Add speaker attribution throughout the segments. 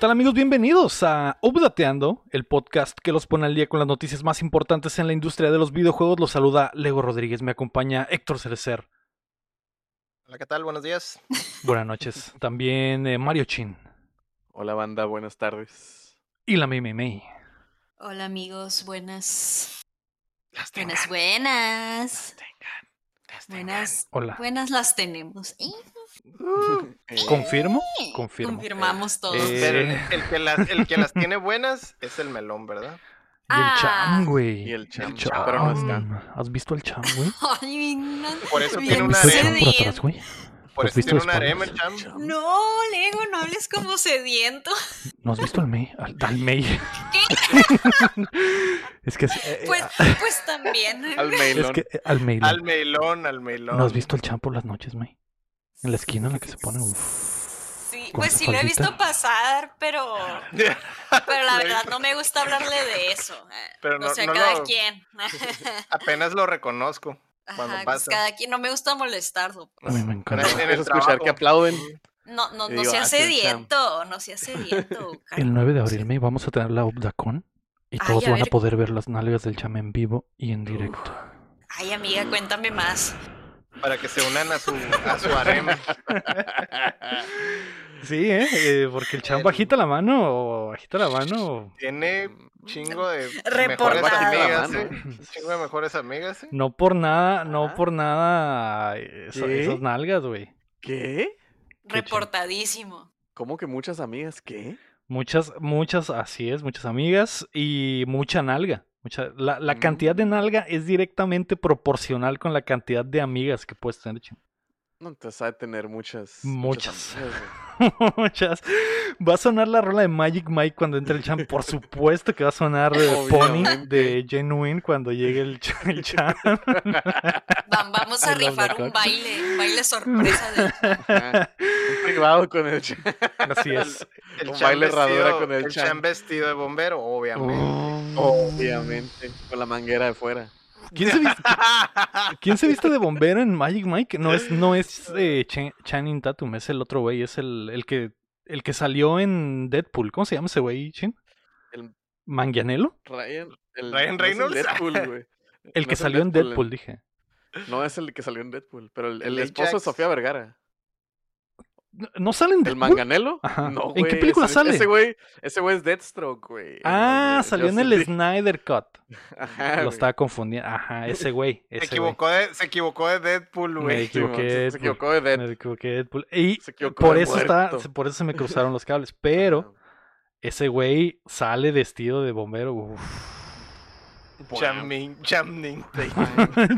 Speaker 1: ¿Qué tal amigos? Bienvenidos a Updateando, el podcast que los pone al día con las noticias más importantes en la industria de los videojuegos. Los saluda Lego Rodríguez, me acompaña Héctor Cerecer.
Speaker 2: Hola, ¿qué tal? Buenos días.
Speaker 1: Buenas noches. También eh, Mario Chin.
Speaker 3: Hola banda, buenas tardes.
Speaker 1: Y la Mei Mei Mei.
Speaker 4: Hola amigos, buenas.
Speaker 2: Las
Speaker 4: Buenas, buenas.
Speaker 2: Las
Speaker 4: Buenas,
Speaker 1: Hola.
Speaker 4: buenas las tenemos. ¿eh?
Speaker 3: Eh,
Speaker 1: ¿Confirmo? Confirmo.
Speaker 4: Confirmamos todo.
Speaker 1: Eh,
Speaker 2: Pero el, el que las, el que las tiene buenas es el melón, ¿verdad?
Speaker 1: Y el
Speaker 4: Ah.
Speaker 1: Cham, güey.
Speaker 3: Y el Cham,
Speaker 1: Cham.
Speaker 3: pero no está.
Speaker 1: ¿Has visto al Cham, güey?
Speaker 4: Ay, no,
Speaker 2: Por eso tiene
Speaker 1: ¿Has
Speaker 2: una
Speaker 1: el. Cham por atrás, güey?
Speaker 2: Por
Speaker 1: ¿Has
Speaker 2: eso
Speaker 1: visto
Speaker 2: tiene una arema el cham.
Speaker 4: No, Lego, no hables como sediento.
Speaker 1: ¿No has visto al Mei? Al, al Mei. es que... es- eh,
Speaker 4: Pues,
Speaker 1: eh,
Speaker 4: pues también.
Speaker 3: Al
Speaker 1: es
Speaker 3: Meilón.
Speaker 1: que eh, al
Speaker 2: melón, al melón.
Speaker 1: ¿No has visto al Cham por las noches, Mei? En la esquina en la que se pone... uf.
Speaker 4: Sí, pues sí lo he visto pasar, pero, pero la verdad no me gusta hablarle de eso. eh,
Speaker 2: Pero
Speaker 4: o
Speaker 2: no-
Speaker 4: sea,
Speaker 2: no
Speaker 4: cada
Speaker 2: lo-
Speaker 4: quien.
Speaker 2: Apenas lo reconozco. Cuando
Speaker 4: Ajá, pues
Speaker 2: pasa.
Speaker 4: cada quien, no me gusta molestarlo.
Speaker 1: A mí me
Speaker 2: En
Speaker 1: encanta.
Speaker 2: en el
Speaker 3: escuchar que aplauden.
Speaker 4: No, no, no
Speaker 3: digo,
Speaker 4: seas
Speaker 3: ah,
Speaker 4: sediento, no seas sediento.
Speaker 1: El
Speaker 4: cariño.
Speaker 1: 9 de abril, Mei, vamos a tener la Updacon. Y
Speaker 4: Ay,
Speaker 1: todos
Speaker 4: a
Speaker 1: van a poder ver las nalgas del Cham en vivo y en directo.
Speaker 4: Ay, amiga, cuéntame más.
Speaker 2: Para que se unan a su, a su harem.
Speaker 1: Sí, ¿eh? porque el Cham bajita la mano, bajita la mano.
Speaker 2: Tiene chingo de mejores
Speaker 4: Reportado.
Speaker 2: amigas,
Speaker 3: La
Speaker 2: ¿eh? Chingo de mejores amigas, ¿eh?
Speaker 1: No por nada, no
Speaker 3: Ah.
Speaker 1: por nada esas nalgas, güey.
Speaker 3: ¿Qué?
Speaker 4: Reportadísimo.
Speaker 3: ¿Cómo que muchas amigas? ¿Qué?
Speaker 1: Muchas, muchas, así es, muchas amigas y mucha nalga. Mucha, la, la cantidad de nalga es directamente proporcional con la cantidad de amigas que puedes tener.
Speaker 3: No, entonces ha de tener muchas.
Speaker 1: Muchas. Muchas. Va a sonar la rola de Magic Mike cuando entre el Cham. Por supuesto que va a sonar eh, Pony de Genuine cuando llegue el, el Cham.
Speaker 4: Va- vamos a rifar un baile, un baile sorpresa de.
Speaker 3: Un privado con el Cham.
Speaker 1: Así es.
Speaker 2: El
Speaker 3: Un baile herradura
Speaker 2: vestido-
Speaker 3: con el
Speaker 2: el cham. vestido de bombero, obviamente.
Speaker 1: Oh.
Speaker 3: Obviamente. Con la manguera de fuera.
Speaker 1: ¿Quién se, viste, quién se viste de bombero en Magic Mike? No es, no es eh, Ch- Channing Tatum, es el otro güey, es el, el que el que salió en Deadpool. ¿Cómo se llama ese güey, Chin?
Speaker 3: El
Speaker 1: ¿Manganiello?
Speaker 3: Ryan. El,
Speaker 2: Ryan
Speaker 3: no
Speaker 2: Reynolds.
Speaker 3: Deadpool, güey.
Speaker 1: El
Speaker 3: No
Speaker 1: que salió en
Speaker 3: Deadpool,
Speaker 1: dije.
Speaker 3: No es el que salió en Deadpool, pero el, el
Speaker 2: El
Speaker 3: esposo de. Sofía Vergara.
Speaker 1: ¿No- ¿No sale en
Speaker 3: ¿El
Speaker 1: Deadpool?
Speaker 3: manganelo?
Speaker 1: Ajá.
Speaker 3: No,
Speaker 1: ¿En qué película
Speaker 3: ese-
Speaker 1: sale?
Speaker 3: Ese güey, ese güey es Deathstroke, güey.
Speaker 1: Ah,
Speaker 3: de
Speaker 1: salió en el. Snyder Cut.
Speaker 3: Ajá,
Speaker 1: Lo
Speaker 3: güey.
Speaker 1: estaba confundiendo. Ajá, ese güey.
Speaker 2: Se
Speaker 1: güey.
Speaker 2: equivocó, de, se equivocó de Deadpool,
Speaker 1: Me
Speaker 2: güey.
Speaker 1: equivoqué.
Speaker 3: Sí,
Speaker 1: de
Speaker 3: se
Speaker 1: Deadpool.
Speaker 3: equivocó de Dead.
Speaker 1: Me equivoqué de Deadpool. Y por
Speaker 3: de
Speaker 1: eso, está, por eso se me cruzaron los cables. Pero ese güey sale vestido de bombero. Uf.
Speaker 2: Chamning.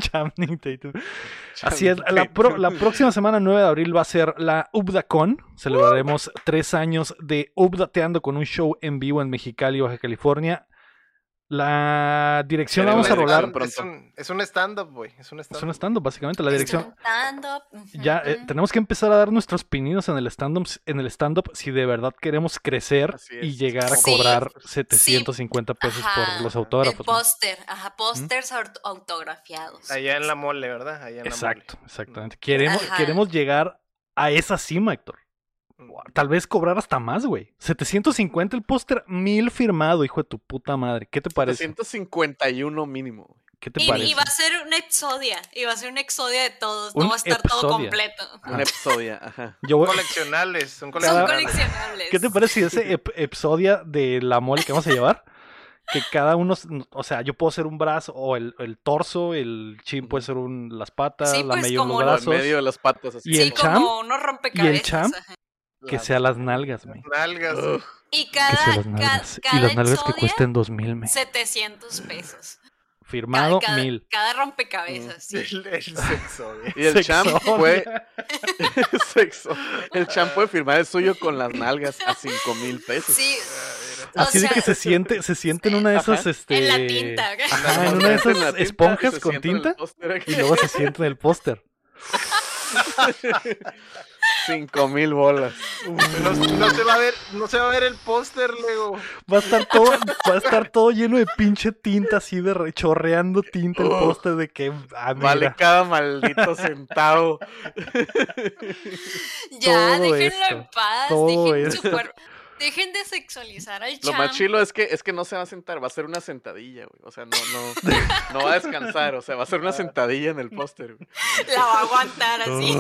Speaker 1: Channing Tatum. Así es, la, pro- la próxima semana 9 de abril va a ser la UBDACon. Celebraremos tres años de Updateando con un show en vivo en Mexicali, Baja California. La dirección la vamos a
Speaker 3: la
Speaker 1: rolar.
Speaker 3: dirección
Speaker 2: Es un, es un stand-up, güey. Es un
Speaker 1: Es
Speaker 2: stand-up.
Speaker 1: un stand-up, básicamente. La dirección.
Speaker 4: Stand-up,
Speaker 1: Ya eh, tenemos que empezar a dar nuestros pininos en el stand-up en el stand-up si de verdad queremos crecer y
Speaker 3: es.
Speaker 1: llegar a
Speaker 4: Sí.
Speaker 1: cobrar 750 pesos
Speaker 4: Ajá,
Speaker 1: por los
Speaker 4: El
Speaker 1: autógrafos. ¿no?
Speaker 4: póster, ajá, pósters aut- autografiados.
Speaker 2: Allá en la mole, ¿verdad? Allá en
Speaker 1: Exacto, exactamente. Queremos,
Speaker 4: Ajá.
Speaker 1: queremos llegar a esa cima, Héctor. Tal vez cobrar hasta más, güey. 750 el póster, 1000 firmado, hijo de tu puta madre. ¿Qué te parece?
Speaker 3: 351 mínimo. güey.
Speaker 1: ¿Qué te
Speaker 4: Y,
Speaker 1: parece?
Speaker 4: y va a ser una exodia, y va a ser una exodia de todos,
Speaker 1: Un
Speaker 4: no va a estar todo
Speaker 1: exodia.
Speaker 4: completo.
Speaker 1: Ajá.
Speaker 3: Un episodio, ajá.
Speaker 1: Yo voy-
Speaker 2: Coleccionables, son
Speaker 4: Son
Speaker 1: Cada-
Speaker 2: coleccionables.
Speaker 4: coleccionables.
Speaker 1: ¿Qué te parece si ese ep- episodio de la mole que vamos a llevar? Que cada uno, o sea, yo puedo ser un brazo o el, el torso, el chin puede ser un, las patas,
Speaker 4: Sí,
Speaker 1: la
Speaker 4: pues,
Speaker 1: medio
Speaker 4: como
Speaker 1: los brazos,
Speaker 3: medio de las patas. Así
Speaker 1: ¿Y
Speaker 4: sí,
Speaker 1: el champ?
Speaker 4: como unos rompecabezas.
Speaker 1: champ?
Speaker 4: ajá.
Speaker 1: Que sea las nalgas, güey.
Speaker 2: Nalgas.
Speaker 3: Ugh.
Speaker 4: Y
Speaker 1: Que sea
Speaker 4: cada,
Speaker 1: las
Speaker 4: ca-
Speaker 1: nalgas.
Speaker 4: cada,
Speaker 1: y las nalgas que cuesten 2000, me.
Speaker 4: 700 pesos.
Speaker 1: Firmado,
Speaker 4: cada,
Speaker 1: 1000.
Speaker 4: Cada rompecabezas, sí.
Speaker 2: El, el sexo, güey.
Speaker 3: Y el
Speaker 1: Sexo.
Speaker 3: champ fue. Sexo. El champ puede firmar el suyo con las nalgas a 5 mil pesos.
Speaker 4: Sí, o
Speaker 1: Así de
Speaker 4: sea,
Speaker 1: que se siente, se siente en una de esas,
Speaker 3: Ajá.
Speaker 1: este...
Speaker 4: en la tinta.
Speaker 1: Ajá, en una de esas
Speaker 3: tinta
Speaker 1: esponjas con
Speaker 3: el
Speaker 1: tinta y luego se siente en el póster.
Speaker 3: 5 mil bolas.
Speaker 2: No, no se va a ver, no se va a ver el póster, Lego.
Speaker 1: Va a estar todo, va a estar todo lleno de pinche tinta así de re- chorreando tinta el
Speaker 3: Ugh.
Speaker 1: póster de que ah,
Speaker 3: Vale cada maldito centavo.
Speaker 4: Ya,
Speaker 1: todo
Speaker 4: déjenlo
Speaker 1: esto,
Speaker 4: en paz.
Speaker 1: todo
Speaker 4: Dejen su,
Speaker 1: esto.
Speaker 4: Dejen de sexualizar al
Speaker 3: Lo más chilo es que, es que no se va a sentar, va a ser una sentadilla, güey. O sea, no, no, no va a descansar, o sea, va a ser una sentadilla en el póster, güey.
Speaker 4: La va a aguantar así.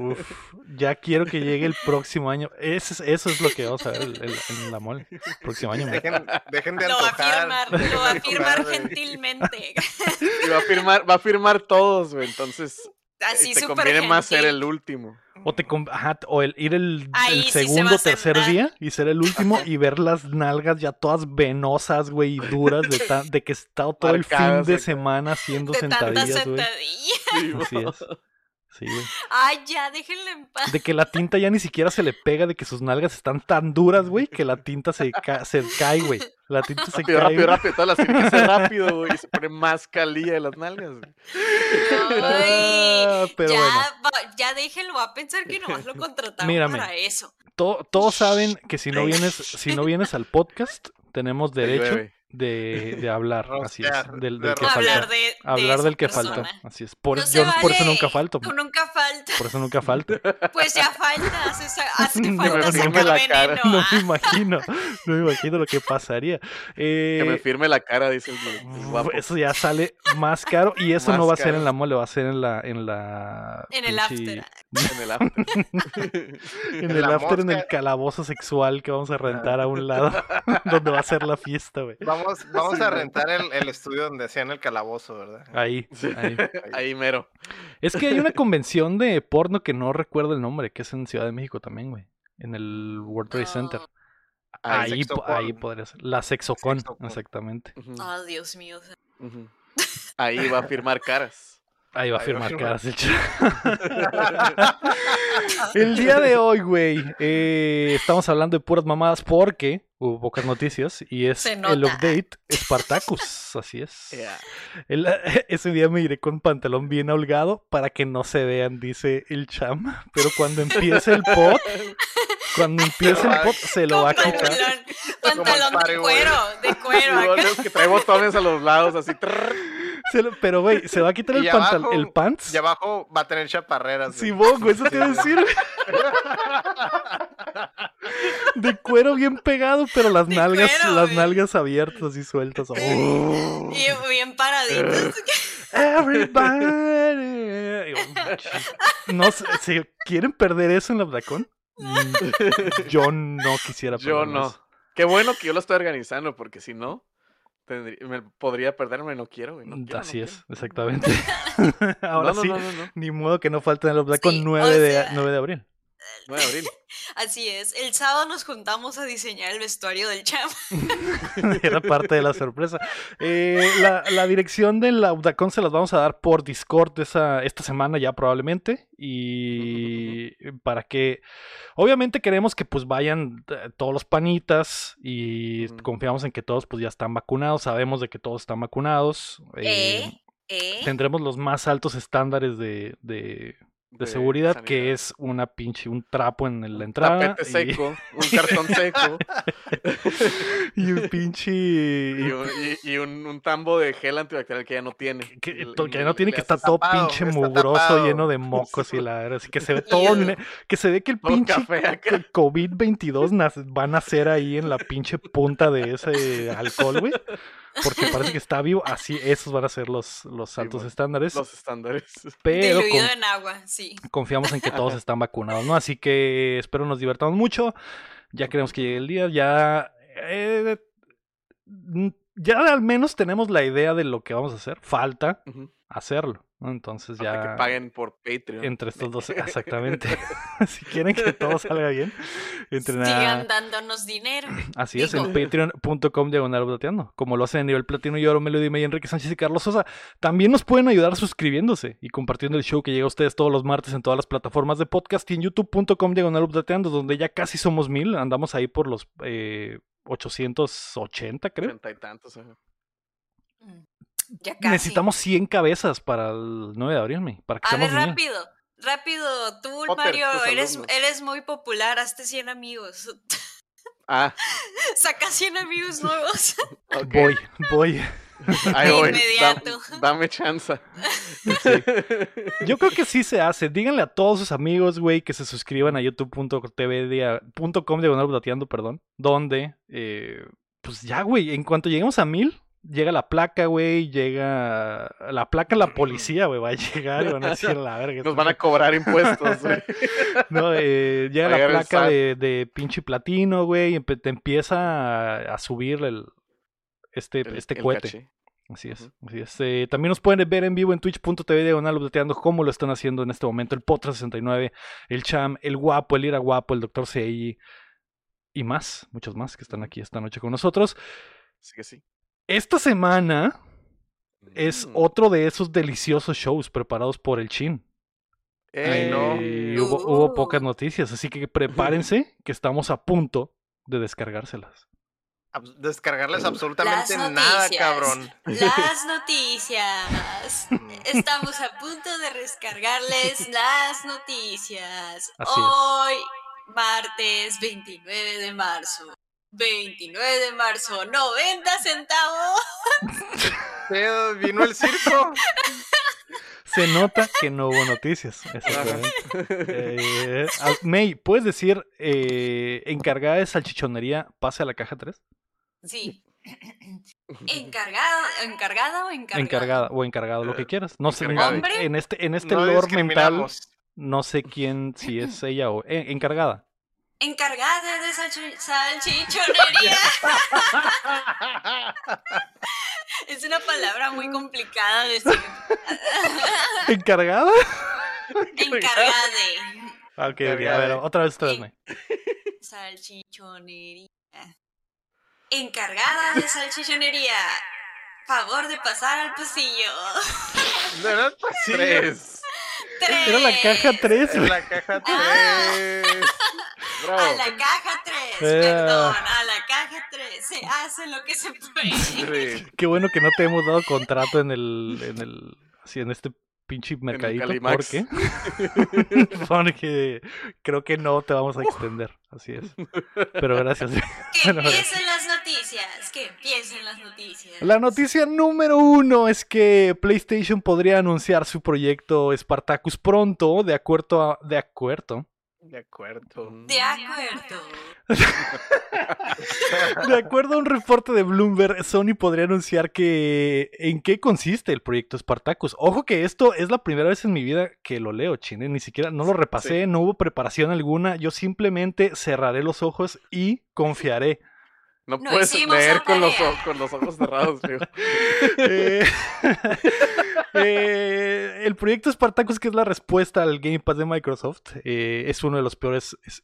Speaker 1: Uf, ya quiero que llegue el próximo año. Eso es, eso es lo que vamos a ver el- el- en la mole. El próximo año. güey.
Speaker 2: Dejen, dejen de
Speaker 4: Lo va a
Speaker 2: antojar.
Speaker 4: firmar, lo va a firmar
Speaker 2: antojar,
Speaker 4: gentilmente.
Speaker 3: Y va a firmar, va a firmar todos, güey. Entonces,
Speaker 4: Así
Speaker 3: te conviene más ser el último.
Speaker 1: O, te, ajá, o el, ir el,
Speaker 4: sí se
Speaker 1: segundo,
Speaker 4: a
Speaker 1: tercer día y ser el último y ver las nalgas ya todas venosas, güey, y duras de, ta- de que he estado todo el fin de semana haciendo
Speaker 4: De
Speaker 1: sentadillas, güey.
Speaker 4: sentadilla.
Speaker 1: Así es. Sí, güey.
Speaker 4: Ay, ya, déjenle en paz.
Speaker 1: De que la tinta ya ni siquiera se le pega, de que sus nalgas están tan duras, güey, que la tinta se, ca- se cae, güey. La tinta se
Speaker 3: Rápido,
Speaker 1: cae.
Speaker 3: rápido,
Speaker 1: güey.
Speaker 3: rápido. Todas las tienen que rápido, güey. Y se pone más calilla de las nalgas, güey.
Speaker 4: Ay,
Speaker 1: pero
Speaker 4: ya,
Speaker 1: bueno.
Speaker 4: va- ya déjenlo, va a pensar que nomás lo contrataron
Speaker 1: Mírame.
Speaker 4: para eso.
Speaker 1: To- todos saben que si no vienes, si no vienes al podcast, tenemos
Speaker 3: Te
Speaker 1: derecho. De, de hablar. Así es. Del,
Speaker 2: de
Speaker 1: del que.
Speaker 4: Hablar
Speaker 1: falta.
Speaker 4: de, de
Speaker 1: Hablar del que
Speaker 4: persona.
Speaker 1: falta. Así es. Por,
Speaker 4: No
Speaker 1: por eso nunca falto.
Speaker 4: Tú nunca faltas.
Speaker 1: Por eso nunca falto.
Speaker 4: Pues ya faltas. esa- hace
Speaker 1: Que me
Speaker 4: falta
Speaker 3: firme
Speaker 4: sacar
Speaker 3: la
Speaker 4: veneno.
Speaker 3: cara.
Speaker 1: No
Speaker 4: ah.
Speaker 1: me imagino. No me imagino lo que pasaría.
Speaker 3: Que me
Speaker 1: Eh,
Speaker 3: firme la cara, dice el, guapo.
Speaker 1: eso ya sale más caro y eso
Speaker 3: Más
Speaker 1: no va a ser en la mole, va a ser en la en la
Speaker 4: En el after.
Speaker 3: En el after.
Speaker 1: en el after en el calabozo sexual que vamos a rentar a un lado donde va a ser la fiesta, güey.
Speaker 2: Vamos, vamos a rentar el, el estudio donde hacían el calabozo, ¿verdad?
Speaker 1: Ahí,
Speaker 3: Sí.
Speaker 1: ahí.
Speaker 3: Ahí mero.
Speaker 1: Es que hay una convención de porno que no recuerdo el nombre, que es en Ciudad de México también, güey. En el World Trade Center.
Speaker 3: Ah,
Speaker 1: Ahí, ahí podría ser. La Sexocon,
Speaker 2: Sexocon.
Speaker 1: exactamente.
Speaker 4: Oh, Dios mío.
Speaker 3: Ahí va a firmar caras.
Speaker 1: Ahí va a firmar caras el. El día de hoy, güey, eh, estamos hablando de puras mamadas porque hubo pocas noticias y es el update Spartacus, así es.
Speaker 3: Yeah.
Speaker 1: El- ese día me iré con pantalón bien holgado para que no se vean, dice el cham. Pero cuando empiece el pot, cuando empiece el pot, se lo va a quitar.
Speaker 4: pantalón, de cuero, de cuero. Acá.
Speaker 3: que trae botones a los lados, así. trrr.
Speaker 1: Se lo- pero, güey, se va a quitar
Speaker 2: Y
Speaker 1: el, pantal-
Speaker 2: abajo-
Speaker 1: el pants.
Speaker 2: Y abajo va a tener chaparreras. güey.
Speaker 1: Simón, güey, eso te iba a decir. De cuero bien pegado, pero las
Speaker 4: De
Speaker 1: nalgas,
Speaker 4: cuero,
Speaker 1: las nalgas abiertas así sueltas. Oh.
Speaker 4: Y bien paraditos.
Speaker 1: Everybody. No sé, si quieren perder eso en la Blacón, yo no quisiera
Speaker 3: Yo
Speaker 1: perderlo
Speaker 3: no.
Speaker 1: eso.
Speaker 3: Qué bueno que yo lo estoy organizando, porque si no, tendría- me podría perderme. No quiero, güey. No quiero, no
Speaker 1: Así
Speaker 3: quiero.
Speaker 1: es, exactamente. Ahora
Speaker 3: no, no,
Speaker 1: sí,
Speaker 3: no, no, no.
Speaker 1: ni modo que no falten en
Speaker 4: Sí,
Speaker 1: 9,
Speaker 4: o
Speaker 1: de,
Speaker 4: sea-
Speaker 1: 9 de abril.
Speaker 3: 9 de abril.
Speaker 4: Así es. El sábado nos juntamos a diseñar el vestuario del champ.
Speaker 1: Era parte de la sorpresa. Eh, la, la dirección del Audacon se las vamos a dar por Discord esa, esta semana ya probablemente. Y para que... Obviamente queremos que pues vayan eh, todos los panitas y confiamos en que todos pues ya están vacunados. Sabemos de que todos están vacunados. eh,
Speaker 4: ¿Eh? ¿Eh?
Speaker 1: Tendremos los más altos estándares de, de- de seguridad, que es una pinche, un trapo en la entrada.
Speaker 3: Tapete
Speaker 1: y-
Speaker 3: seco, un cartón seco
Speaker 1: Y, un pinche...
Speaker 3: y, un, y- y un- un tambo de gel antibacterial que ya no tiene.
Speaker 1: que,
Speaker 3: Y le-
Speaker 1: to-
Speaker 3: y
Speaker 1: que
Speaker 3: le-
Speaker 1: no tiene que estar todo
Speaker 2: tapado,
Speaker 1: pinche
Speaker 2: está
Speaker 1: mugroso,
Speaker 2: tapado.
Speaker 1: lleno de mocos y la verdad, así que se ve todo, que se ve que el pinche
Speaker 3: café acá.
Speaker 1: co- COVID-22 nas- va a nacer ahí en la pinche punta de ese alcohol, güey. Porque parece que está vivo, así esos van a ser los, los
Speaker 3: Sí,
Speaker 1: altos
Speaker 3: bueno,
Speaker 1: estándares,
Speaker 3: Los estándares.
Speaker 1: pero
Speaker 4: Diluido
Speaker 1: con-
Speaker 4: en agua, sí.
Speaker 1: confiamos en que todos están vacunados, ¿no? Así que espero nos divertamos mucho, ya queremos que llegue el día, ya... eh, ya al menos tenemos la idea de lo que vamos a hacer, falta hacerlo, ¿no? Entonces
Speaker 3: Hasta
Speaker 1: ya...
Speaker 3: que paguen por Patreon.
Speaker 1: Entre estos dos, exactamente. si quieren que todo salga bien, entren a-
Speaker 4: Sigan dándonos dinero.
Speaker 1: Así es, en patreon.com diagonal plateando. Como lo hacen a nivel platino y oro, Melody May, Enrique Sánchez y Carlos Sosa. También nos pueden ayudar suscribiéndose y compartiendo el show que llega a ustedes todos los martes en todas las plataformas de podcast y en youtube.com diagonal plateando, donde ya casi somos mil. Andamos ahí por los eh, 880, creo.
Speaker 3: Ochenta y tantos. ajá.
Speaker 4: Ya casi.
Speaker 1: Necesitamos 100 cabezas para el 9 de abril, para que
Speaker 4: A ver, rápido. Rápido, tú,
Speaker 3: Potter,
Speaker 4: Mario, eres, eres muy popular, hazte 100 amigos.
Speaker 3: Ah,
Speaker 4: Saca 100 amigos nuevos.
Speaker 1: Voy, voy.
Speaker 3: Ahí
Speaker 4: De
Speaker 3: voy,
Speaker 4: inmediato.
Speaker 3: dam- dame chance.
Speaker 1: Yo creo que sí se hace. Díganle a todos sus amigos, güey, que se suscriban a youtube.tv dia- punto com diagonal perdón. Donde, eh, pues ya, güey, en cuanto lleguemos a mil, llega la placa, güey, llega la placa, la policía, güey, va a llegar y van a decir la verga.
Speaker 3: Nos van a cobrar impuestos, güey.
Speaker 1: No, eh, llega la placa de, de pinche platino, güey, y te empieza a, a subir el, este,
Speaker 3: El-
Speaker 1: este
Speaker 3: el
Speaker 1: cohete.
Speaker 3: caché.
Speaker 1: Así es. Así es. Eh, también nos pueden ver en vivo en twitch.tv diagonal updateando como lo están haciendo en este momento el Potra 69, el Cham, el Guapo, el Ira Guapo, el Dr. CI y más, muchos más que están aquí esta noche con nosotros.
Speaker 3: Sí que sí.
Speaker 1: Esta semana es
Speaker 3: Mm.
Speaker 1: otro de esos deliciosos shows preparados por el Chin.
Speaker 2: Ay, no.
Speaker 1: Y hubo, hubo pocas noticias, así que prepárense que estamos a punto de descargárselas.
Speaker 2: Descargarles
Speaker 4: Las
Speaker 2: absolutamente
Speaker 4: noticias.
Speaker 2: nada, cabrón.
Speaker 4: Las noticias. Estamos a punto de descargarles las noticias.
Speaker 1: Así es.
Speaker 4: Hoy, martes 29 de marzo. 29 de marzo, 90 centavos.
Speaker 2: Vino el circo.
Speaker 1: Se nota que no hubo noticias. exactamente. Eh, May, ¿puedes decir eh, encargada de salchichonería pase a la caja 3?
Speaker 4: Sí. Encargado, encargada o encargado.
Speaker 1: Encargada o encargado, lo que quieras. No sé,
Speaker 2: encargada.
Speaker 4: Hombre.
Speaker 1: en este, en este
Speaker 2: No
Speaker 1: lore mental, no sé quién, si es ella o eh, encargada.
Speaker 4: Encargada de salchi- salchichonería. es una palabra muy complicada de decir.
Speaker 1: ¿Encargada?
Speaker 4: Encargada de
Speaker 1: Ok, ok, a ver, otra vez, otra vez, May.
Speaker 4: salchichonería. Encargada de salchichonería. Favor de pasar al pasillo.
Speaker 2: ¿No el pasillo?
Speaker 3: Tres.
Speaker 4: Tres.
Speaker 1: Era la caja 3,
Speaker 2: En la caja
Speaker 4: Ah.
Speaker 2: 3.
Speaker 3: Bravo.
Speaker 4: A la caja 3,
Speaker 1: Eh.
Speaker 4: perdón, a la caja 3. Se hace lo que se puede.
Speaker 3: Sí.
Speaker 1: Qué bueno que no te hemos dado contrato en el, en el, así en este pinche mercadito, porque, porque creo que no te vamos a extender, así es. Pero gracias.
Speaker 4: Que
Speaker 1: Bueno,
Speaker 4: empiecen las noticias. Que empiecen las noticias.
Speaker 1: La noticia número uno es que PlayStation podría anunciar su proyecto Spartacus pronto, de acuerdo a, de acuerdo,
Speaker 2: De acuerdo.
Speaker 4: De acuerdo.
Speaker 1: de acuerdo a un reporte de Bloomberg, Sony podría anunciar que en qué consiste el proyecto Spartacus. Ojo que esto es la primera vez en mi vida que lo leo, chine, ni siquiera no lo repasé, no hubo preparación alguna, yo simplemente cerraré los ojos y confiaré.
Speaker 3: No
Speaker 4: No
Speaker 3: puedes leer con los, con ojos cerrados, amigo.
Speaker 1: Eh, eh, el proyecto Spartacus, que es la respuesta al Game Pass de Microsoft, eh, es uno de los peores es-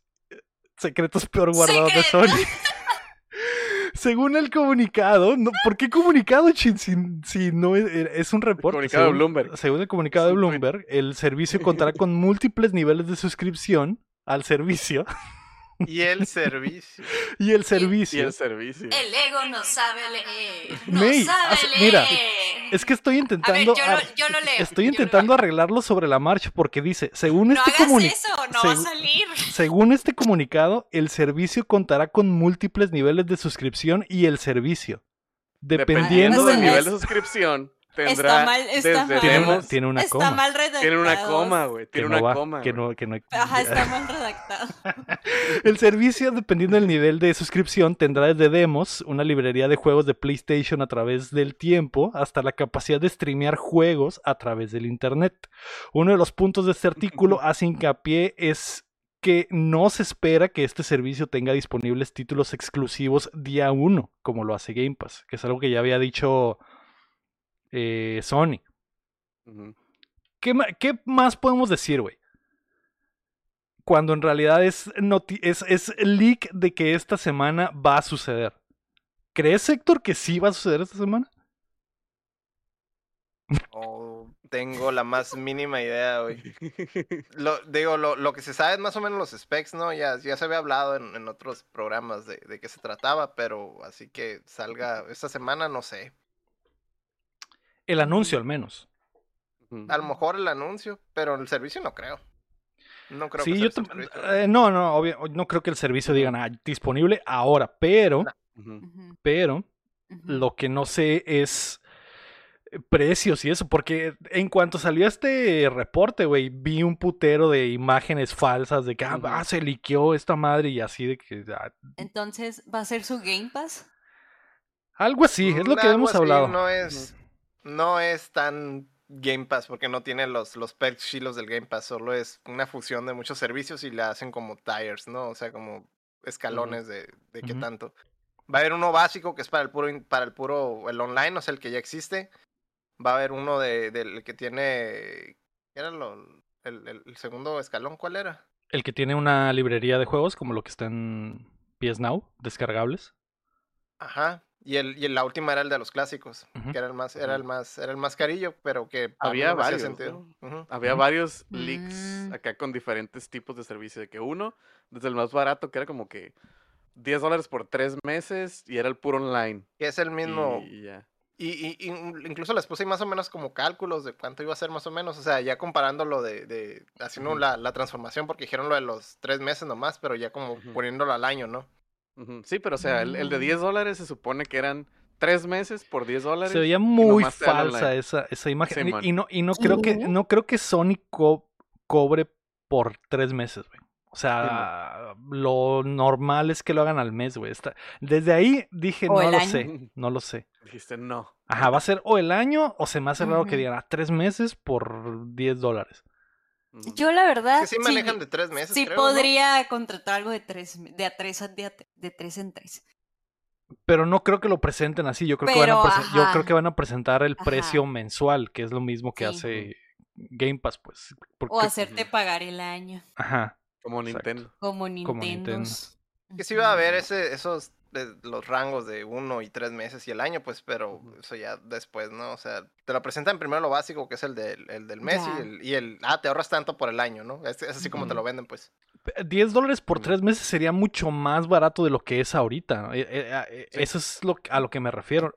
Speaker 1: secretos peor guardados de. Sony. Según el comunicado, no, ¿por qué comunicado, Chin? Si, si no es, es un reporte.
Speaker 3: comunicado de Bloomberg.
Speaker 1: Según el comunicado de. Bloomberg, el servicio contará con múltiples niveles de suscripción al servicio
Speaker 2: Y el servicio.
Speaker 1: y el
Speaker 3: Y
Speaker 1: servicio.
Speaker 3: el servicio.
Speaker 4: El ego no sabe leer. No
Speaker 1: May,
Speaker 4: sabe
Speaker 1: hace-
Speaker 4: leer.
Speaker 1: mira, Es que estoy
Speaker 4: A ver,
Speaker 1: intentando.
Speaker 4: yo lo, yo lo leo.
Speaker 1: Estoy intentando arreglarlo sobre la marcha porque dice, según
Speaker 4: No
Speaker 1: este
Speaker 4: hagas
Speaker 1: comunicado,
Speaker 4: eso, no va a
Speaker 1: segu-
Speaker 4: salir.
Speaker 1: según este comunicado, el servicio contará con múltiples niveles de suscripción y el servicio, dependiendo del nivel.
Speaker 3: nivel de suscripción, tendrá
Speaker 4: Está mal, está
Speaker 3: desde
Speaker 4: mal.
Speaker 1: Tiene una, tiene una
Speaker 4: Está
Speaker 1: coma.
Speaker 4: mal redactado.
Speaker 3: tiene una coma, güey.
Speaker 1: que
Speaker 3: Tiene
Speaker 1: no
Speaker 3: una
Speaker 1: va,
Speaker 3: coma.
Speaker 1: que no, que no-
Speaker 4: Ajá, está mal redactado.
Speaker 1: El servicio, dependiendo del nivel de suscripción, tendrá desde demos, una librería de juegos de PlayStation a través del tiempo, hasta la capacidad de streamear juegos a través del Internet. Uno de los puntos de este artículo hace hincapié es que no se espera que este servicio tenga disponibles títulos exclusivos día uno, como lo hace Game Pass, que es algo que ya había dicho eh, Sony. ¿Qué, más podemos decir, güey? Cuando en realidad es, noti- es, es leak de que esta semana va a suceder. ¿Crees, Héctor, que sí va a suceder esta semana?
Speaker 2: No tengo la más mínima idea, güey. Lo, digo, lo, lo que se sabe es más o menos los specs, ¿no? Ya, ya se había hablado en, en otros programas de, de qué se trataba, pero así que salga esta semana, no sé.
Speaker 1: El anuncio, al menos.
Speaker 2: A lo mejor el anuncio, pero el servicio no creo. No creo
Speaker 1: Sí,
Speaker 2: que
Speaker 1: yo eh, no, no, obvio, no creo que el servicio diga nada disponible ahora, pero, pero, lo que no sé es precios y eso, porque en cuanto salió este reporte, güey, vi un putero de imágenes falsas de que ah, ah, se liqueó esta madre y así de que ah,
Speaker 4: Entonces, ¿va a ser su Game Pass?
Speaker 1: algo así, es lo
Speaker 2: Mm,
Speaker 1: que
Speaker 2: algo
Speaker 1: hemos
Speaker 2: así,
Speaker 1: hablado.
Speaker 2: No es, no es tan Game Pass porque no tiene los, los perks chilos del Game Pass, solo es una fusión de muchos servicios y la hacen como tires, ¿no? O sea, como escalones de, de qué tanto. Va a haber uno básico que es para el puro, para el puro, el online, o sea, el que ya existe. Va a haber uno de, del que tiene, ¿qué era lo, el segundo escalón? ¿Cuál era?
Speaker 1: El que tiene una librería de juegos como lo que está en PS Now, descargables.
Speaker 2: Ajá. Y, el, y el- la última era el de los clásicos, que era el más, era el más, era el más carillo, pero que
Speaker 3: Había
Speaker 2: no
Speaker 3: varios,
Speaker 2: sentido. Ujú.
Speaker 3: Había varios leaks
Speaker 4: Mm.
Speaker 3: acá con diferentes tipos de servicio. De que uno, desde el más barato, que era como que 10 dólares por tres meses y era el puro online.
Speaker 2: Que es el mismo.
Speaker 3: Y, y ya.
Speaker 2: Y, y- incluso les puse más o menos como cálculos de cuánto iba a ser más o menos. O sea, ya comparándolo de, de haciendo la, la transformación, porque dijeron lo de los tres meses nomás, pero ya como poniéndolo al año, ¿no?
Speaker 3: Sí, pero o sea, el, el de
Speaker 4: Mm.
Speaker 3: 10 dólares se supone que eran tres meses por 10 dólares.
Speaker 1: Se veía muy falsa esa, esa imagen.
Speaker 3: Sí,
Speaker 1: y- no, y no creo que, no creo que Sony co- cobre por tres meses, güey. O sea, lo normal es que lo hagan al mes, güey. Está- Desde ahí dije,
Speaker 4: O
Speaker 1: no lo
Speaker 4: año.
Speaker 1: sé, no lo sé.
Speaker 3: Dijiste no.
Speaker 1: Ajá, va a ser o el año o se me hace raro que digan, ah, tres meses por 10 dólares.
Speaker 4: Yo la verdad
Speaker 2: Que sí manejan de tres meses,
Speaker 4: sí
Speaker 2: creo, ¿no?
Speaker 4: podría contratar algo de tres, de a tres, a- de, a de tres en tres.
Speaker 1: Pero no creo que lo presenten así. Yo creo, que, van a yo creo que van a presentar el
Speaker 4: Ajá.
Speaker 1: precio mensual, que es lo mismo que
Speaker 4: Sí.
Speaker 1: hace Game Pass, pues.
Speaker 4: O hacerte pagar el año,
Speaker 1: Ajá.
Speaker 3: Como. Nintendo.
Speaker 4: como
Speaker 1: Nintendo.
Speaker 4: Nintendo.
Speaker 2: Que sí va a haber ese, esos, de- los rangos de uno y tres meses y el año, pues, pero eso ya después, ¿no? O sea, te lo presentan primero lo básico, que es el del, el del mes
Speaker 4: Ya.
Speaker 2: y el, y el, ah, te ahorras tanto por el año, ¿no? Es, es así como te lo venden, pues.
Speaker 1: 10 dólares por tres meses sería mucho más barato de lo que es ahorita. ¿no? Eh, eh, eh,
Speaker 3: Sí.
Speaker 1: Eso es lo, a lo que me refiero.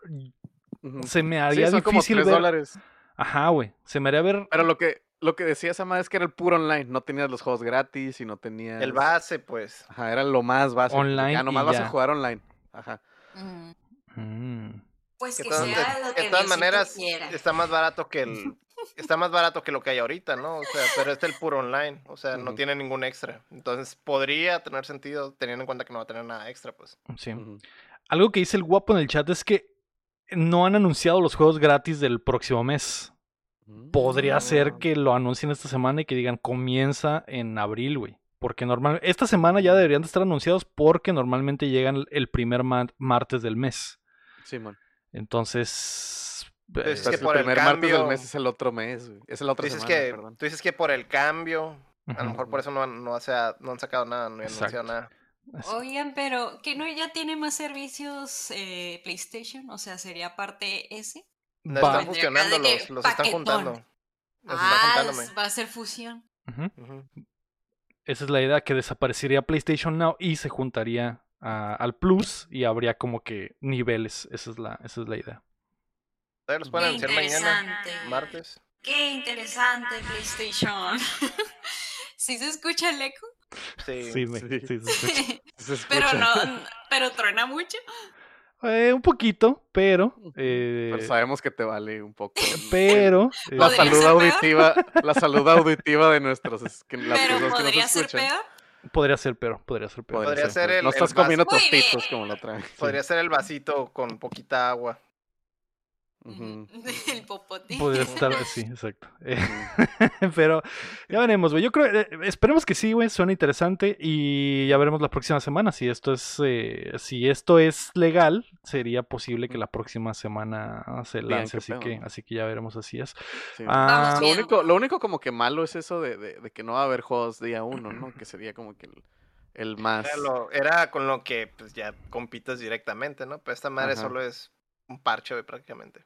Speaker 1: Se me
Speaker 3: Sí,
Speaker 1: haría
Speaker 3: como
Speaker 1: difícil
Speaker 3: 3
Speaker 1: ver.
Speaker 3: dólares.
Speaker 1: Ajá, güey. Se me haría ver.
Speaker 3: Pero lo que, lo que decía esa madre es que era el puro online. No tenías los juegos gratis y no tenías.
Speaker 2: El base, pues.
Speaker 3: Ajá, era lo más básico. de
Speaker 1: Online
Speaker 3: Ah, nomás
Speaker 1: y
Speaker 3: vas
Speaker 1: ya.
Speaker 3: a jugar online. Ajá.
Speaker 4: Ujú.
Speaker 1: Mm.
Speaker 4: Pues
Speaker 2: Que
Speaker 4: que, sea
Speaker 2: de,
Speaker 4: lo que
Speaker 2: de todas maneras
Speaker 4: quiera.
Speaker 2: está más barato que el está más barato que lo que hay ahorita, ¿no? O sea, pero es el puro online, o sea, no tiene ningún extra. Entonces, podría tener sentido teniendo en cuenta que no va a tener nada extra, pues.
Speaker 1: Sí. Algo que dice el guapo en el chat es que no han anunciado los juegos gratis del próximo mes. Podría ser
Speaker 2: Mm.
Speaker 1: que lo anuncien esta semana y que digan comienza en abril, güey. Porque normal, esta semana ya deberían de estar anunciados porque normalmente llegan el primer ma- martes del mes.
Speaker 3: Simón.
Speaker 1: Entonces,
Speaker 2: Pues
Speaker 1: eh,
Speaker 2: es
Speaker 3: Pues
Speaker 2: que
Speaker 3: el
Speaker 2: por el
Speaker 3: primer martes del mes es el otro mes, güey. Es
Speaker 2: Tú
Speaker 3: otra
Speaker 2: dices,
Speaker 3: semana,
Speaker 2: que,
Speaker 3: perdón.
Speaker 2: tú dices que por el cambio, a lo mejor por eso no han, no, ha- sea- no han sacado nada, no han anunciado nada.
Speaker 4: Oigan, pero ¿que no ya tiene más servicios eh, PlayStation? O sea, ¿sería parte ese?
Speaker 2: No están fusionando, los, los están juntando. Los están
Speaker 4: Ah,
Speaker 2: juntándome.
Speaker 4: va a ser fusión.
Speaker 1: ujú.
Speaker 2: Ujú.
Speaker 1: Esa es la idea, que desaparecería PlayStation Now y se juntaría a- al Plus y habría como que niveles. Esa es la, esa es la idea.
Speaker 2: Los pueden
Speaker 4: Qué
Speaker 2: anunciar mañana,
Speaker 4: interesante.
Speaker 2: martes.
Speaker 4: Qué interesante PlayStation. ¿Sí se escucha el eco?
Speaker 2: Sí.
Speaker 1: Sí, me-
Speaker 3: sí.
Speaker 1: sí, se escucha.
Speaker 3: Se
Speaker 4: pero no, pero truena mucho.
Speaker 1: Eh, un poquito, pero. eh,
Speaker 3: Pero sabemos que te vale un poco.
Speaker 1: pero.
Speaker 3: La
Speaker 1: eh,
Speaker 4: Podría
Speaker 3: salud
Speaker 4: peor.
Speaker 3: auditiva, la salud auditiva de nuestros es- que las
Speaker 4: Pero
Speaker 3: que
Speaker 4: podría
Speaker 3: nos
Speaker 4: ser
Speaker 3: escuchan.
Speaker 4: peor.
Speaker 1: podría ser peor, podría ser peor.
Speaker 2: Podría ser el-
Speaker 3: No
Speaker 2: el
Speaker 3: estás
Speaker 2: vaso.
Speaker 3: comiendo tostitos como la otra vez.
Speaker 2: Podría ser el vasito con poquita agua.
Speaker 4: El popote.
Speaker 1: Podría estar, sí, exacto. Eh, pero ya veremos, güey. Yo creo, eh, esperemos que sí, güey. Suena interesante y ya veremos la próxima semana. Si esto es, eh, si esto es legal, sería posible que la próxima semana se lance. Así que, así que ya veremos así es.
Speaker 3: Sí.
Speaker 1: Ah,
Speaker 3: Lo
Speaker 4: bien.
Speaker 3: único, lo único como que malo es eso de, de- de que no va a haber juegos día uno, ¿no? Que sería como que el, el más...
Speaker 2: Era, lo- era con lo que pues ya compites directamente, ¿no? Pero esta madre
Speaker 3: Ajá.
Speaker 2: solo es un parche, güey, prácticamente.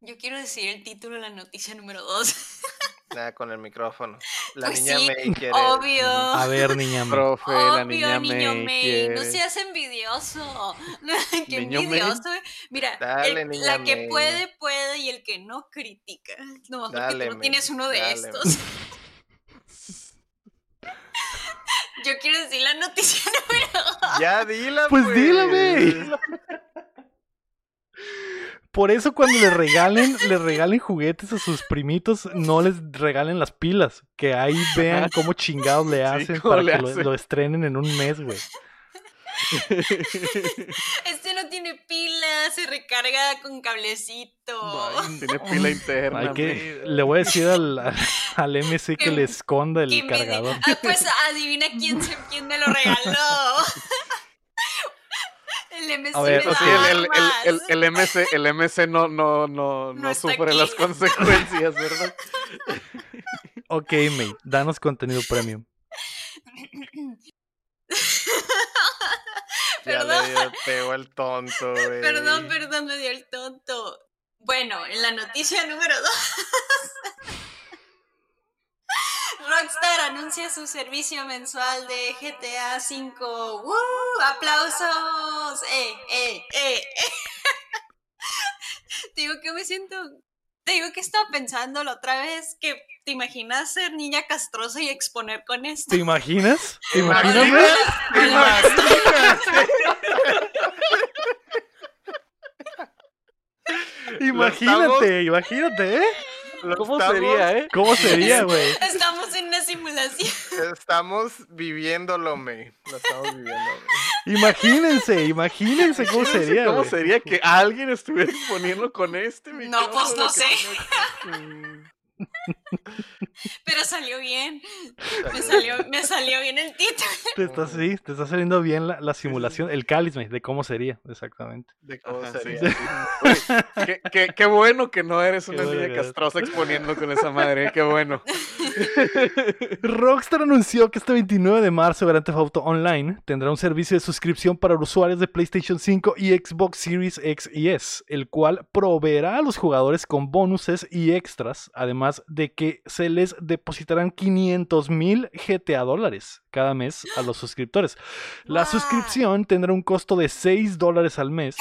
Speaker 4: Yo quiero decir el título de la noticia número 2.
Speaker 2: Nada con el micrófono. La
Speaker 4: Pues
Speaker 2: niña
Speaker 4: sí,
Speaker 2: May quiere.
Speaker 4: Obvio.
Speaker 1: a ver, niña. May.
Speaker 3: Profe, la
Speaker 4: Obvio,
Speaker 3: niña
Speaker 4: niño
Speaker 3: May
Speaker 4: May, no seas envidioso. Qué
Speaker 3: Niño May.
Speaker 4: envidioso. eh. Mira,
Speaker 2: Dale,
Speaker 4: el-
Speaker 2: niña
Speaker 4: la que
Speaker 2: May.
Speaker 4: puede, puede y el que no critica. No, porque
Speaker 2: Dale,
Speaker 4: tú no
Speaker 2: May,
Speaker 4: tienes uno de
Speaker 2: dale.
Speaker 4: estos. Yo quiero decir la noticia número
Speaker 2: Ya dila,
Speaker 1: Pues
Speaker 2: pues.
Speaker 1: dila, May. Por eso cuando le regalen, le regalen juguetes a sus primitos, no les regalen las pilas. Que ahí vean cómo chingados le hacen para
Speaker 3: le
Speaker 1: que lo,
Speaker 3: hacen.
Speaker 1: lo estrenen en un mes, güey.
Speaker 4: Este no tiene pila, se recarga con cablecito.
Speaker 3: Tiene pila interna.
Speaker 1: Hay que, le voy a decir al, al, MC que
Speaker 4: Que-
Speaker 1: le esconda el
Speaker 4: me
Speaker 1: cargador.
Speaker 4: Ah, pues adivina quién, se- quién me lo regaló. El MC
Speaker 1: A ver,
Speaker 4: me
Speaker 3: Sí,
Speaker 4: da
Speaker 3: el, el, el, el, el MC, el MC no, no, no, no, sufre
Speaker 4: aquí.
Speaker 3: las consecuencias, ¿verdad?
Speaker 1: Ok, mate, danos contenido premium.
Speaker 2: Ya
Speaker 4: Perdón.
Speaker 2: le dio, el tonto, güey.
Speaker 4: Perdón, perdón, me dio el tonto. Bueno, en la noticia número 2. Rockstar anuncia su servicio mensual de GTA V. ¡Woo! ¡Aplausos! ¡Eh, eh, eh! Te digo que me siento. Te digo que estaba pensando la otra vez que te imaginas ser niña castrosa y exponer con esto.
Speaker 1: ¿Te imaginas? ¿Te
Speaker 2: ¿Te
Speaker 1: imaginas,
Speaker 2: imaginas?
Speaker 1: güey?
Speaker 2: ¿Te imaginas?
Speaker 1: Imagínate, imagínate, ¿eh?
Speaker 3: ¿Cómo
Speaker 2: estamos-
Speaker 3: sería, eh?
Speaker 1: ¿Cómo sería, güey?
Speaker 4: Estamos en una simulación.
Speaker 2: Estamos viviéndolo, me. Lo estamos viviendo.
Speaker 1: Imagínense, imagínense cómo sería,
Speaker 3: ¿Cómo
Speaker 1: güey.
Speaker 3: sería que alguien estuviera exponiendo con este
Speaker 4: No, pues, no sé.
Speaker 3: que
Speaker 4: Pero salió bien. Me salió, me salió bien el título.
Speaker 1: Te está, sí, te está saliendo bien la, la simulación, el cáliz, de cómo sería, exactamente.
Speaker 2: De cómo
Speaker 3: Ajá,
Speaker 2: sería.
Speaker 3: sí. Oye, qué, qué- qué bueno que no eres
Speaker 1: Qué
Speaker 3: una niña castrosa exponiendo con esa madre, qué bueno.
Speaker 1: Rockstar anunció que este 29 de marzo Grand Theft Auto Online tendrá un servicio de suscripción para usuarios de PlayStation 5 y Xbox Series X y S, el cual proveerá a los jugadores con bonuses y extras, además de que se les depositarán 500 mil GTA dólares cada mes a los suscriptores. La
Speaker 4: Wow.
Speaker 1: suscripción tendrá un costo de 6 dólares al mes.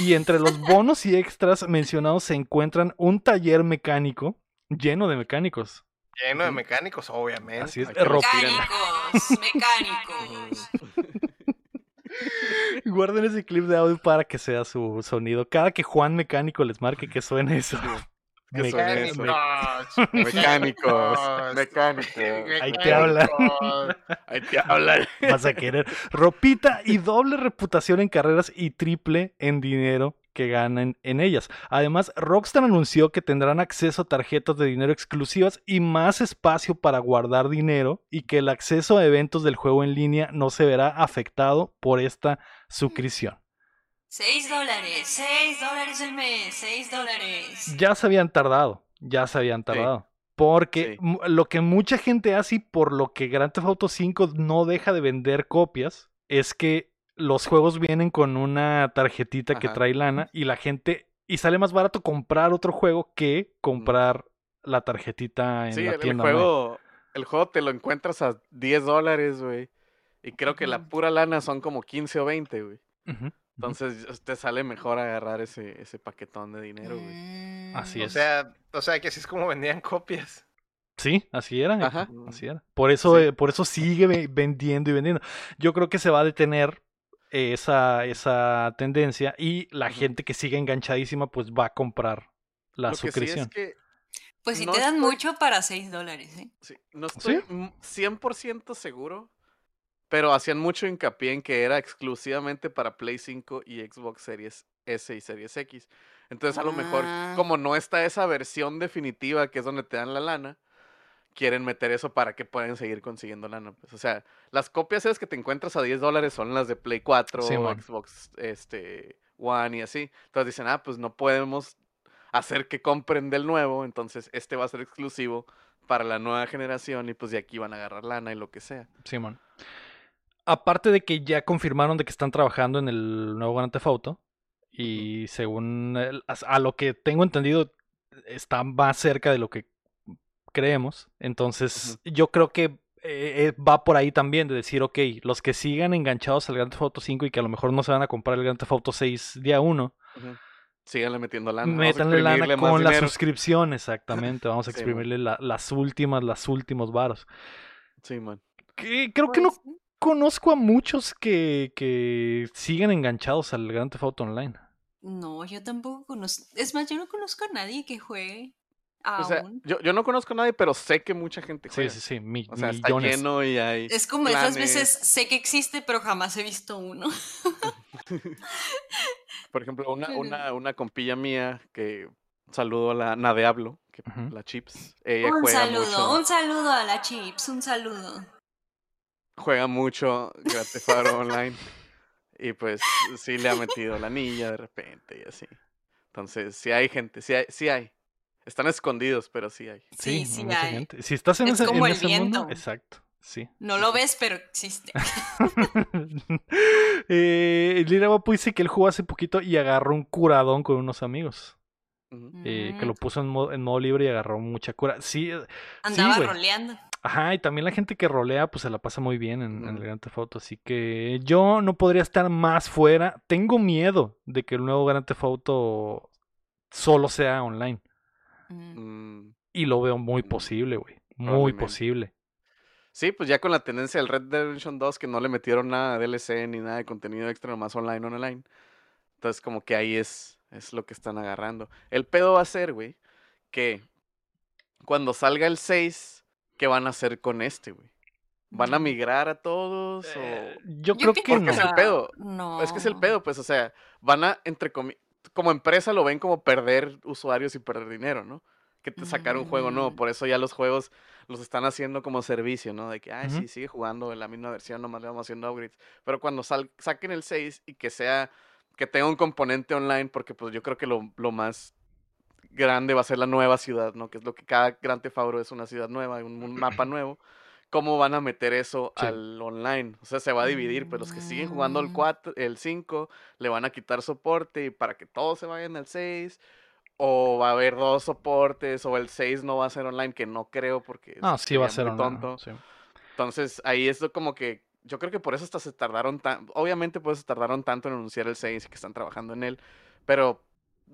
Speaker 1: Y entre los bonos y extras mencionados se encuentran un taller mecánico lleno de mecánicos.
Speaker 2: Lleno de mecánicos, obviamente.
Speaker 1: Así es.
Speaker 4: Mecánicos, mecánicos.
Speaker 1: Guarden ese clip de audio para que sea su sonido. Cada que Juan Mecánico les marque que suene eso.
Speaker 2: Mecánicos.
Speaker 3: Mecánicos, mecánicos.
Speaker 1: Ahí te habla.
Speaker 2: Mecánicos.
Speaker 3: Ahí te hablan.
Speaker 1: Vas a querer. Ropita y doble reputación en carreras y triple en dinero que ganan en ellas. Además, Rockstar anunció que tendrán acceso a tarjetas de dinero exclusivas y más espacio para guardar dinero y que el acceso a eventos del juego en línea no se verá afectado por esta suscripción.
Speaker 4: 6 dólares, 6 dólares el mes, 6 dólares.
Speaker 1: ya se habían tardado, ya se habían tardado. Porque
Speaker 3: Sí.
Speaker 1: lo que mucha gente hace y por lo que Grand Theft Auto 5 no deja de vender copias es que los juegos vienen con una tarjetita que trae lana y la gente y sale más barato comprar otro juego que comprar la tarjetita en
Speaker 3: Sí,
Speaker 1: la
Speaker 3: el, el
Speaker 1: tienda. online.
Speaker 3: juego, el juego te lo encuentras a 10 dólares, güey. Y creo que la pura lana son como 15 o 20, güey.
Speaker 1: Ujú.
Speaker 3: Entonces te sale mejor agarrar ese, ese paquetón de dinero, güey.
Speaker 4: Mm.
Speaker 1: Así
Speaker 2: O
Speaker 1: es.
Speaker 2: sea, o sea que así es como vendían copias.
Speaker 1: Sí, así era.
Speaker 3: Ajá.
Speaker 1: Así era. Por eso,
Speaker 3: Sí.
Speaker 1: eh, por eso sigue ve- vendiendo y vendiendo. Yo creo que se va a detener esa, esa tendencia y la gente que sigue enganchadísima pues va a comprar la
Speaker 3: Lo que sí
Speaker 1: suscripción.
Speaker 3: es que
Speaker 4: Pues si
Speaker 3: no
Speaker 4: te dan
Speaker 3: estoy-
Speaker 4: mucho para 6 dólares, ¿eh?
Speaker 3: sí, no estoy m- 100% seguro, pero hacían mucho hincapié en que era exclusivamente para Play 5 y Xbox Series S y Series X. Entonces a lo mejor,
Speaker 4: Ah.
Speaker 3: como no está esa versión definitiva que es donde te dan la lana, quieren meter eso para que puedan seguir consiguiendo lana. Pues. O sea, las copias esas que te encuentras a 10 dólares son las de Play 4,
Speaker 1: Simón.
Speaker 3: Xbox este, One y así. Entonces dicen, ah, pues no podemos hacer que compren del nuevo, entonces este va a ser exclusivo para la nueva generación y pues de aquí van a agarrar lana y lo que sea.
Speaker 1: Simón. Aparte de que ya confirmaron de que están trabajando en el nuevo Grand Theft Auto y según el- a a lo que tengo entendido está más cerca de lo que creemos. Entonces yo creo que eh, eh, va por ahí también de decir, ok, los que sigan enganchados al Grand Theft Auto 5 y que a lo mejor no se van a comprar el Grand Theft Auto 6 día 1,
Speaker 3: Ujú. Síganle metiendo lana.
Speaker 1: métanle lana con la
Speaker 3: dinero.
Speaker 1: suscripción, exactamente. Vamos a
Speaker 3: Sí,
Speaker 1: exprimirle la- las últimas, las últimos varos.
Speaker 3: Sí, man.
Speaker 1: Que- creo que no
Speaker 4: Pues,
Speaker 1: conozco a muchos que, que siguen enganchados al Grand Theft Auto Online.
Speaker 4: No, yo tampoco conozco. Es más, yo no conozco a nadie que juegue.
Speaker 3: O sea,
Speaker 4: Aún.
Speaker 3: yo, yo no conozco a nadie, pero sé que mucha gente
Speaker 1: Sí,
Speaker 3: juega.
Speaker 1: sí, sí, mi-
Speaker 3: O sea, está
Speaker 1: millones.
Speaker 3: lleno y hay.
Speaker 4: Es como esas veces sé que existe, pero jamás he visto uno.
Speaker 3: Por ejemplo, una, una, una compilla mía que saludo a la Nadeablo, que
Speaker 1: Ujú.
Speaker 3: la Chips. Ella
Speaker 4: un
Speaker 3: juega
Speaker 4: saludo,
Speaker 3: mucho.
Speaker 4: un saludo a la Chips, un saludo.
Speaker 3: Juega mucho Grand Theft Auto Online. Y pues sí le ha metido la anilla de repente y así. Entonces, sí hay gente, sí hay, sí hay. Están escondidos, pero sí hay.
Speaker 1: Sí,
Speaker 4: Sí, sí
Speaker 1: mucha
Speaker 4: hay.
Speaker 1: gente. Si estás en
Speaker 4: Es
Speaker 1: ese,
Speaker 4: como
Speaker 1: en
Speaker 4: el
Speaker 1: ese mundo,
Speaker 4: viento.
Speaker 1: exacto, sí.
Speaker 4: No lo ves, pero existe.
Speaker 1: eh, Lira Guapo dice que él jugó hace poquito y agarró un curadón con unos amigos. Eh, que
Speaker 4: Mm,
Speaker 1: lo puso en modo, en modo libre y agarró mucha cura. Sí, eh,
Speaker 4: Andaba
Speaker 1: güey.
Speaker 4: roleando.
Speaker 1: Ajá, y también la gente que rolea, pues se la pasa muy bien en, en el. Grand Theft Auto. Así que yo no podría estar más fuera. Tengo miedo de que el nuevo Grand Theft Auto solo sea online.
Speaker 4: Mm.
Speaker 3: Mm,
Speaker 1: Y lo veo muy
Speaker 3: Mm,
Speaker 1: posible, güey. Muy posible.
Speaker 3: Sí, pues ya con la tendencia del Red Dead Redemption 2 que no le metieron nada de DLC ni nada de contenido extra, nomás online, online. Entonces como que ahí es, es lo que están agarrando. El pedo va a ser, güey, que cuando salga el 6, ¿qué van a hacer con este, güey? ¿Van a
Speaker 4: Mm.
Speaker 3: migrar a todos?
Speaker 1: Eh,
Speaker 3: o...
Speaker 1: yo,
Speaker 4: Yo
Speaker 1: creo que
Speaker 3: Porque
Speaker 1: no.
Speaker 3: es el pedo.
Speaker 4: No.
Speaker 3: Es que es el pedo, pues, o sea, van a, entre comillas, como empresa lo ven como perder usuarios y perder dinero, ¿no? Que te sacar un juego nuevo,
Speaker 4: Mm.
Speaker 3: por eso ya los juegos los están haciendo como servicio, ¿no? De que, ay, sí, sigue jugando en la misma versión, nomás le vamos haciendo upgrades. Pero cuando sal- saquen el 6 y que sea, que tenga un componente online, porque pues yo creo que lo, lo más grande va a ser la nueva ciudad, ¿no? Que es lo que cada Gran Theft Auto es una ciudad nueva, un, un mapa nuevo. ¿Cómo van a meter eso
Speaker 1: Sí.
Speaker 3: al online? O sea, se va a dividir, pues los que siguen jugando el
Speaker 4: Mm.
Speaker 3: 4, el 5, le van a quitar soporte y para que todos se vayan al 6. O va a haber dos soportes, o el 6 no va a ser online, que no creo porque
Speaker 1: No, sí va a ser online.
Speaker 3: tonto.
Speaker 1: sí.
Speaker 3: Entonces, ahí es como que. Yo creo que por eso hasta se tardaron tan. Obviamente, pues se tardaron tanto en anunciar el 6 y que están trabajando en él. Pero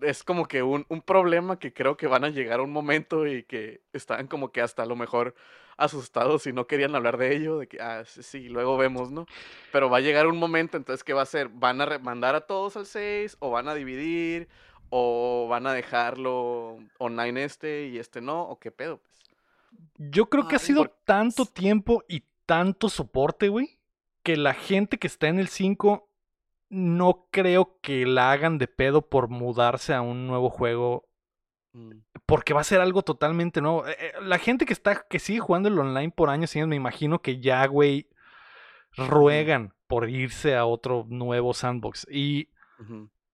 Speaker 3: es como que un, un problema que creo que van a llegar a un momento y que están como que hasta a lo mejor asustados y no querían hablar de ello. De que, ah, sí, sí, luego vemos, ¿no? Pero va a llegar un momento, entonces, ¿qué va a hacer? ¿Van a mandar a todos al 6? ¿O van a dividir? ¿O van a dejarlo online este y este no? ¿O qué pedo? Pues?
Speaker 1: Yo creo que ha sido
Speaker 3: por-
Speaker 1: tanto tiempo y tanto soporte, güey, que la gente que está en el 5 no creo que la hagan de pedo por mudarse a un nuevo juego.
Speaker 3: Mm.
Speaker 1: Porque va a ser algo totalmente nuevo. Eh, eh, La gente que está, que sigue jugando el online por años y años, me imagino que ya, güey, ruegan por irse a otro nuevo sandbox. Y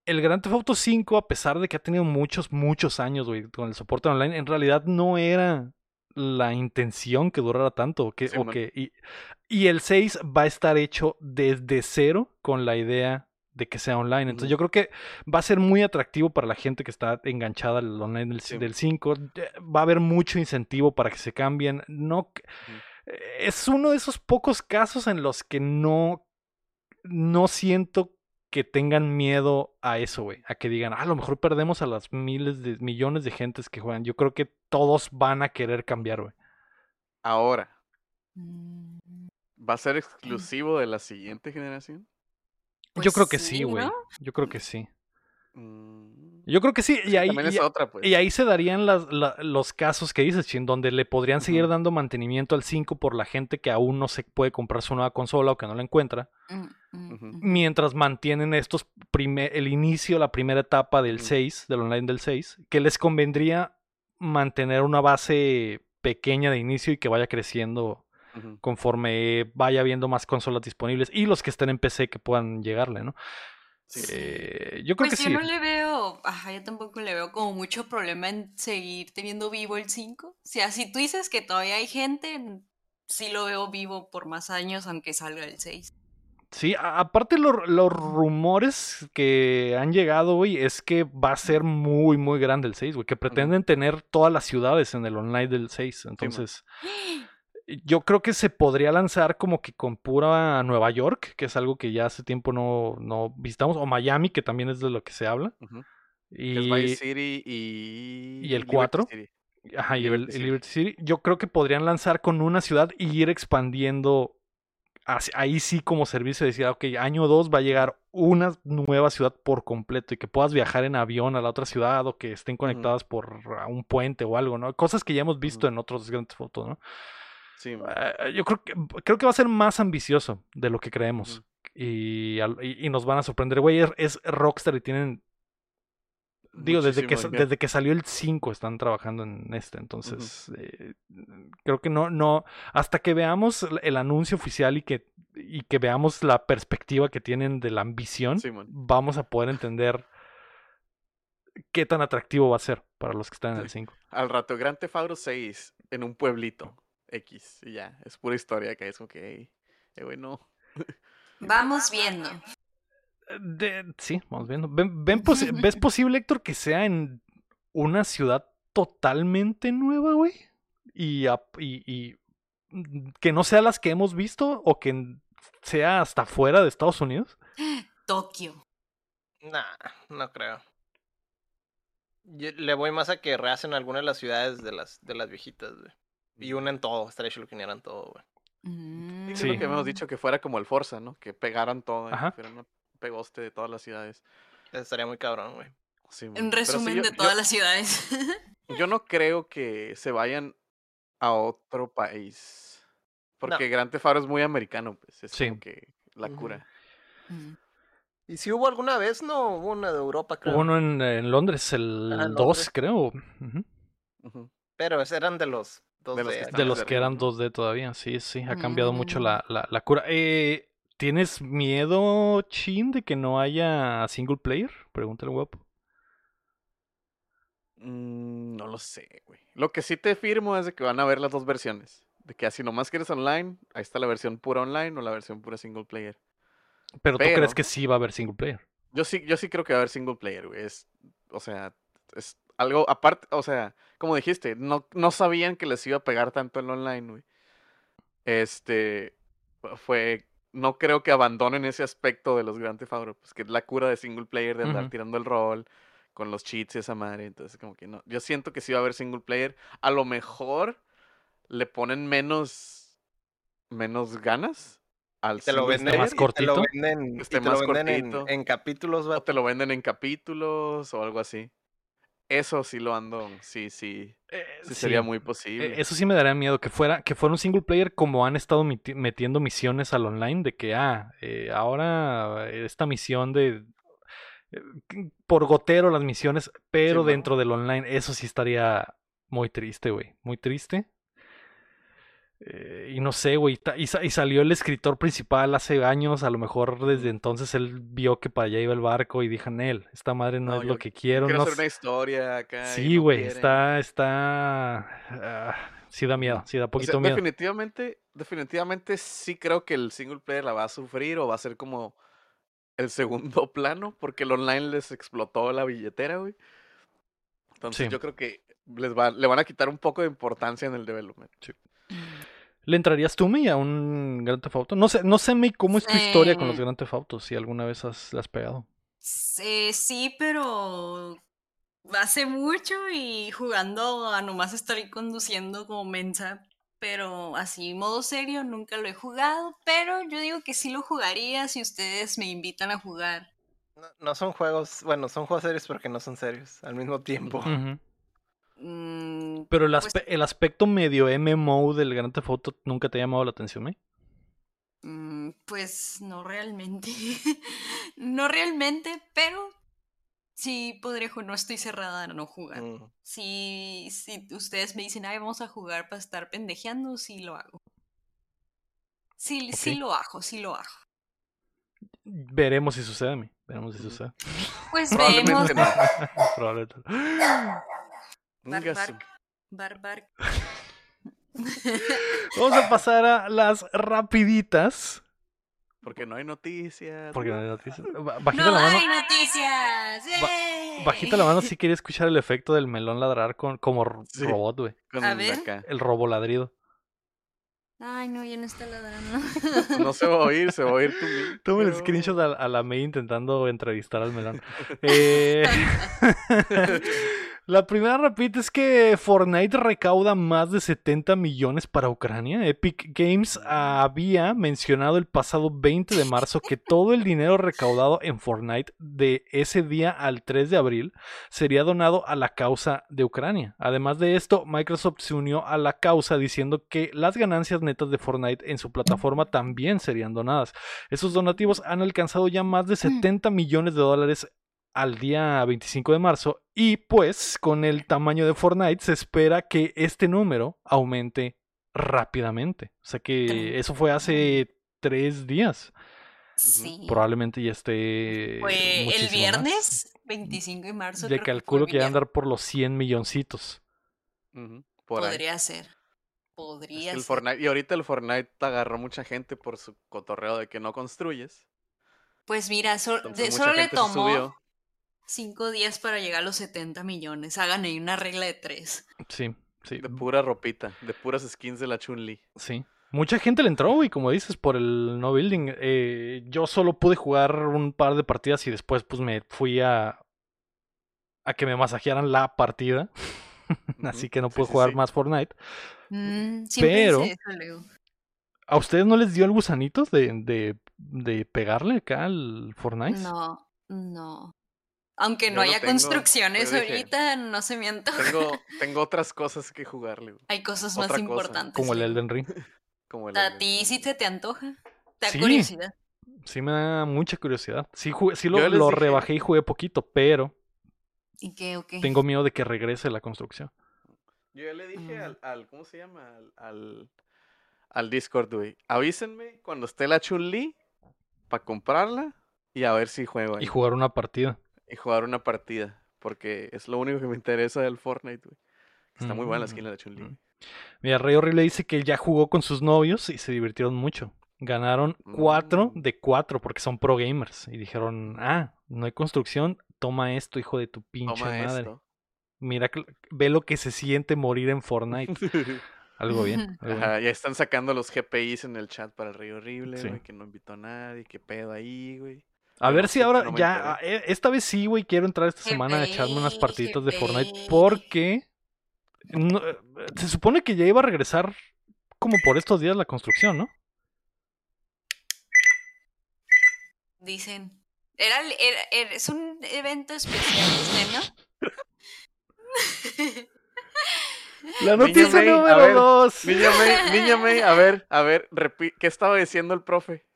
Speaker 1: el Grand Theft Auto 5, a pesar de que ha tenido muchos, muchos años, güey, con el soporte online, en realidad no era la intención que durara tanto. Que,
Speaker 3: Sí,
Speaker 1: o
Speaker 3: man.
Speaker 1: que, y, y el 6 va a estar hecho desde cero con la idea de que sea online. Entonces yo creo que va a ser muy atractivo para la gente que está enganchada al online del,
Speaker 3: Sí.
Speaker 1: del 5. Eh, Va a haber mucho incentivo para que se cambien. No, eh, es uno de esos pocos casos en los que no, no siento que tengan miedo a eso, güey. A que digan, "Ah, a lo mejor perdemos a las miles de millones de gentes que juegan. Yo creo que todos van a querer cambiar, güey.
Speaker 3: Ahora,
Speaker 4: Mm,
Speaker 3: ¿va a ser exclusivo de la siguiente generación?
Speaker 1: Yo
Speaker 4: pues
Speaker 1: creo que sí, güey.
Speaker 4: ¿no?
Speaker 1: Yo creo que sí.
Speaker 3: Mm,
Speaker 1: Yo creo que sí. Y ahí,
Speaker 3: También es
Speaker 1: y-
Speaker 3: otra, pues.
Speaker 1: y ahí se darían las- la- los casos que dices, Chin, donde le podrían seguir dando mantenimiento al 5 por la gente que aún no se puede comprar su nueva consola o que no la encuentra.
Speaker 4: Mm, mm,
Speaker 1: mientras mantienen estos prime- el inicio, la primera etapa del
Speaker 3: Ujú.
Speaker 1: 6, del online del 6, que les convendría mantener una base pequeña de inicio y que vaya creciendo conforme vaya habiendo más consolas disponibles y los que estén en PC que puedan llegarle, ¿no?
Speaker 3: Sí.
Speaker 1: Eh, yo creo
Speaker 4: Pues
Speaker 1: que
Speaker 4: yo
Speaker 1: sí.
Speaker 4: no le veo, ajá, yo tampoco le veo como mucho problema en seguir teniendo vivo el 5. O sea, si tú dices que todavía hay gente, sí lo veo vivo por más años, aunque salga el 6.
Speaker 1: Sí, aparte lo- los rumores que han llegado, güey, es que va a ser muy, muy grande el 6, güey, que pretenden tener todas las ciudades en el online del 6. Entonces, yo creo que se podría lanzar como que con pura Nueva York, que es algo que ya hace tiempo no, no visitamos, o Miami, que también es de lo que se habla.
Speaker 3: Ujú. Que es Vice
Speaker 1: Y,
Speaker 3: City y...
Speaker 1: y el
Speaker 3: Liberty
Speaker 1: 4.
Speaker 3: City.
Speaker 1: ajá, y el-
Speaker 3: Liberty
Speaker 1: el
Speaker 3: City.
Speaker 1: Liberty City. Yo creo que podrían lanzar con una ciudad y ir expandiendo. hacia- ahí sí, como servicio, decir, ok, año 2 va a llegar una nueva ciudad por completo y que puedas viajar en avión a la otra ciudad o que estén conectadas por un puente o algo, ¿no? Cosas que ya hemos visto en otros grandes fotos, ¿no?
Speaker 3: Sí,
Speaker 1: eh, yo creo que, creo que va a ser más ambicioso de lo que creemos. y, y, nos van a sorprender. Güey, es Rockstar y tienen Digo, desde que, desde que salió el 5 están trabajando en este, entonces eh, creo que no, no, hasta que veamos el anuncio oficial y que, y que veamos la perspectiva que tienen de la ambición, vamos a poder entender qué tan atractivo va a ser para los que están en el 5.
Speaker 3: Al rato, Grand Theft Auto 6 en un pueblito X, y ya, es pura historia que es como que, eh, bueno.
Speaker 4: Vamos viendo
Speaker 1: sí, vamos viendo. ¿Ves posible, Héctor, que sea en una ciudad totalmente nueva, güey? Y, y, que no sea las que hemos visto o que sea hasta fuera de Estados Unidos.
Speaker 4: Tokio.
Speaker 2: Nah, no creo. le voy más a que rehacen algunas de las ciudades de las, de las viejitas, güey. Y unen todo, estaría chulo que unieran todo, güey.
Speaker 3: Sí, lo que hemos dicho que fuera como el Forza, ¿no? Que pegaran todo. Ajá pegoste de todas las ciudades.
Speaker 2: Estaría muy cabrón, güey.
Speaker 4: Un resumen de todas las ciudades.
Speaker 3: yo no creo que se vayan a otro país. Porque Gran Tefaro es muy americano, pues. Es como que la cura.
Speaker 2: ¿Y si hubo alguna vez? No, hubo una de Europa,
Speaker 1: creo. Hubo uno en, Londres, el 2, creo.
Speaker 2: Pero eran de los 2D.
Speaker 1: De los que, de los que eran 2D todavía, sí, sí. Ha cambiado mucho mm. la, la, la cura. Eh, ¿Tienes miedo, Chin, de que no haya single player? Pregúntale, guapo.
Speaker 3: Mm, no lo sé, güey. Lo que sí te firmo es de que van a haber las dos versiones. De que así nomás quieres online, ahí está la versión pura online o la versión pura single player.
Speaker 1: Pero, tú crees que sí va a haber single player.
Speaker 3: Yo sí, yo sí creo que va a haber single player, güey. Es, o sea, es algo aparte, o sea, como dijiste, no, no sabían que les iba a pegar tanto el online, güey. Este fue no creo que abandonen ese aspecto de los Grand Theft Auto, pues que es la cura de single player, de andar tirando el rol con los cheats y esa madre, entonces como que no. Yo siento que sí va a haber single player, a lo mejor le ponen menos menos ganas
Speaker 2: al te lo venden más cortito, te lo venden, En, en, capítulos,
Speaker 3: o te lo venden en capítulos o algo así. Eso sí lo ando, sí, sí. Eh, sí, sería muy posible.
Speaker 1: Eso sí me daría miedo, que fuera, que fuera un single player como han estado metiendo misiones al online, de que, ah, eh, ahora esta misión de... Eh, por gotero las misiones, pero dentro del online, eso sí estaría muy triste, güey. Muy triste. Eh, y no sé, güey. Y, salió el escritor principal hace años. A lo mejor desde entonces él vio que para allá iba el barco y dijo, él, esta madre no, es lo que quiero.
Speaker 3: Quiero
Speaker 1: no
Speaker 3: hacer una historia acá.
Speaker 1: Sí, güey. está, está. Ah, sí da miedo, sí da poquito miedo.
Speaker 3: Definitivamente, definitivamente sí creo que el single player la va a sufrir o va a ser como el segundo plano porque el online les explotó la billetera, güey. Entonces yo creo que les va, le van a quitar un poco de importancia en el development. Sí.
Speaker 1: ¿Le entrarías tú, May, a un Grand Theft Auto? No sé, no sé, May, cómo es tu historia con los Grand Theft Auto, si alguna vez has, has pegado.
Speaker 4: Sí, sí, pero hace mucho y jugando a nomás estar ahí conduciendo como mensa, pero así modo serio nunca lo he jugado, pero yo digo que sí lo jugaría si ustedes me invitan a jugar.
Speaker 2: No, son juegos, bueno, son juegos serios porque no son serios al mismo tiempo.
Speaker 1: Mm, Pero pues el, aspecto medio MMO del Grand Theft Auto nunca te ha llamado la atención, ¿eh?
Speaker 4: Mm, pues no realmente. no realmente, pero sí podría jugar. No estoy cerrada a no jugar. Mm. Si, ustedes me dicen, ay, vamos a jugar para estar pendejeando, sí lo hago. Sí, sí lo hago, sí lo hago.
Speaker 1: Veremos si sucede a mí. Veremos si sucede.
Speaker 4: Pues veremos.
Speaker 1: Probablemente.
Speaker 4: Barbar.
Speaker 1: Vamos a pasar a las rapiditas.
Speaker 3: Porque no hay noticias.
Speaker 1: Porque no hay noticias.
Speaker 4: Bajita no hay noticias.
Speaker 1: bajita la mano si quiere escuchar el efecto del melón ladrar con, como robot, güey.
Speaker 4: A ver.
Speaker 1: El robo ladrido.
Speaker 4: Ay, no, ya no está ladrando.
Speaker 3: No se va a oír, se va a oír tú.
Speaker 1: Toma el screenshot a, la May intentando entrevistar al melón. Eh... La primera repite es que Fortnite recauda más de 70 millones para Ucrania. Epic Games había mencionado el pasado 20 de marzo que todo el dinero recaudado en Fortnite de ese día al 3 de abril sería donado a la causa de Ucrania. Además de esto, Microsoft se unió a la causa diciendo que las ganancias netas de Fortnite en su plataforma también serían donadas. Esos donativos han alcanzado ya más de 70 millones de dólares al día 25 de marzo y pues con el tamaño de Fortnite se espera que este número aumente rápidamente. O sea que eso fue hace tres días.
Speaker 4: Sí.
Speaker 1: Probablemente ya esté.
Speaker 4: Fue el viernes 25 de marzo.
Speaker 1: Le calculo que, va a andar por los 100 milloncitos.
Speaker 4: Podría ser. Podría ser.
Speaker 3: Fortnite, y ahorita el Fortnite agarró mucha gente por su cotorreo de que no construyes.
Speaker 4: Pues mira, solo le tomó cinco días para llegar a los 70 millones. Hagan ahí una regla de tres.
Speaker 1: Sí, sí.
Speaker 3: De pura ropita, de puras skins de la Chun-Li.
Speaker 1: Sí. Mucha gente le entró, y como dices, por el no building. Eh, yo solo pude jugar un par de partidas y después pues me fui a, a que me masajearan la partida. Así que no pude jugar más Fortnite.
Speaker 4: Mm, Pero, eso,
Speaker 1: ¿a ustedes no les dio el gusanito de, de, de pegarle acá al Fortnite?
Speaker 4: No, no. Aunque no haya construcciones ahorita, no se me antoja.
Speaker 3: Tengo, tengo otras cosas que jugarle.
Speaker 4: Hay cosas más importantes.
Speaker 1: Como el Elden Ring.
Speaker 3: Como el
Speaker 4: ¿A ti sí te, te antoja? ¿Te da curiosidad?
Speaker 1: Sí me da mucha curiosidad. Sí, sí lo, lo rebajé y jugué poquito, pero...
Speaker 4: ¿Y qué o qué?
Speaker 1: Tengo miedo de que regrese la construcción.
Speaker 3: Yo ya le dije al, al, ¿cómo se llama? Al, al, Discord, güey. Avísenme cuando esté la Chun-Li para comprarla y a ver si juego ahí.
Speaker 1: Y jugar una partida
Speaker 3: y jugar una partida. Porque es lo único que me interesa del Fortnite, güey. Está muy buena la skin de Chun-Li.
Speaker 1: Mira, Rey Horrible dice que ya jugó con sus novios y se divirtieron mucho. Ganaron cuatro mm. de cuatro porque son pro gamers. Y dijeron, ah, no hay construcción, toma esto, hijo de tu pinche madre. Mira, ve lo que se siente morir en Fortnite. algo bien.
Speaker 3: ya están sacando los GPIs en el chat para el Rey Horrible, güey, que no invitó a nadie, qué pedo ahí, güey.
Speaker 1: A ver si ahora ya, eh, esta vez sí, güey, quiero entrar esta semana a echarme unas partiditas de Fortnite porque eh, se supone que ya iba a regresar como por estos días la construcción, ¿no?
Speaker 4: Dicen. Era, es un evento especial, ¿no?
Speaker 1: La noticia número dos.
Speaker 3: Niña May, niña May, a ver, a ver, ¿qué estaba diciendo el profe?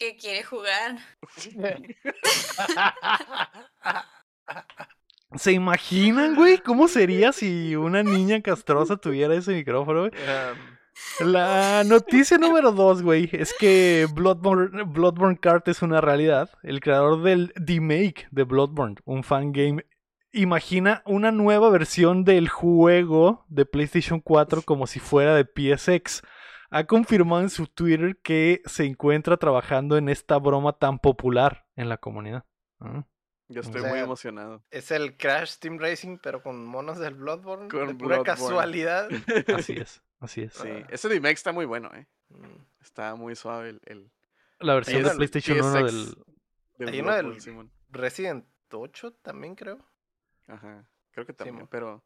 Speaker 4: Que quiere jugar.
Speaker 1: ¿Se imaginan, güey? ¿Cómo sería si una niña castrosa tuviera ese micrófono, güey? La noticia número dos, güey, es que Bloodborne, Bloodborne Kart es una realidad. El creador del remake de Bloodborne, un fangame, imagina una nueva versión del juego de PlayStation 4 como si fuera de PSX ha confirmado en su Twitter que se encuentra trabajando en esta broma tan popular en la comunidad. Ah.
Speaker 3: Yo estoy muy emocionado.
Speaker 2: Es el Crash Team Racing, pero con monos del Bloodborne. Con pura casualidad.
Speaker 1: Así es, así es.
Speaker 3: Sí, ese remake está muy bueno, ¿eh? Mm. Está muy suave el...
Speaker 1: La versión de PlayStation 1 del...
Speaker 2: Hay uno del Resident 8 también, creo.
Speaker 3: Ajá, creo que también, pero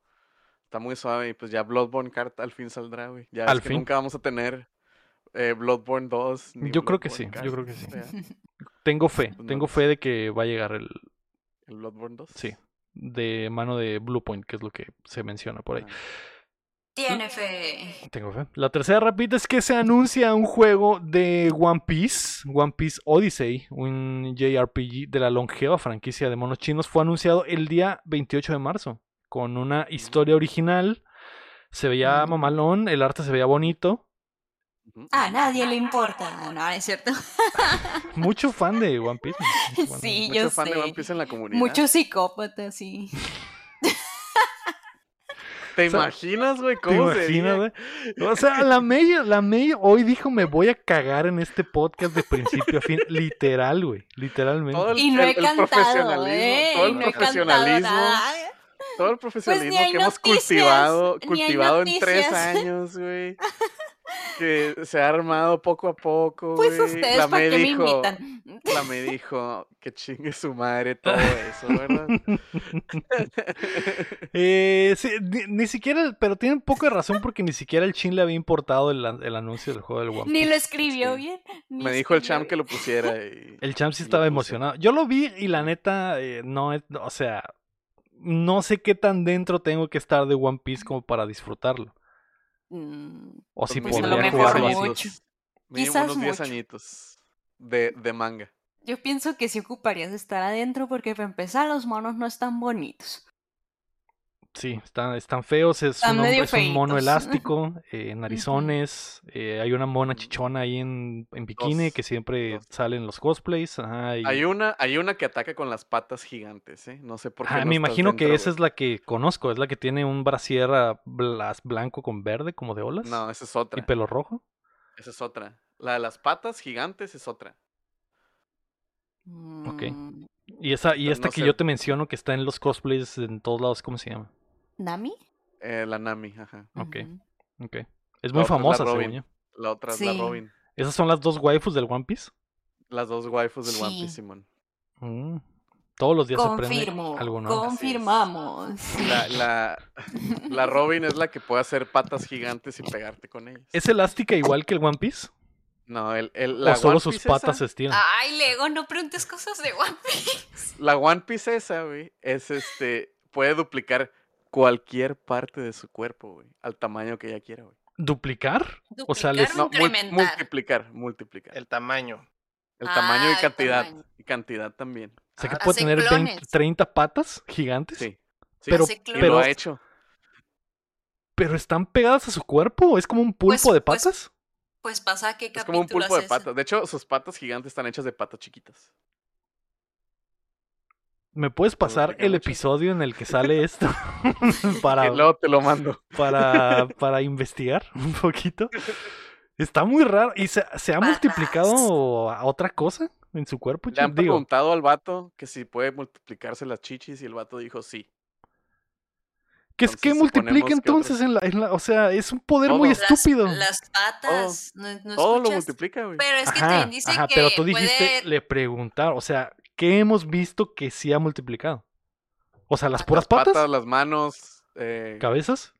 Speaker 3: Está muy suave y pues ya Bloodborne Kart al fin saldrá, güey. Ya
Speaker 1: al
Speaker 3: fin. nunca vamos a tener eh, Bloodborne 2.
Speaker 1: yo creo que sí, yo creo que sí. tengo fe, pues tengo fe de que va a llegar el...
Speaker 3: ¿El Bloodborne 2?
Speaker 1: Sí, de mano de Bluepoint, que es lo que se menciona por ahí.
Speaker 4: Tiene fe.
Speaker 1: Tengo fe. La tercera rápida es que se anuncia un juego de One Piece, One Piece Odyssey, un JRPG de la longeva franquicia de monos chinos, fue anunciado el día 28 de marzo con una historia original. Se veía mamalón, el arte se veía bonito.
Speaker 4: A nadie le importa, no, es cierto.
Speaker 1: Mucho fan de One Piece.
Speaker 4: sí, yo
Speaker 3: fan
Speaker 4: de
Speaker 3: One Piece en la comunidad.
Speaker 4: Mucho psicópata, sí.
Speaker 3: ¿Te imaginas, güey? ¿Cómo ¿Te imaginas, güey?
Speaker 1: O sea, la May, la May hoy dijo, me voy a cagar en este podcast de principio a fin. Literal, güey. Literalmente.
Speaker 4: y no he cantado, ¿eh?
Speaker 3: Todo el profesionalismo. Todo el pues profesionalismo que hemos cultivado, cultivado en tres años, güey. que se ha armado poco a poco.
Speaker 4: Pues ustedes,
Speaker 3: la
Speaker 4: ¿para
Speaker 3: me
Speaker 4: qué me
Speaker 3: dijo,
Speaker 4: invitan?
Speaker 3: la me dijo que chingue su madre todo eso, ¿verdad?
Speaker 1: Eh, sí, ni, ni siquiera, pero tiene un poco de razón porque ni siquiera el Chin le había importado el, el anuncio del juego del One
Speaker 4: Ni lo escribió
Speaker 3: Sí.
Speaker 4: bien. ni
Speaker 3: me dijo el champ que
Speaker 4: bien.
Speaker 3: lo pusiera y
Speaker 1: El champ sí estaba emocionado. Yo lo vi y la neta, eh, no es, o sea, no sé qué tan dentro tengo que estar de One Piece como para disfrutarlo.
Speaker 4: Mm,
Speaker 1: O si
Speaker 4: Pues
Speaker 1: podría jugarlo así.
Speaker 4: Quizás
Speaker 3: unos 10
Speaker 4: mucho.
Speaker 3: añitos de, de manga.
Speaker 4: Yo pienso que sí ocuparías estar adentro porque para empezar los monos no están bonitos.
Speaker 1: Sí, están, están feos, es,
Speaker 4: Están
Speaker 1: un, es un mono elástico, eh, narizones, eh, hay una mona chichona ahí en, en bikini
Speaker 3: Dos,
Speaker 1: que siempre
Speaker 3: dos.
Speaker 1: sale en los cosplays. Ajá, y-
Speaker 3: Hay una, hay una que ataca con las patas gigantes, ¿eh? No sé por qué.
Speaker 1: Ah,
Speaker 3: no
Speaker 1: me imagino que esa es la que conozco, es la que tiene un brasier blanco con verde, como de olas,
Speaker 3: No, esa es
Speaker 1: y
Speaker 3: otra.
Speaker 1: pelo rojo.
Speaker 3: Esa es otra. La de las patas gigantes es otra.
Speaker 1: Ok.
Speaker 4: Mm,
Speaker 1: Y esa, y esta
Speaker 3: no
Speaker 1: que
Speaker 3: sé.
Speaker 1: yo te menciono que está en los cosplays en todos lados, ¿cómo se llama?
Speaker 4: ¿Nami?
Speaker 3: Eh, la Nami, ajá.
Speaker 1: Ok. Ok. Es muy
Speaker 3: la
Speaker 1: famosa, según
Speaker 3: Robin.
Speaker 1: yo.
Speaker 3: La otra es la. Robin.
Speaker 1: ¿Esas son las dos waifus del One Piece?
Speaker 3: Las dos waifus del One. Piece, Simón.
Speaker 1: Mm. Todos los días se
Speaker 4: Confirmo,
Speaker 1: aprende algo nuevo.
Speaker 4: confirmamos.
Speaker 3: La, la, la Robin es la que puede hacer patas gigantes y pegarte con ellas.
Speaker 1: ¿Es elástica igual que el One Piece?
Speaker 3: No, el, el- la
Speaker 1: ¿O solo
Speaker 3: One
Speaker 1: sus
Speaker 3: Piece
Speaker 1: patas se estiran?
Speaker 4: Ay, Lego, no preguntes cosas de One Piece.
Speaker 3: La One Piece esa, güey, es este. Puede duplicar cualquier parte de su cuerpo, güey. Al tamaño que ella quiera, güey.
Speaker 1: ¿Duplicar? O sea, les-
Speaker 3: No, multiplicar, multiplicar. El,
Speaker 2: El tamaño.
Speaker 3: tamaño
Speaker 4: Ah,
Speaker 3: y
Speaker 4: el
Speaker 3: cantidad.
Speaker 4: tamaño.
Speaker 3: Y cantidad también.
Speaker 1: O sea, que
Speaker 2: Ah,
Speaker 1: puede tener 20
Speaker 4: clones.
Speaker 1: 30 patas gigantes.
Speaker 3: Sí. sí.
Speaker 1: Pero-
Speaker 3: lo
Speaker 1: pero-
Speaker 3: ha hecho.
Speaker 1: ¿Pero están pegadas a su cuerpo? ¿O es como un pulpo
Speaker 4: Pues-
Speaker 1: de
Speaker 4: pues,
Speaker 1: patas?
Speaker 4: Pues pasa qué
Speaker 3: Es como un pulpo de patas. De hecho, sus patas gigantes están hechas de patas chiquitas.
Speaker 1: ¿Me puedes pasar el episodio en el que sale esto? para,
Speaker 3: luego te lo mando.
Speaker 1: para, para investigar un poquito. Está muy raro. ¿Y se, se ha multiplicado a otra cosa en su cuerpo?
Speaker 3: Le han
Speaker 1: Digo,
Speaker 3: preguntado al vato que si puede multiplicarse las chichis y el vato dijo sí.
Speaker 1: ¿qué es que
Speaker 3: entonces
Speaker 1: multiplica
Speaker 3: que
Speaker 1: entonces en la, en la- O sea, es un poder muy
Speaker 3: Todo.
Speaker 1: Estúpido.
Speaker 4: Las, patas. ¿No, no
Speaker 3: Todo lo multiplica, güey.
Speaker 4: Pero es que
Speaker 1: Ajá,
Speaker 4: dice
Speaker 1: ajá,
Speaker 4: que
Speaker 1: pero tú dijiste,
Speaker 4: puede...
Speaker 1: le preguntaron. O sea, ¿qué hemos visto que sí ha multiplicado? O sea, las
Speaker 4: Ah,
Speaker 1: puras
Speaker 3: Las
Speaker 1: patas,
Speaker 3: patas, las manos, eh,
Speaker 1: cabezas.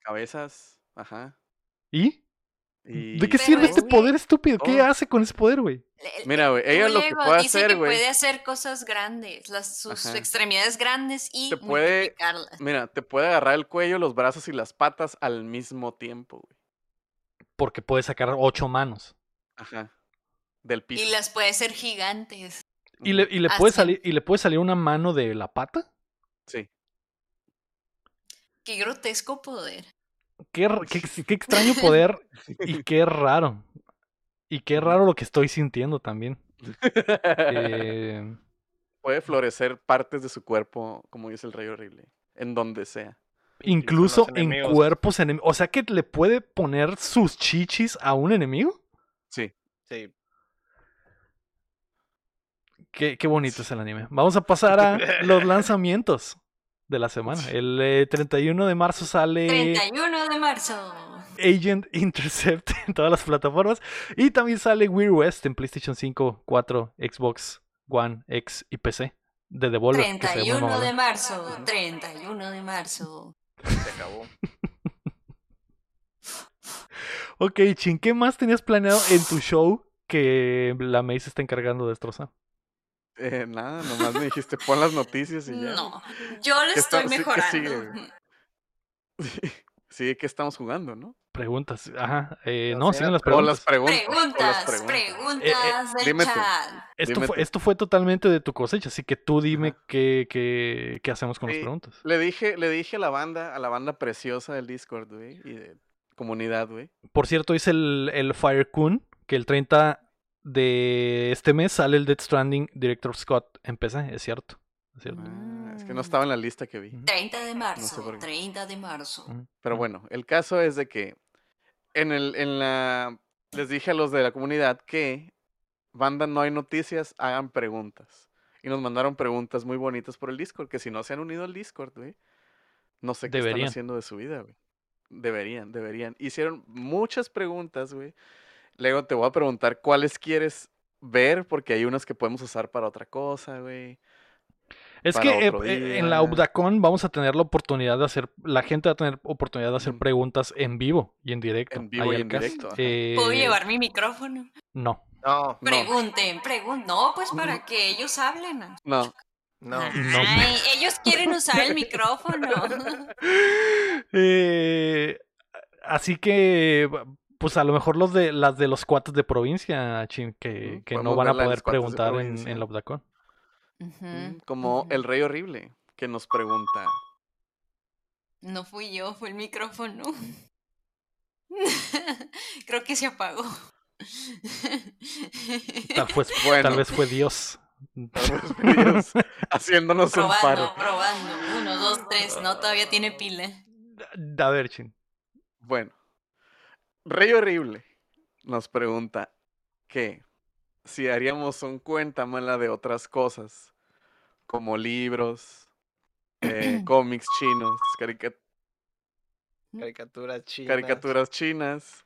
Speaker 3: cabezas, ajá.
Speaker 1: ¿Y?
Speaker 3: Y
Speaker 1: ¿De qué
Speaker 4: Pero
Speaker 1: sirve
Speaker 4: es
Speaker 1: este poder estúpido? ¿Qué
Speaker 3: todo.
Speaker 1: hace con ese poder, güey?
Speaker 3: Mira, güey, ella lo que puede
Speaker 4: dice
Speaker 3: hacer,
Speaker 4: que
Speaker 3: güey.
Speaker 4: puede hacer cosas grandes, las, sus
Speaker 3: Ajá.
Speaker 4: extremidades grandes y
Speaker 3: Te puede-
Speaker 4: multiplicarlas.
Speaker 3: Mira, te puede agarrar el cuello, los brazos y las patas al mismo tiempo, güey.
Speaker 1: Porque puede sacar ocho manos.
Speaker 3: Ajá. Del piso.
Speaker 4: Y las puede ser gigantes.
Speaker 1: ¿Y le, y le puede
Speaker 4: Así.
Speaker 1: salir, ¿Y le puede salir una mano de la pata?
Speaker 3: Sí.
Speaker 4: Qué grotesco poder.
Speaker 1: Qué, qué ex- qué extraño poder y qué raro. Y qué raro lo que estoy sintiendo también. Eh,
Speaker 3: Puede florecer partes de su cuerpo, como dice el rey horrible. En donde sea.
Speaker 1: incluso en
Speaker 2: enemigos.
Speaker 1: cuerpos enemigos. O sea que le puede poner sus chichis a un enemigo.
Speaker 3: Sí.
Speaker 2: Sí.
Speaker 1: Qué, qué bonito es el anime. Vamos a pasar a los lanzamientos de la semana. El eh, 31 de marzo sale
Speaker 4: 31 de marzo.
Speaker 1: Agent Intercept en todas las plataformas. Y también sale Weird West en PlayStation 5, 4, Xbox One, X y PC. De Devolver. que se ve muy
Speaker 4: 31 de marzo. 31 de marzo.
Speaker 2: Se acabó.
Speaker 1: Ok, Chin, ¿qué más tenías planeado en tu show que la May se está encargando de destrozar?
Speaker 3: Eh, nada, nomás me dijiste pon las noticias y ya.
Speaker 4: No, yo le
Speaker 3: ¿Qué está-
Speaker 4: estoy
Speaker 3: sí, ¿qué sigue,
Speaker 4: mejorando.
Speaker 3: Sí, que estamos jugando, ¿no?
Speaker 1: Preguntas. Ajá. eh, no,
Speaker 2: sea,
Speaker 1: siguen las
Speaker 3: O
Speaker 1: preguntas.
Speaker 3: las preguntas. o las
Speaker 4: Preguntas, preguntas
Speaker 1: Eh, eh,
Speaker 4: del
Speaker 3: dime.
Speaker 1: Esto
Speaker 3: dime
Speaker 1: fue,
Speaker 3: tú.
Speaker 1: esto fue totalmente de tu cosecha, así que tú dime qué, qué, qué hacemos con las
Speaker 3: Sí.
Speaker 1: preguntas.
Speaker 3: Le dije, le dije a la banda, a la banda preciosa del Discord, güey, y de comunidad, güey.
Speaker 1: Por cierto, hice el, el Fire Kun, que el 30 de este mes sale el Dead Stranding Director Scott en PC, es cierto. Es cierto.
Speaker 3: Ah, es que
Speaker 4: Mm.
Speaker 3: no estaba en la lista que vi.
Speaker 1: Ujú.
Speaker 4: 30 de marzo.
Speaker 3: sé qué.
Speaker 4: 30 de marzo.
Speaker 3: Pero bueno, el caso es de que en el, en la les dije a los de la comunidad que banda no hay noticias, hagan preguntas. Y nos mandaron preguntas muy bonitas por el Discord, que si no se han unido al Discord, güey, no sé qué
Speaker 1: Deberían.
Speaker 3: están haciendo de su vida, güey. Deberían, deberían. Hicieron muchas preguntas, güey. Luego te voy a preguntar cuáles quieres ver, porque hay unas que podemos usar para otra cosa, güey.
Speaker 1: Es que eh, eh, en la UBDACON vamos a tener la oportunidad de hacer, la gente va a tener oportunidad de hacer preguntas en vivo y en directo.
Speaker 3: En vivo y en directo.
Speaker 4: Eh, ¿Puedo llevar mi micrófono?
Speaker 1: No.
Speaker 2: No.
Speaker 4: Pregunten, pregunten. No, pues para que ellos hablen.
Speaker 3: No.
Speaker 2: No.
Speaker 4: Ay, ellos quieren usar el micrófono.
Speaker 1: así que, pues a lo mejor los de las de los cuates de provincia, Chin, que, que no van a poder preguntar en, en la.
Speaker 3: Mm, como el rey horrible que nos pregunta.
Speaker 4: No fui yo, fue el micrófono. Creo que se apagó.
Speaker 1: Tal, tal vez fue Dios.
Speaker 3: haciéndonos
Speaker 4: un
Speaker 3: paro.
Speaker 4: Probando, uno, dos, tres, no, todavía tiene pila.
Speaker 1: A ver, Chin.
Speaker 3: Bueno, Rey Horrible nos pregunta que si haríamos un cuéntamela de otras cosas, como libros, eh, cómics chinos,
Speaker 2: caricaturas chinas.
Speaker 3: Caricaturas chinas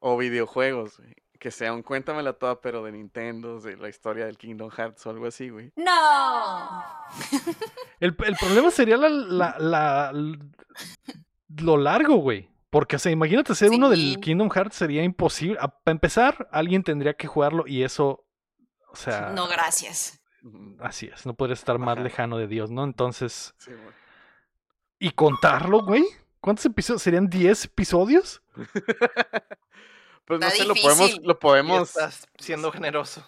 Speaker 3: o videojuegos, Que sea un cuéntamela toda, pero de Nintendo, de la historia del Kingdom Hearts o algo así, güey.
Speaker 4: ¡No!
Speaker 1: El, problema sería la, lo largo, güey. Porque, o sea, imagínate ser uno del Kingdom Hearts sería imposible. Para empezar, alguien tendría que jugarlo y eso, o sea...
Speaker 4: No, gracias.
Speaker 1: Así es, no podría estar más lejano de Dios, ¿no? Entonces. ¿Y contarlo, güey? ¿Cuántos episodios? ¿Serían 10 episodios?
Speaker 3: pues no sé, lo podemos. Lo podemos...
Speaker 2: estás siendo generoso.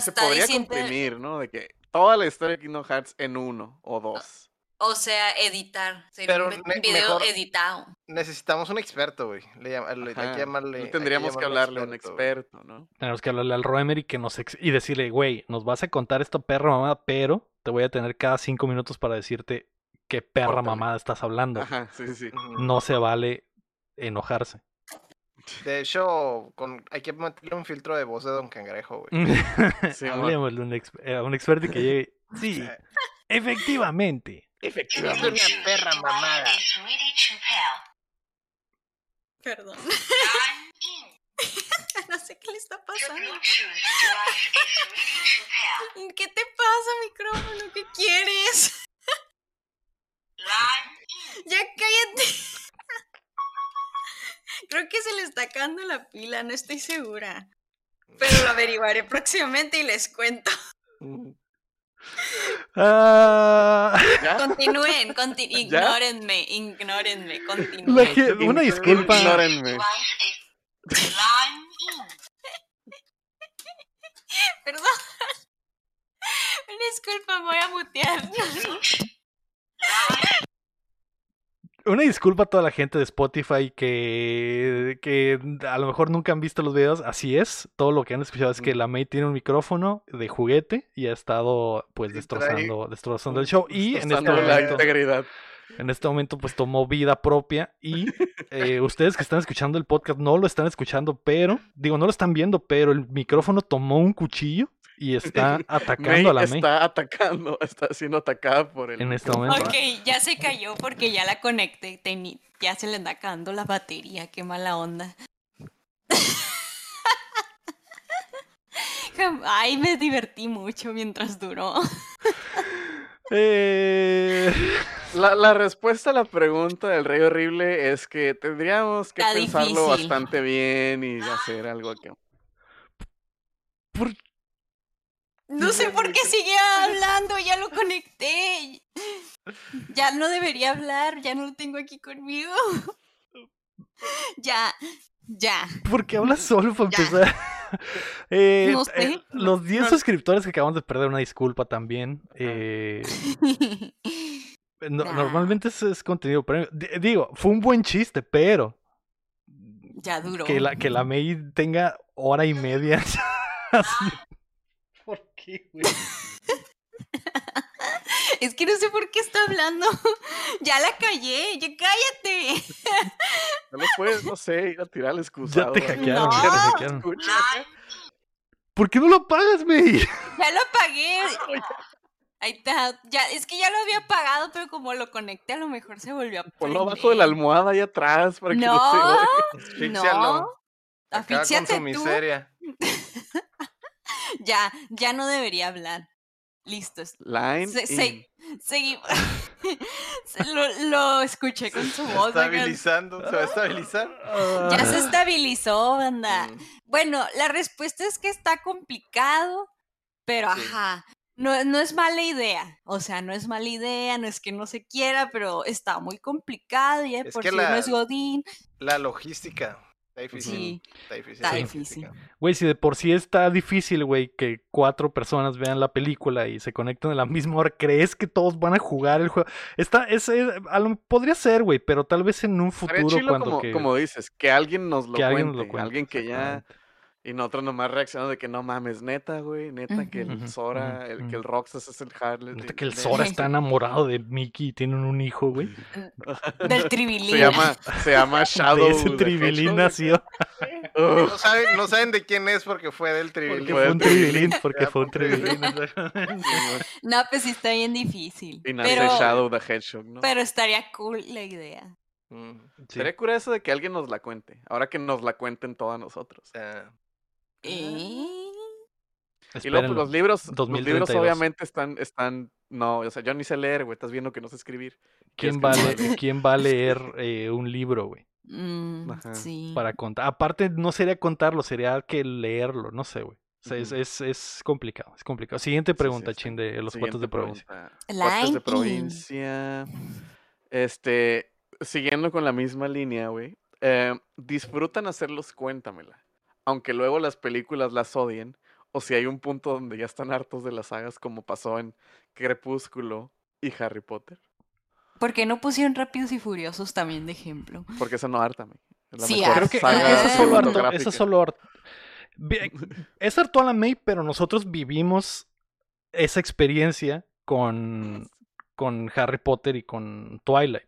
Speaker 3: se podría comprimir, ¿no? De que toda la historia de Kingdom Hearts en uno o dos.
Speaker 4: O sea, editar. Pero un video editado.
Speaker 2: Necesitamos un experto, güey. Le, hay que llamarle.
Speaker 3: tendríamos que, hablarle a un experto, ¿no?
Speaker 1: Tenemos que hablarle al Roemery que nos y decirle, güey, nos vas a contar esto perra mamada, pero te voy a tener cada cinco minutos para decirte qué perra mamada estás hablando.
Speaker 3: Ajá, sí, sí.
Speaker 1: No se vale enojarse.
Speaker 2: De hecho, con, hay que meterle un filtro de voz de Don Cangrejo, güey.
Speaker 1: sí, Hablemosle a un, eh, un experto que llegue. Sí, efectivamente.
Speaker 2: Efectivamente. Es una perra mamada.
Speaker 4: Perdón. no sé qué le está pasando. ¿Qué te pasa, micrófono? ¿Qué quieres? ya cállate. Creo que se le está acabando la pila, no estoy segura. Pero lo averiguaré próximamente y les cuento.
Speaker 1: Ah.
Speaker 4: Continúen, ignórenme, ignórenme, continúen.
Speaker 1: una disculpa.
Speaker 3: Ignórenme.
Speaker 4: Perdón. Una disculpa, voy a mutear.
Speaker 1: Una disculpa a toda la gente de Spotify que, que a lo mejor nunca han visto los videos. Así es. Todo lo que han escuchado es que la May tiene un micrófono de juguete y ha estado pues destrozando, destrozando el show. Y en este momento. En este momento, pues tomó vida propia. Y eh, ustedes que están escuchando el podcast no lo están escuchando, pero, digo, no lo están viendo, pero el micrófono tomó un cuchillo y está atacando a la May.
Speaker 3: Está atacando, está siendo atacada por el.
Speaker 1: En este momento.
Speaker 4: Ok, ya se cayó porque ya la conecté. ya se le anda acabando la batería. Qué mala onda. Ay, me divertí mucho mientras duró.
Speaker 1: Eh,
Speaker 3: la, respuesta a la pregunta del rey horrible es que tendríamos que pensarlo bastante bien y hacer algo que.
Speaker 1: ¿Por
Speaker 4: no sé por qué sigue hablando, ya lo conecté. Ya no debería hablar, ya no lo tengo aquí conmigo. Ya, ya.
Speaker 1: ¿Por qué hablas solo para empezar? Eh, no eh, sé. los 10 suscriptores que acabamos de perder, una disculpa también. Eh, normalmente es, contenido Digo, fue un buen chiste, pero.
Speaker 4: Ya duró.
Speaker 1: Que la, que la May tenga hora y media.
Speaker 4: Es que no sé por qué está hablando. Ya la callé, ya cállate.
Speaker 3: No lo puedes, no sé, ir a tirar el excusado.
Speaker 1: Ya te hackearon, ya te hackearon. ¿Por qué no lo apagas, güey?
Speaker 4: Ya lo apagué. Ahí está. Ya, es que ya lo había apagado, pero como lo conecté, a lo mejor se volvió a
Speaker 3: Ponlo abajo de la almohada ahí atrás para que no,
Speaker 4: se No. Asfixiate tú. miseria. ya, ya no debería hablar. Listo.
Speaker 3: Line.
Speaker 4: seguimos. lo, lo, escuché con su voz.
Speaker 2: Se estabilizando, se va a estabilizar.
Speaker 4: Ya se estabilizó, banda. Mm. Bueno, la respuesta es que está complicado, pero ajá. No, no es mala idea, o sea, no es mala idea, no es que no se quiera, pero está muy complicado y por si no es Godín.
Speaker 2: La logística, Está difícil. Está difícil.
Speaker 4: Está difícil.
Speaker 1: Güey, si de por sí está difícil, güey, que cuatro personas vean la película y se conecten a la misma hora, ¿crees que todos van a jugar el juego? Está, es, podría ser, güey, pero tal vez en un futuro cuando
Speaker 3: como, como dices, que alguien nos lo, que cuente, alguien, lo cuente, alguien que ya y nosotros nomás reaccionando de que no mames, neta, güey, neta que el Sora, el, que el Roxas es el Harley.
Speaker 1: Neta que el Sora está enamorado de Mickey y tienen un hijo, güey.
Speaker 4: Del Tribilín.
Speaker 3: Se llama, se llama Shadow.
Speaker 1: ese Tribilín nació.
Speaker 2: No saben, no saben de quién es porque fue del Tribilín.
Speaker 1: Porque fue un Tribilín, porque fue un Tribilín.
Speaker 4: no, pues sí está bien difícil.
Speaker 3: Y nace pero, Shadow the Hedgehog, ¿no?
Speaker 4: Pero estaría cool la idea.
Speaker 3: Mm, Sería curioso de que alguien nos la cuente. Ahora que nos la cuenten todos nosotros.
Speaker 4: ¿Eh?
Speaker 3: Y luego pues, los libros, los libros obviamente están, están, no, o sea, yo ni sé leer, güey, estás viendo que no sé escribir.
Speaker 1: ¿Quién va, ¿quién va a leer eh, un libro, güey?
Speaker 4: Mm, sí.
Speaker 1: Para contar. Aparte, no sería contarlo, sería que leerlo, no sé, güey. O sea, es, es, es, complicado, es complicado. Siguiente pregunta, Chin, de los cuartos de provincia.
Speaker 3: Cuartos de provincia. Este, siguiendo con la misma línea, güey. Eh, disfrutan hacerlos, cuéntamela aunque luego las películas las odien, o si hay un punto donde ya están hartos de las sagas como pasó en Crepúsculo y Harry Potter.
Speaker 4: ¿Por qué no pusieron Rápidos y Furiosos también de ejemplo?
Speaker 3: Porque eso no harta
Speaker 4: sí,
Speaker 1: creo que eso solo harto, eso solo harto. Es harto a la May, pero nosotros vivimos esa experiencia con, con Harry Potter y con Twilight.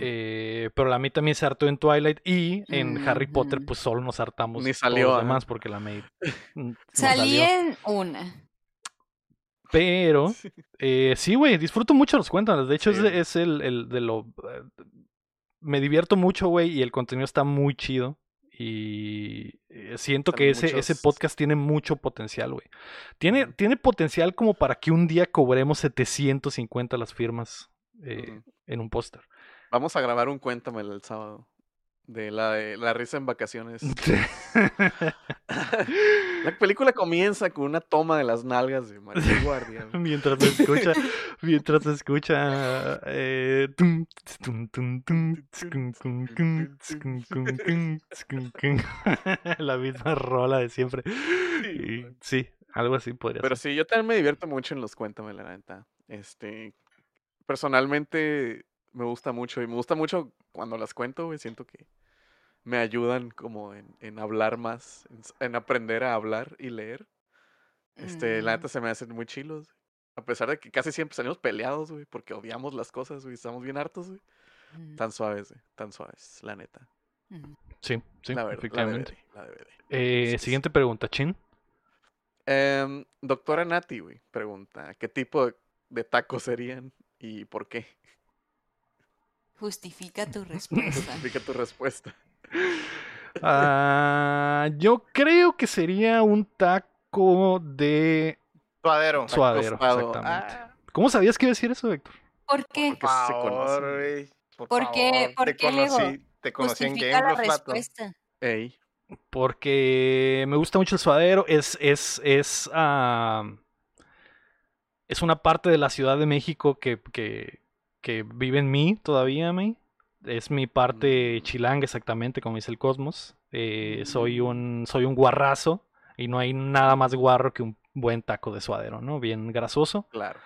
Speaker 1: Eh, pero la mí también se hartó en Twilight y en Harry Potter pues solo nos hartamos
Speaker 3: Ni salió,
Speaker 1: además porque la May
Speaker 4: salí en una.
Speaker 1: Pero eh, sí güey disfruto mucho los cuentos de hecho es, el, el, de lo eh, me divierto mucho güey y el contenido está muy chido. Y siento que ese, ese podcast tiene mucho potencial, güey. Tiene, tiene potencial como para que un día cobremos 750 las firmas eh, en un póster.
Speaker 3: Vamos a grabar un cuéntamelo el sábado. De la, de la risa en vacaciones. la película comienza con una toma de las nalgas de María Guardia.
Speaker 1: mientras se escucha, mientras se escucha la misma rola de siempre. sí, algo así podría
Speaker 3: Pero
Speaker 1: sí,
Speaker 3: yo también me divierto mucho en los cuéntamelo, la neta. Este, personalmente me gusta mucho y me gusta mucho cuando las cuento, güey, siento que me ayudan como en, hablar más, en, aprender a hablar y leer. Este, la neta mm. se me hacen muy chilos. A pesar de que casi siempre salimos peleados, güey, porque odiamos las cosas, güey, estamos bien hartos, güey. Mm. Tan suaves, güey, tan suaves, la neta.
Speaker 1: Mm. Sí, sí,
Speaker 3: la
Speaker 1: efectivamente. Eh, siguiente pregunta, Chin.
Speaker 3: Em, doctora Nati, güey, pregunta, ¿qué tipo de tacos serían ¿Y por qué?
Speaker 4: Justifica tu respuesta.
Speaker 3: Justifica tu respuesta.
Speaker 1: Ah, yo creo que sería un taco de
Speaker 2: suadero.
Speaker 1: Suadero, exactamente. Ah. ¿Cómo sabías que iba a decir eso, Héctor?
Speaker 4: ¿Por qué?
Speaker 2: Por favor,
Speaker 4: por, ¿Por qué? ¿Por
Speaker 2: te
Speaker 4: qué
Speaker 2: conocí, Te conocí en Game
Speaker 4: respuesta.
Speaker 3: Ey.
Speaker 1: Porque me gusta mucho el suadero. Es, es, es, uh, es una parte de la Ciudad de México que, que, vive en mí todavía, me. Es mi parte mm. chilanga, exactamente, como dice el Cosmos. Eh, soy, mm. un, soy un guarrazo y no hay nada más guarro que un buen taco de suadero, ¿no? Bien grasoso.
Speaker 3: Claro.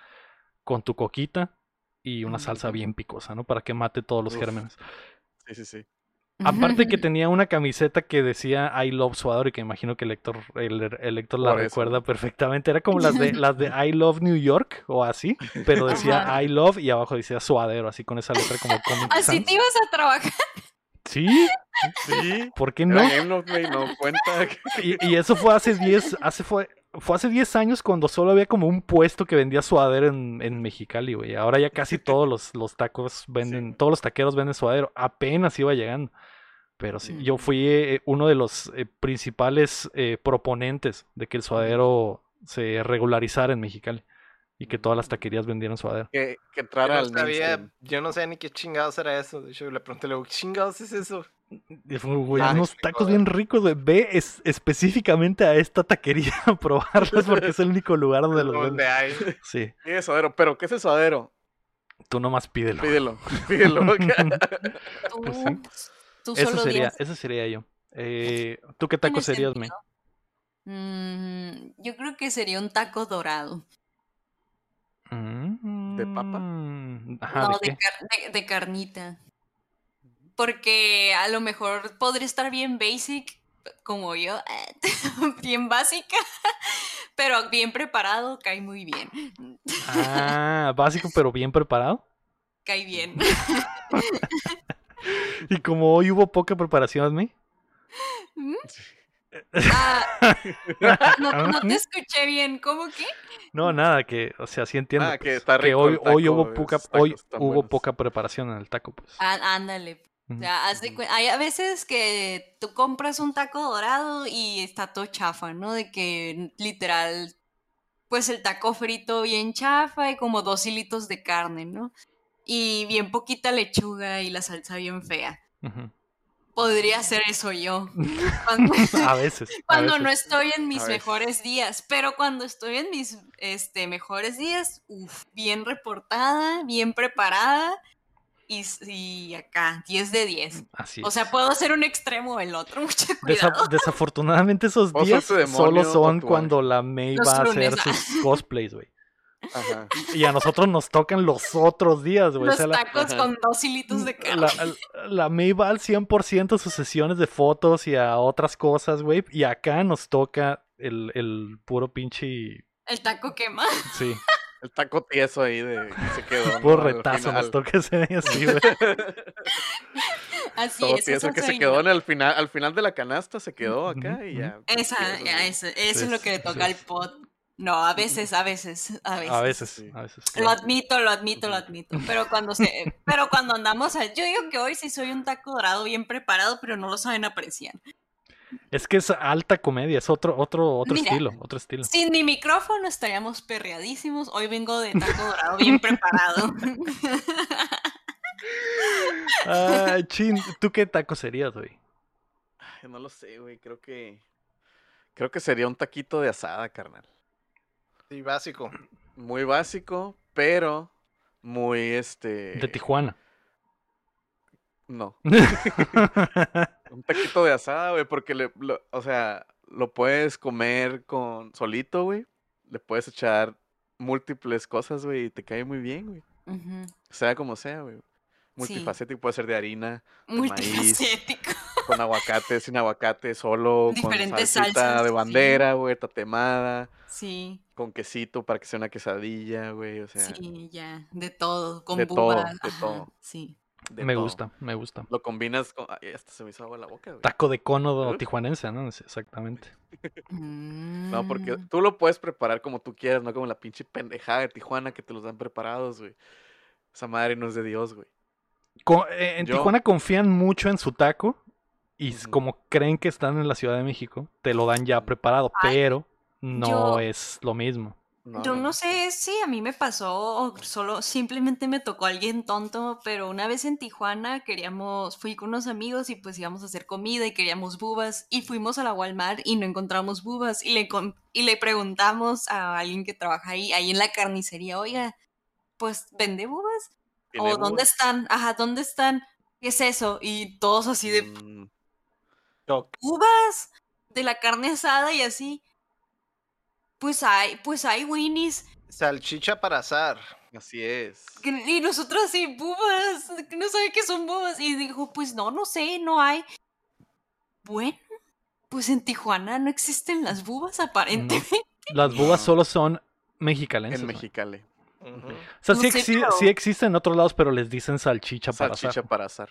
Speaker 1: Con tu coquita y una salsa bien picosa, ¿no? Para que mate todos los gérmenes.
Speaker 3: Sí, sí, sí.
Speaker 1: Aparte que tenía una camiseta que decía I Love Suadero y que imagino que el lector, el, la recuerda perfectamente. Era como las de, las de I Love New York o así, pero decía I Love y abajo decía Suadero, así con esa letra como
Speaker 4: Así te ibas a trabajar.
Speaker 1: Sí,
Speaker 3: sí.
Speaker 1: ¿Por qué no?
Speaker 3: no, cuenta.
Speaker 1: Y, y, eso fue hace 10, hace fue, fue hace 10 años cuando solo había como un puesto que vendía suadero en, en Mexicali, güey. Ahora ya casi todos los, los tacos venden, todos los taqueros venden suadero. Apenas iba llegando. Pero sí, yo fui eh, uno de los eh, principales eh, proponentes de que el suadero se regularizara en Mexicali y que todas las taquerías vendieran suadero.
Speaker 3: Que, que entrara
Speaker 2: yo no
Speaker 3: al
Speaker 2: sabía,
Speaker 3: mainstream.
Speaker 2: yo no sé ni qué chingados era eso. De hecho, le pregunté, ¿qué chingados es eso?
Speaker 1: Y fue, güey,
Speaker 2: Ah,
Speaker 1: unos tacos bien ricos, güey. Ve es- específicamente a esta taquería a probarlos porque es el único lugar donde los
Speaker 2: ¿Dónde
Speaker 1: venden.
Speaker 2: hay?
Speaker 1: Sí,
Speaker 3: es suadero, pero ¿qué es el suadero?
Speaker 1: tú nomás pídelo.
Speaker 3: Pídelo, pídelo.
Speaker 4: Tú,
Speaker 1: Pues sí.
Speaker 4: tú
Speaker 1: Eso
Speaker 4: solo
Speaker 1: sería, ese sería yo. Eh, ¿Tú qué taco
Speaker 4: Tiene
Speaker 1: serías, me?
Speaker 4: Mm, yo creo que sería un taco dorado.
Speaker 3: ¿De papa?
Speaker 1: Mm, Ajá,
Speaker 4: no,
Speaker 1: ¿de
Speaker 4: de,
Speaker 1: qué?
Speaker 4: car- de- de carnita. Porque a lo mejor podría estar bien basic, como yo, bien básica, pero bien preparado, cae muy bien.
Speaker 1: Ah, básico pero bien preparado.
Speaker 4: Cae bien.
Speaker 1: Y como hoy hubo poca preparación, ¿me?
Speaker 4: Ah, no, no te escuché bien, ¿cómo que?
Speaker 1: No, nada, que, o sea, sí entiendo.
Speaker 3: Ah, que
Speaker 1: pues,
Speaker 3: está rico
Speaker 1: hoy, hubo poca,
Speaker 3: esos
Speaker 1: hoy
Speaker 3: tacos están
Speaker 1: hubo
Speaker 3: buenos.
Speaker 1: poca preparación en el taco, pues.
Speaker 4: Ándale. O sea, hay a veces que tú compras un taco dorado y está todo chafa, ¿no? De que literal, pues el taco frito bien chafa y como dos hilitos de carne, ¿no? Y bien poquita lechuga y la salsa bien fea.
Speaker 1: Ujú.
Speaker 4: Podría ser eso yo. Cuando,
Speaker 1: A veces. a
Speaker 4: cuando no estoy en mis mejores días, pero cuando estoy en mis este, mejores días, uf, bien reportada, bien preparada y, y acá, 10 de 10.
Speaker 1: Así
Speaker 4: O
Speaker 1: es.
Speaker 4: sea, puedo hacer un extremo o el otro, mucho
Speaker 1: Desa-
Speaker 4: cuidado.
Speaker 1: desafortunadamente esos días
Speaker 3: demonio
Speaker 1: solo son cuando la May
Speaker 4: Los
Speaker 1: va a hacer
Speaker 4: lunes, ah.
Speaker 1: sus cosplays, güey.
Speaker 3: Ajá.
Speaker 1: Y a nosotros nos tocan los otros días, güey. O
Speaker 4: Los
Speaker 1: sea,
Speaker 4: tacos con dos hilitos de carne.
Speaker 1: la, la May va al 100% a sus sesiones de fotos y a otras cosas, güey. Y acá nos toca el, el puro pinche...
Speaker 4: El taco quema.
Speaker 1: Sí,
Speaker 3: El taco tieso ahí de que se quedó.
Speaker 1: puro retazo
Speaker 3: final.
Speaker 1: nos toca ese día así, güey.
Speaker 4: Así
Speaker 3: Todo
Speaker 4: es.
Speaker 3: tieso
Speaker 4: eso
Speaker 3: que se quedó en el final, al final de la canasta se quedó acá y ya.
Speaker 4: Esa, ya, eso, eso
Speaker 1: Sí,
Speaker 4: es lo que le toca
Speaker 1: sí.
Speaker 4: al pot. No, a veces, a veces, a veces.
Speaker 1: A veces,
Speaker 3: sí.
Speaker 1: a veces.
Speaker 4: Lo admito, lo admito, lo admito. Pero cuando se, pero cuando andamos, a- yo digo que hoy sí soy un taco dorado bien preparado, pero no lo saben apreciar.
Speaker 1: Es que es alta comedia, es otro, otro, otro
Speaker 4: Mira.
Speaker 1: estilo, otro estilo.
Speaker 4: Sin mi micrófono estaríamos perreadísimos. Hoy vengo de taco dorado bien preparado.
Speaker 1: Ah, chin, ¿tú qué taco serías, güey?
Speaker 3: No lo sé, güey. Creo que. Creo que sería un taquito de asada, carnal.
Speaker 2: Sí, básico.
Speaker 3: Muy básico, pero muy este.
Speaker 1: De Tijuana.
Speaker 3: No. Un taquito de asada, güey, porque le, lo- o sea, lo puedes comer con solito, güey. Le puedes echar múltiples cosas, güey, y te cae muy bien, güey. Sea como sea, güey.
Speaker 4: Sí.
Speaker 3: Multifacético puede ser de harina,
Speaker 4: Multifacético.
Speaker 3: con aguacate, sin aguacate, solo,
Speaker 4: Diferentes
Speaker 3: con salsita
Speaker 4: salsas,
Speaker 3: de bandera, güey, tatemada,
Speaker 4: Sí,
Speaker 3: con quesito para que sea una quesadilla, güey, o sea,
Speaker 4: sí, ya. De todo. Con
Speaker 3: de todo, de
Speaker 4: ajá,
Speaker 3: todo.
Speaker 4: Sí.
Speaker 3: de
Speaker 1: me
Speaker 3: todo.
Speaker 1: gusta, me gusta.
Speaker 3: Lo combinas con... Ay, hasta se me hizo agua en la boca, güey.
Speaker 1: Taco de cono
Speaker 3: ¿Eh?
Speaker 1: tijuanense, ¿no? Sí, Exactamente.
Speaker 3: No, porque
Speaker 4: Mm.
Speaker 3: tú lo puedes preparar como tú quieras, no como la pinche pendejada de Tijuana que te los dan preparados, güey. Esa madre no es de Dios, güey.
Speaker 1: Co- eh, en
Speaker 3: Yo-
Speaker 1: Tijuana confían mucho en su taco y como creen que están en la Ciudad de México, te lo dan ya preparado,
Speaker 4: Ay,
Speaker 1: pero no
Speaker 4: yo-
Speaker 1: es lo mismo.
Speaker 3: No,
Speaker 4: Yo
Speaker 3: no,
Speaker 4: sé si a mí me pasó o solo simplemente me tocó alguien tonto, pero una vez en Tijuana queríamos, fui con unos amigos y pues íbamos a hacer comida y queríamos bubas y fuimos a la Walmart y no encontramos bubas y le, y le preguntamos a alguien que trabaja ahí, ahí en la carnicería, oiga, pues vende bubas
Speaker 3: ¿Tiene
Speaker 4: o dónde están, ajá, ¿dónde están? ¿Qué es eso? Y todos así de
Speaker 3: Mm,
Speaker 4: bubas de la carne asada y así. Pues hay, pues hay Winnie's.
Speaker 2: Salchicha para asar.
Speaker 3: así es.
Speaker 4: Y nosotros así, bubas, no sabe qué son bubas. Y dijo, pues no, no sé, no hay. Bueno, pues en Tijuana no existen las bubas aparentemente.
Speaker 1: Las bubas
Speaker 3: No.
Speaker 1: solo son mexicalenses.
Speaker 3: En
Speaker 1: ¿no?
Speaker 3: Mexicali.
Speaker 1: O sea,
Speaker 4: No
Speaker 1: sí,
Speaker 4: sé,
Speaker 1: exi-
Speaker 4: pero-
Speaker 1: sí existen en otros lados, pero les dicen salchicha para
Speaker 3: Salchicha
Speaker 1: asar.
Speaker 3: para asar.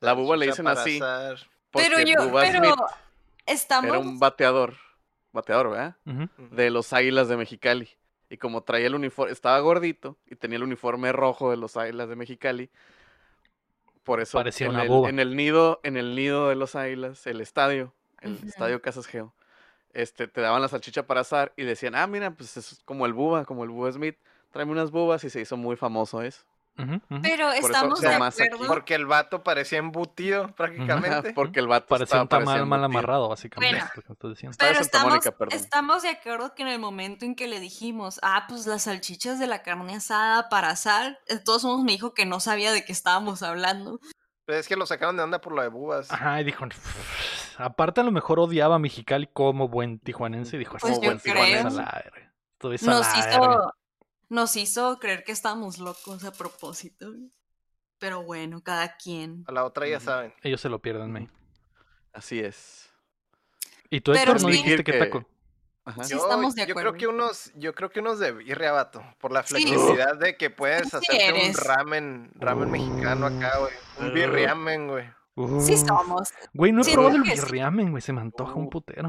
Speaker 3: La buba le
Speaker 2: Salchicha
Speaker 3: dicen así porque
Speaker 4: Pero yo, pero
Speaker 3: Smith
Speaker 4: estamos...
Speaker 3: era un bateador bateador, ¿verdad? De los Águilas de Mexicali. Y como traía el uniforme, estaba gordito y tenía el uniforme rojo de los Águilas de Mexicali. Por eso
Speaker 1: Parecía
Speaker 3: en,
Speaker 1: una
Speaker 3: el, en el nido, en el nido de los Águilas, el estadio, el estadio Casas Geo, este, te daban la salchicha para asar y decían, ah, mira, pues es como el buba, como el buba Smith, tráeme unas bubas y se hizo muy famoso eso.
Speaker 4: Pero
Speaker 3: eso
Speaker 4: estamos de acuerdo.
Speaker 2: Porque el vato parecía embutido
Speaker 3: Ajá,
Speaker 2: prácticamente.
Speaker 3: Porque el vato
Speaker 1: Parecía
Speaker 3: estaba
Speaker 1: un tamal mal amarrado, básicamente.
Speaker 4: Bueno. Pero estamos, estamos de acuerdo que en el momento en que le dijimos, ah, pues las salchichas de la carne asada para asar, eh, todos somos me dijo que no sabía de qué estábamos hablando.
Speaker 2: Pero es que lo sacaron de onda por lo de bubas.
Speaker 1: Ajá, y dijo, aparte a lo mejor odiaba a Mexicali como buen tijuanense y dijo,
Speaker 4: Pues
Speaker 1: "Esto
Speaker 4: yo
Speaker 1: es tijuanense a la es
Speaker 4: Nos
Speaker 1: la verga".
Speaker 4: hizo, nos hizo creer que estábamos locos a propósito. Pero bueno, cada quien.
Speaker 2: A la otra ya saben.
Speaker 1: Ellos se lo pierden, May.
Speaker 3: Así es.
Speaker 1: ¿Y tú, Héctor, no
Speaker 4: sí.
Speaker 1: dijiste qué
Speaker 3: Que-
Speaker 1: taco?
Speaker 3: Ajá.
Speaker 4: Sí, estamos de
Speaker 2: yo
Speaker 4: acuerdo.
Speaker 2: creo que unos, yo creo que unos de birria, vato, por la
Speaker 4: Sí.
Speaker 2: flexibilidad de que puedes
Speaker 4: Sí
Speaker 2: hacerte un ramen, ramen mexicano acá, güey. Un
Speaker 3: Uh.
Speaker 2: birriamen, güey.
Speaker 4: Sí somos.
Speaker 1: Güey, no he probado el birriamen, güey. Se me antoja un putero.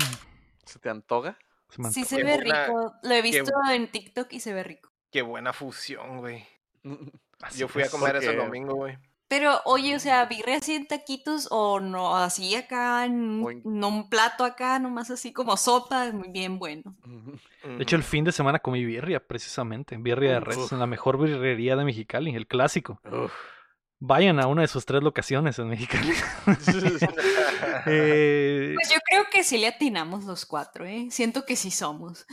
Speaker 3: ¿Se te antoja?
Speaker 1: Se me
Speaker 4: Sí se ve rico. Lo he
Speaker 2: qué
Speaker 4: visto en TikTok y se ve rico.
Speaker 2: Qué buena fusión, güey.
Speaker 1: Así
Speaker 2: Yo fui a
Speaker 1: es.
Speaker 2: comer eso el
Speaker 3: porque-
Speaker 2: domingo, güey.
Speaker 4: Pero, oye, o sea, birria así en taquitos o no, así acá, en, no un plato acá, nomás así como sopa, muy bien bueno.
Speaker 1: De hecho, el fin de semana comí birria, precisamente. Birria de
Speaker 3: Uf.
Speaker 1: res, en la mejor birrería de Mexicali, el clásico.
Speaker 3: Uf.
Speaker 1: Vayan a una de sus tres locaciones en Mexicali. Eh,
Speaker 4: Pues yo creo que sí le atinamos los cuatro, ¿eh? Siento que sí somos.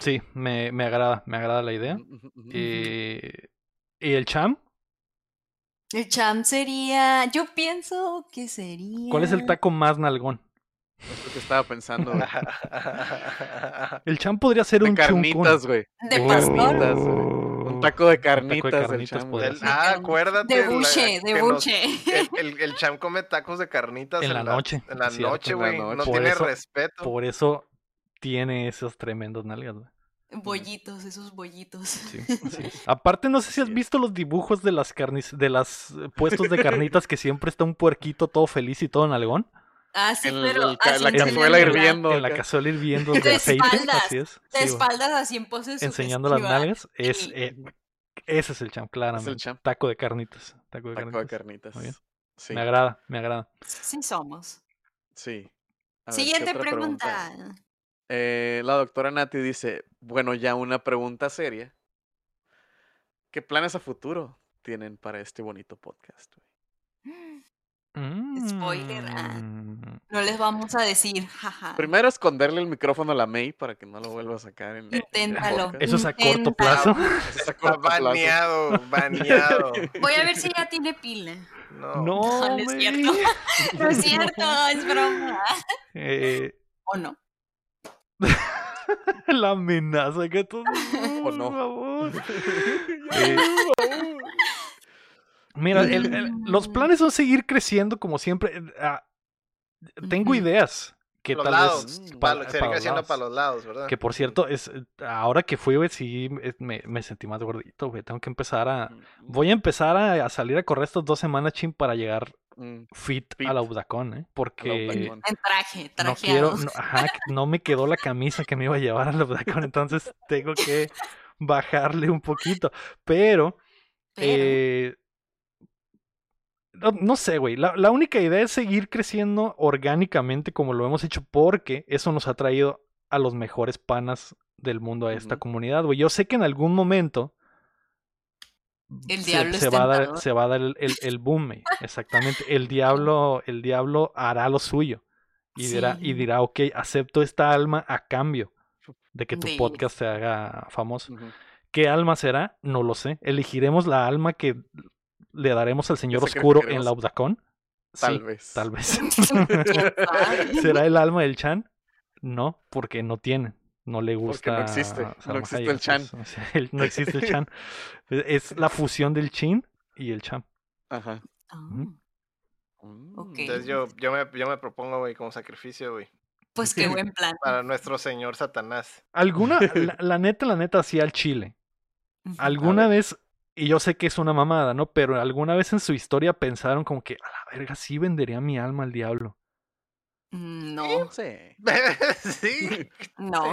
Speaker 1: Sí, me, me agrada, me agrada la idea. Eh, ¿Y el cham?
Speaker 4: El champ sería, yo pienso que sería...
Speaker 1: ¿Cuál es el taco más nalgón?
Speaker 3: Es lo que estaba pensando.
Speaker 1: El cham podría ser
Speaker 3: De
Speaker 1: un
Speaker 3: carnitas, güey.
Speaker 4: De
Speaker 1: Uh,
Speaker 4: pastor.
Speaker 3: Carnitas, güey. Un taco de carnitas. del
Speaker 1: carnitas
Speaker 3: chamo.
Speaker 1: podría
Speaker 2: El-
Speaker 1: ser.
Speaker 2: ah, acuérdate.
Speaker 4: De
Speaker 2: la-
Speaker 4: buche, de
Speaker 2: nos-
Speaker 4: buche.
Speaker 2: el, el, cham come tacos de carnitas
Speaker 1: En la noche,
Speaker 2: En la noche, güey. No.
Speaker 1: Por
Speaker 2: tiene
Speaker 1: eso-
Speaker 2: respeto.
Speaker 1: Por eso tiene esos tremendos nalgas. güey.
Speaker 4: Bollitos, esos bollitos.
Speaker 1: Sí, así es. Aparte, no sé si has visto los dibujos de las carnis, de las eh, puestos de carnitas que siempre está un puerquito todo feliz y todo nalgón.
Speaker 4: Ah, sí,
Speaker 3: En el-
Speaker 4: pero
Speaker 3: el
Speaker 4: así
Speaker 3: la
Speaker 4: en
Speaker 1: cazuela
Speaker 3: hirviendo.
Speaker 1: En la cazuela hirviendo
Speaker 4: De
Speaker 1: de aceite.
Speaker 4: espaldas,
Speaker 1: Así es.
Speaker 4: De
Speaker 1: sí,
Speaker 4: espaldas así en pose
Speaker 1: Enseñando las nalgas. Es, eh, ese es el cham, claramente.
Speaker 3: cham.
Speaker 1: Taco de carnitas. Taco de
Speaker 3: Taco de
Speaker 1: carnitas.
Speaker 3: carnitas.
Speaker 1: Muy bien.
Speaker 3: Sí.
Speaker 1: Me agrada, me agrada.
Speaker 4: Sí somos.
Speaker 3: Sí. A ver, ¿qué
Speaker 4: Siguiente pregunta.
Speaker 3: Eh, la doctora Nati dice, bueno, ya una pregunta seria. ¿Qué planes a futuro tienen para este bonito podcast?
Speaker 4: Spoiler, ah.
Speaker 1: Mm,
Speaker 4: No les vamos a decir, jaja.
Speaker 3: Primero esconderle el micrófono a la May para que no lo vuelva a sacar en,
Speaker 4: Inténtalo.
Speaker 1: Eso es a corto plazo.
Speaker 3: Eso es a corto plazo.
Speaker 2: baneado, baneado.
Speaker 4: Voy a ver si ya tiene pila.
Speaker 2: No.
Speaker 1: No,
Speaker 4: No, no es cierto. No es cierto, es broma.
Speaker 1: Eh,
Speaker 4: ¿O no?
Speaker 1: la amenaza que todo.
Speaker 3: ¿O no?
Speaker 1: Por favor. Eh, Mira, el- el- los planes son seguir creciendo como siempre. eh, ah, tengo ideas que
Speaker 2: los
Speaker 1: tal
Speaker 2: lados.
Speaker 1: vez
Speaker 2: para,
Speaker 1: pa-
Speaker 2: seguir
Speaker 1: para los lados.
Speaker 2: para los lados, ¿verdad?
Speaker 1: Que por cierto, es eh, ahora que fui, güey, sí eh, me, me sentí más gordito, güey. Tengo que empezar a. Voy a empezar a, a salir a correr estas dos semanas, chin, para llegar
Speaker 3: Mm,
Speaker 1: fit,
Speaker 3: Fit.
Speaker 1: a la Udacón, ¿eh? Porque.
Speaker 4: En traje,
Speaker 1: no quiero. No, ajá, que no me quedó la camisa que me iba a llevar a la Udacón, entonces tengo que bajarle un poquito. Pero.
Speaker 4: Pero,
Speaker 1: Eh, no, no sé, güey. La, la única idea es seguir creciendo orgánicamente como lo hemos hecho porque eso nos ha traído a los mejores panas del mundo a esta comunidad, güey. Yo sé que en algún momento
Speaker 4: El
Speaker 1: se,
Speaker 4: diablo
Speaker 1: se va a dar, se va a dar el, el, el boom. Exactamente. El diablo, el diablo hará lo suyo y dirá, y dirá, ok, acepto esta alma a cambio de que tu
Speaker 4: De-
Speaker 1: podcast se haga famoso. ¿Qué alma será? No lo sé. ¿Elegiremos la alma que le daremos al Señor
Speaker 3: que
Speaker 1: Oscuro en la Udacón?
Speaker 3: Tal
Speaker 1: Sí,
Speaker 3: vez.
Speaker 1: Tal vez. ¿Será el alma del Chan? No, porque no tiene. No le gusta.
Speaker 3: no existe, no existe
Speaker 1: Hayek,
Speaker 3: el Chan.
Speaker 1: pues, o sea, el- no existe el Chan. Es la fusión del Chin y el Chan.
Speaker 3: Ajá.
Speaker 4: Ah,
Speaker 3: Mm.
Speaker 2: Entonces yo, yo, me, yo me propongo, güey, como sacrificio, güey.
Speaker 4: Pues qué buen plan.
Speaker 2: Para nuestro señor Satanás.
Speaker 1: ¿Alguna, la, la neta, la neta, hacía al Chile? ¿Alguna vez, y yo sé que es una mamada, ¿no? Pero alguna vez en su historia pensaron como que, a la verga, sí vendería mi alma al diablo.
Speaker 4: Mm, no.
Speaker 3: Sí.
Speaker 2: sí.
Speaker 4: No.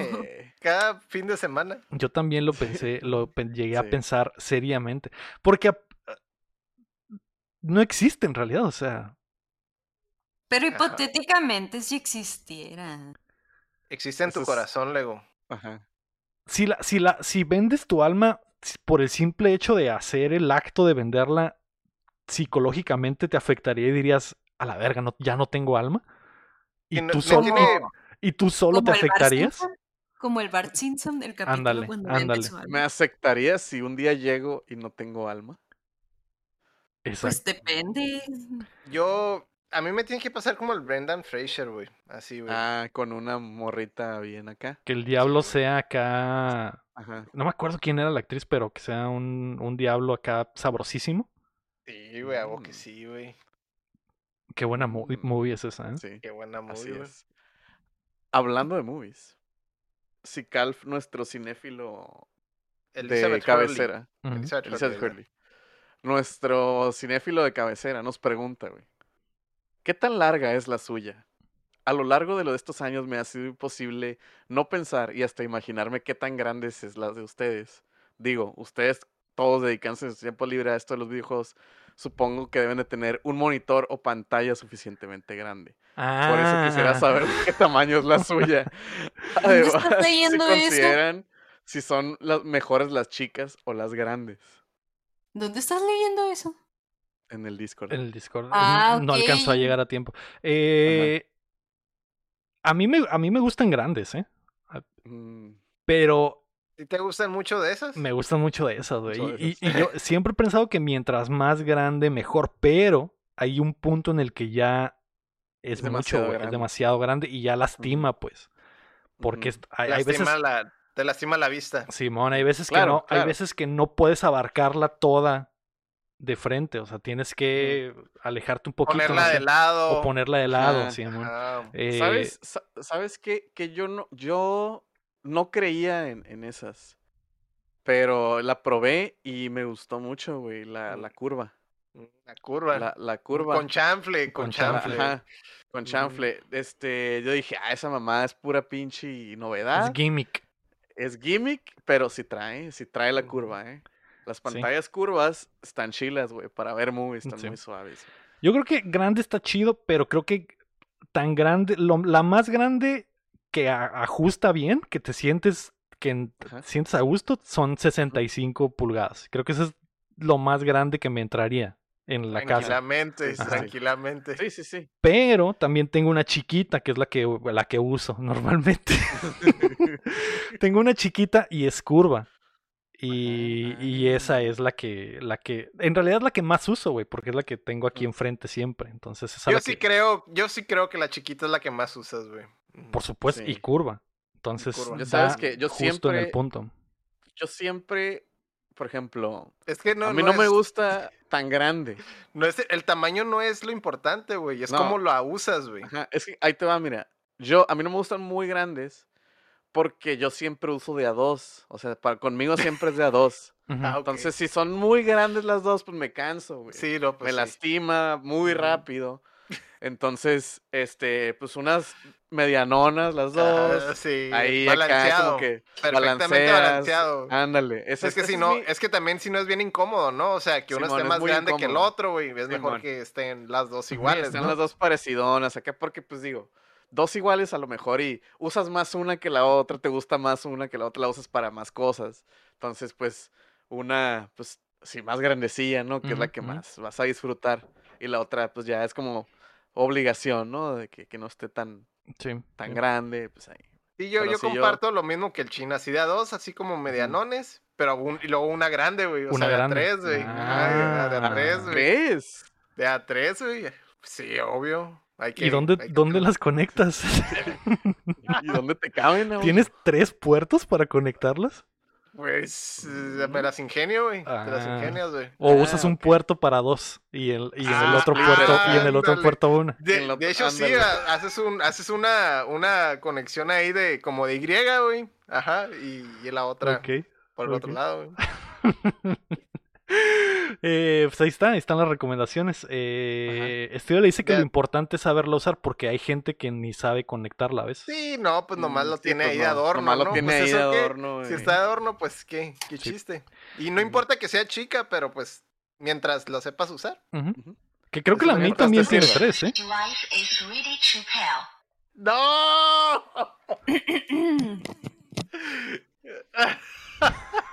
Speaker 2: Cada fin de semana.
Speaker 1: Yo también lo pensé, lo llegué a pensar seriamente. Porque no existe en realidad, o sea.
Speaker 4: Pero hipotéticamente si existiera.
Speaker 2: Existe en tu corazón, Lego.
Speaker 3: Ajá.
Speaker 1: Si la, si la, si vendes tu alma por el simple hecho de hacer el acto de venderla, psicológicamente te afectaría y dirías, a la verga, no, ya no tengo alma. Y, tú, solo, y, tú solo te afectarías.
Speaker 4: Como el Bart Simpson del capítulo
Speaker 1: ándale,
Speaker 4: cuando
Speaker 1: ándale.
Speaker 3: ¿Me aceptaría si un día llego y no tengo alma?
Speaker 4: Pues depende.
Speaker 2: Yo, a mí me tiene que pasar como el Brendan Fraser, güey. Así, güey.
Speaker 3: Ah, con una morrita bien acá.
Speaker 1: Que el diablo sea acá. No me acuerdo quién era la actriz, pero que sea un, un diablo acá sabrosísimo.
Speaker 2: Sí, güey, hago que mm. sí, güey.
Speaker 1: Qué buena movie, es esa, ¿eh?
Speaker 2: Sí. Qué buena movie. es.
Speaker 3: Hablando de movies. Si Calf, nuestro cinéfilo de cabecera. Elizabeth Hurley. Nuestro cinéfilo de cabecera nos pregunta, güey. ¿Qué tan larga es la suya? A lo largo de, lo de estos años me ha sido imposible no pensar y hasta imaginarme qué tan grandes es la de ustedes. Digo, ustedes todos dedicanse su tiempo libre a esto de los videojuegos, supongo que deben de tener un monitor o pantalla suficientemente grande. Por eso quisiera ah. saber qué tamaño es la suya.
Speaker 4: Además, si
Speaker 3: consideran si son las mejores las chicas o las grandes.
Speaker 4: ¿Dónde estás leyendo eso?
Speaker 3: En el Discord.
Speaker 1: En el Discord. Ah, no alcanzó a llegar a tiempo. Eh, a, mí me, a mí me gustan grandes, ¿eh? Mm. Pero
Speaker 2: ¿Y te gustan mucho de esas?
Speaker 1: Me gustan mucho de esas, güey. Y, yo siempre he pensado que mientras más grande, mejor. Pero hay un punto en el que ya es, mucho, es demasiado grande y ya lastima, pues. Porque hay, veces.
Speaker 2: te lastima la vista.
Speaker 1: Simón, hay veces que no, hay veces que no puedes abarcarla toda de frente, o sea, tienes que alejarte un poquito.
Speaker 2: Ponerla de lado.
Speaker 1: O ponerla de lado, Simón.
Speaker 3: Eh, ¿Sabes, ¿Sabes qué? Que yo no, yo no creía en, en, esas, pero la probé y me gustó mucho, güey, la, la curva.
Speaker 2: Mm, la curva.
Speaker 3: La, la, curva.
Speaker 2: Con chanfle, con, chanfle. Ajá,
Speaker 3: con chanfle. Este, yo dije, ah, esa mamá es pura pinche novedad.
Speaker 1: Es gimmick.
Speaker 3: Es gimmick, pero sí trae, sí trae la curva, ¿eh? Las pantallas curvas están chilas, güey, para ver movies, están muy suaves.
Speaker 1: Yo creo que grande está chido, pero creo que tan grande, la más grande que ajusta bien, que te sientes, que sientes a gusto, son 65 pulgadas. Creo que eso es lo más grande que me entraría en la
Speaker 2: casa. Tranquilamente, tranquilamente.
Speaker 3: Sí, sí, sí.
Speaker 1: Pero también tengo una chiquita, que es la que, la que uso normalmente. tengo una chiquita y es curva. Y, y, esa es la que, la que, en realidad es la que más uso, güey, porque es la que tengo aquí enfrente siempre. Entonces,
Speaker 2: yo sí creo, yo sí creo que la chiquita es la que más usas, güey.
Speaker 1: Por supuesto, y curva. Entonces,
Speaker 3: sabes que yo
Speaker 1: justo
Speaker 3: siempre,
Speaker 1: en el punto.
Speaker 3: Yo siempre, por ejemplo,
Speaker 2: es que no,
Speaker 3: a mí no, me gusta tan grande.
Speaker 2: No es, el tamaño no es lo importante, güey, es como lo usas, güey.
Speaker 3: es que ahí te va, mira. Yo, a mí no me gustan muy grandes porque yo siempre uso de a dos. O sea, para, conmigo siempre es de a dos. Ah, Entonces, si son muy grandes las dos, pues me canso, güey.
Speaker 2: Sí, no,
Speaker 3: pues Me lastima muy rápido. Entonces, este, pues unas medianonas las dos.
Speaker 2: sí,
Speaker 3: ahí balanceado, acá como que
Speaker 2: perfectamente balanceado.
Speaker 3: Ándale.
Speaker 2: es que si no, es que también si no es bien incómodo, ¿no? O sea, que uno esté más grande que el otro, güey. Es mejor que estén las dos iguales,
Speaker 3: Estén las dos parecidonas acá, porque pues digo, dos iguales a lo mejor y usas más una que la otra, te gusta más una que la otra, la usas para más cosas. Entonces, pues, una, pues, sí, más grandecilla, ¿no? Que es la que más vas a disfrutar. Y la otra, pues ya es como obligación, ¿no? De que, que no esté tan, tan grande, pues ahí.
Speaker 2: Sí, yo, yo comparto lo mismo que el China, así de a dos, así como medianones, pero y luego una grande, güey. O
Speaker 1: una
Speaker 2: sea,
Speaker 1: grande.
Speaker 2: de a tres, güey. Ah, de a tres, güey.
Speaker 3: ¿Tres?
Speaker 2: De a tres, güey. Sí, obvio. Hay que,
Speaker 1: ¿Y dónde, dónde las conectas?
Speaker 3: ¿Y dónde te caben?
Speaker 1: ¿Tienes tres puertos para conectarlas?
Speaker 2: Pues me las ingenio, güey. Te las ah. ingenias, güey.
Speaker 1: O usas un puerto para dos y, el, y en el ah, otro puerto y en el otro puerto una.
Speaker 2: De, hecho, sí, haces un, haces una, una conexión ahí de como de Y, güey. Ajá. Y, y la otra por el otro lado, güey.
Speaker 1: Eh, pues ahí está, ahí están las recomendaciones. Eh, Estudio le dice que lo importante es saberlo usar porque hay gente que ni sabe conectarla, ¿ves?
Speaker 2: Sí, no, pues nomás mm, lo tiene pues ahí de adorno. Nomás lo tiene pues ahí de adorno. Si está de adorno, pues qué, qué chiste. Y no importa que sea chica, pero pues mientras lo sepas usar.
Speaker 1: Que creo que la mía también tiene tres, ¿eh?
Speaker 2: ¡No!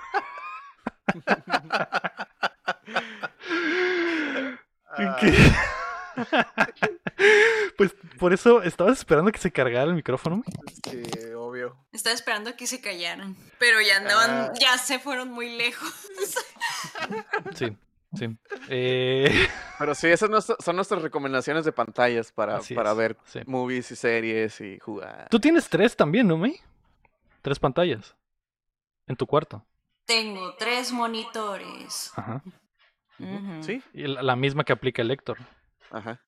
Speaker 1: pues por eso estabas esperando que se cargara el micrófono.
Speaker 2: Sí, obvio.
Speaker 4: Estaba esperando que se callaran, pero ya andaban, ah. ya se fueron muy lejos.
Speaker 1: sí. Sí. Eh,
Speaker 3: pero sí, esas son nuestras recomendaciones de pantallas para, para ver movies y series y jugar.
Speaker 1: Tú tienes tres también, ¿no, May? Tres pantallas. En tu cuarto.
Speaker 4: Tengo tres monitores.
Speaker 1: Ajá. Sí. Y la, misma que aplica el lector.
Speaker 3: Ajá.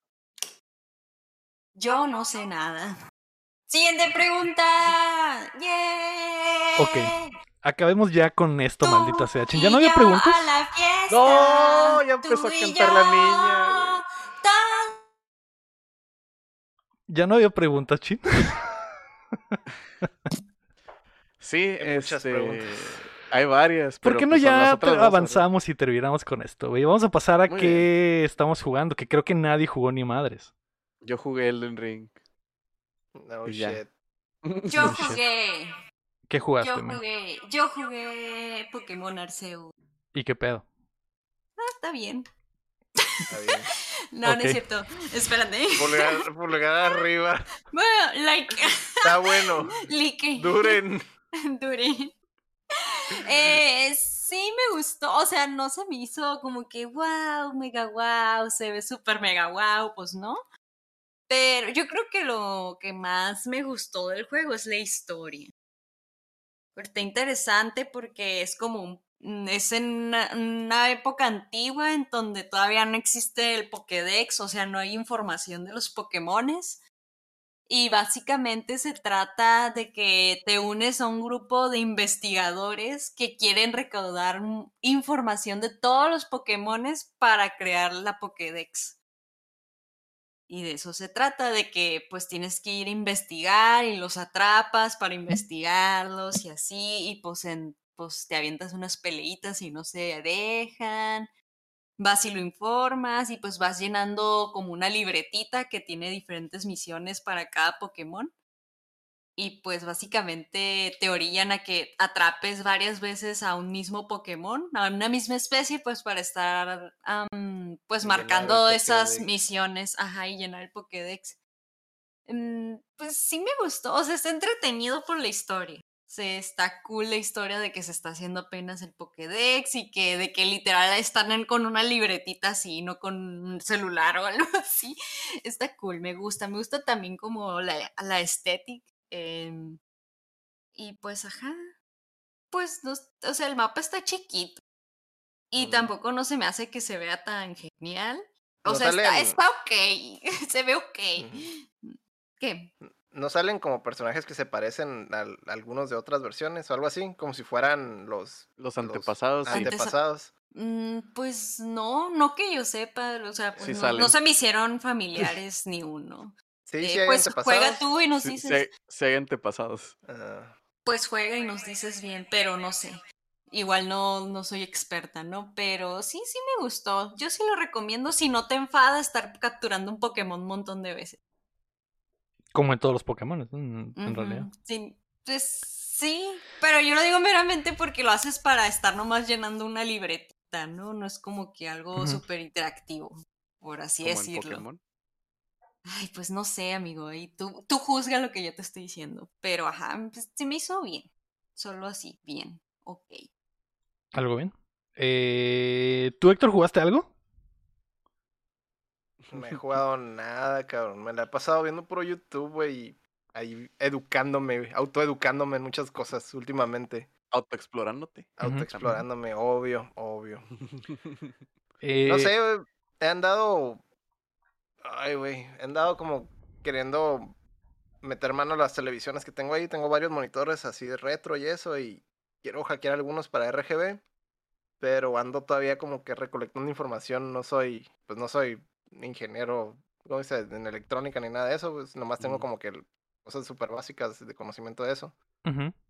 Speaker 4: Yo no sé nada. Siguiente pregunta. ¡Yeah!
Speaker 1: Ok. Acabemos ya con esto, maldita sea. ¿Ya no había preguntas?
Speaker 2: no, ya empezó a cantar la niña.
Speaker 1: Ya no había preguntas, Chin.
Speaker 3: sí, este... Hay varias.
Speaker 1: ¿Por qué no pues, ya avanzamos y terminamos con esto, güey? Vamos a pasar a qué estamos jugando, que creo que nadie jugó ni madres.
Speaker 3: Yo jugué Elden Ring.
Speaker 2: No shit.
Speaker 4: Yo jugué.
Speaker 1: ¿Qué jugaste?
Speaker 4: Yo jugué, yo jugué Pokémon Arceus.
Speaker 1: ¿Y qué pedo?
Speaker 4: Ah, está bien.
Speaker 2: Está bien.
Speaker 4: no, no es cierto. Espérate.
Speaker 2: Pulgar, pulgar arriba.
Speaker 4: Bueno, like.
Speaker 2: Está bueno.
Speaker 4: Like.
Speaker 2: Duren.
Speaker 4: Duren. Eh, sí me gustó, o sea, no se me hizo como que wow, mega wow, se ve súper mega wow, pues no. Pero yo creo que lo que más me gustó del juego es la historia. Está interesante porque es como un, mm, es en una, época antigua en donde todavía no existe el Pokédex, o sea, no hay información de los Pokémones. Y básicamente se trata de que te unes a un grupo de investigadores que quieren recaudar información de todos los Pokémones para crear la Pokédex. Y de eso se trata, de que pues tienes que ir a investigar y los atrapas para investigarlos y así, y pues, en, pues te avientas unas peleitas y no se dejan vas y lo informas y pues vas llenando como una libretita que tiene diferentes misiones para cada Pokémon. Y pues básicamente te orillan a que atrapes varias veces a un mismo Pokémon, a una misma especie, pues para estar pues marcando esas misiones, ajá, y llenar el Pokédex. Mm, pues sí me gustó, o sea, está entretenido por la historia se está cool la historia de que se está haciendo apenas el Pokédex y que de que literal están con una libretita así, no con un celular o algo así. Está cool, me gusta. Me gusta también como la, la estética. Em, y pues, ajá. Pues, no, o sea, el mapa está chiquito. Y tampoco no se me hace que se vea tan genial. O sea, está, está, ok. se ve ok. ¿Qué?
Speaker 2: ¿No salen como personajes que se parecen a, algunos de otras versiones o algo así? Como si fueran los...
Speaker 3: Los antepasados.
Speaker 2: antepasados.
Speaker 4: Mm, pues no, no que yo sepa, o sea, pues no, se me hicieron familiares ni uno.
Speaker 2: Sí, sí eh, hay
Speaker 4: pues juega tú y nos dices.
Speaker 3: Sí, hay antepasados.
Speaker 2: Ah.
Speaker 4: Pues juega y nos dices bien, pero no sé. Igual no, no soy experta, ¿no? Pero sí, sí me gustó. Yo sí lo recomiendo si no te enfada estar capturando un Pokémon un montón de veces.
Speaker 1: Como en todos los Pokémon, en, realidad.
Speaker 4: Sí, pues sí, pero yo lo digo meramente porque lo haces para estar nomás llenando una libretita, ¿no? No es como que algo súper interactivo, por así decirlo. Ay, pues no sé, amigo, y tú, tú juzga lo que yo te estoy diciendo, pero ajá, pues, se me hizo bien, solo así, bien, ok.
Speaker 1: ¿Algo bien? Eh, ¿Tú, Héctor, jugaste algo?
Speaker 2: No he jugado nada, cabrón. Me la he pasado viendo por YouTube, güey. Ahí educándome, autoeducándome en muchas cosas últimamente.
Speaker 3: Autoexplorándote.
Speaker 2: Autoexplorándome, obvio, obvio. No sé, eh, he andado. Ay, güey. He andado como queriendo meter mano a las televisiones que tengo ahí. Tengo varios monitores así de retro y eso. Y quiero hackear algunos para RGB. pero ando todavía como que recolectando información. No soy, pues no soy ingeniero, ¿cómo dice? En electrónica ni nada de eso, pues nomás tengo como que cosas súper básicas de conocimiento de eso.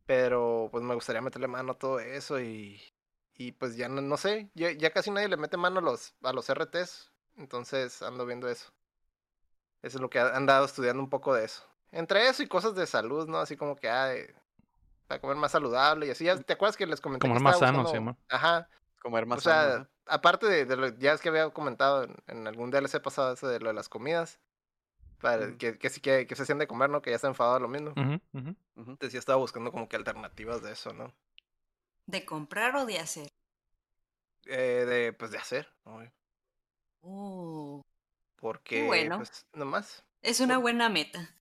Speaker 2: Pero pues me gustaría meterle mano a todo eso y, y pues ya no, no sé, ya, ya, casi nadie le mete mano a los, a los RTs, entonces ando viendo eso. Eso es lo que he andado estudiando un poco de eso. Entre eso y cosas de salud, ¿no? Así como que, ah, para comer más saludable y así. ¿Te acuerdas que les comenté?
Speaker 1: Comer más sano, sí,
Speaker 2: Ajá.
Speaker 3: Comer más
Speaker 2: o sea, aparte de, lo, ya es que había comentado en, algún DLC pasado eso de lo de las comidas. Para, que, que sí que, que se siente comer, ¿no? Que ya está enfadado lo mismo. Entonces ya estaba buscando como que alternativas de eso, ¿no?
Speaker 4: ¿De comprar o de hacer?
Speaker 2: Eh, de, pues de hacer.
Speaker 4: Oh.
Speaker 2: Porque, bueno. pues, nomás.
Speaker 4: Es una buena meta.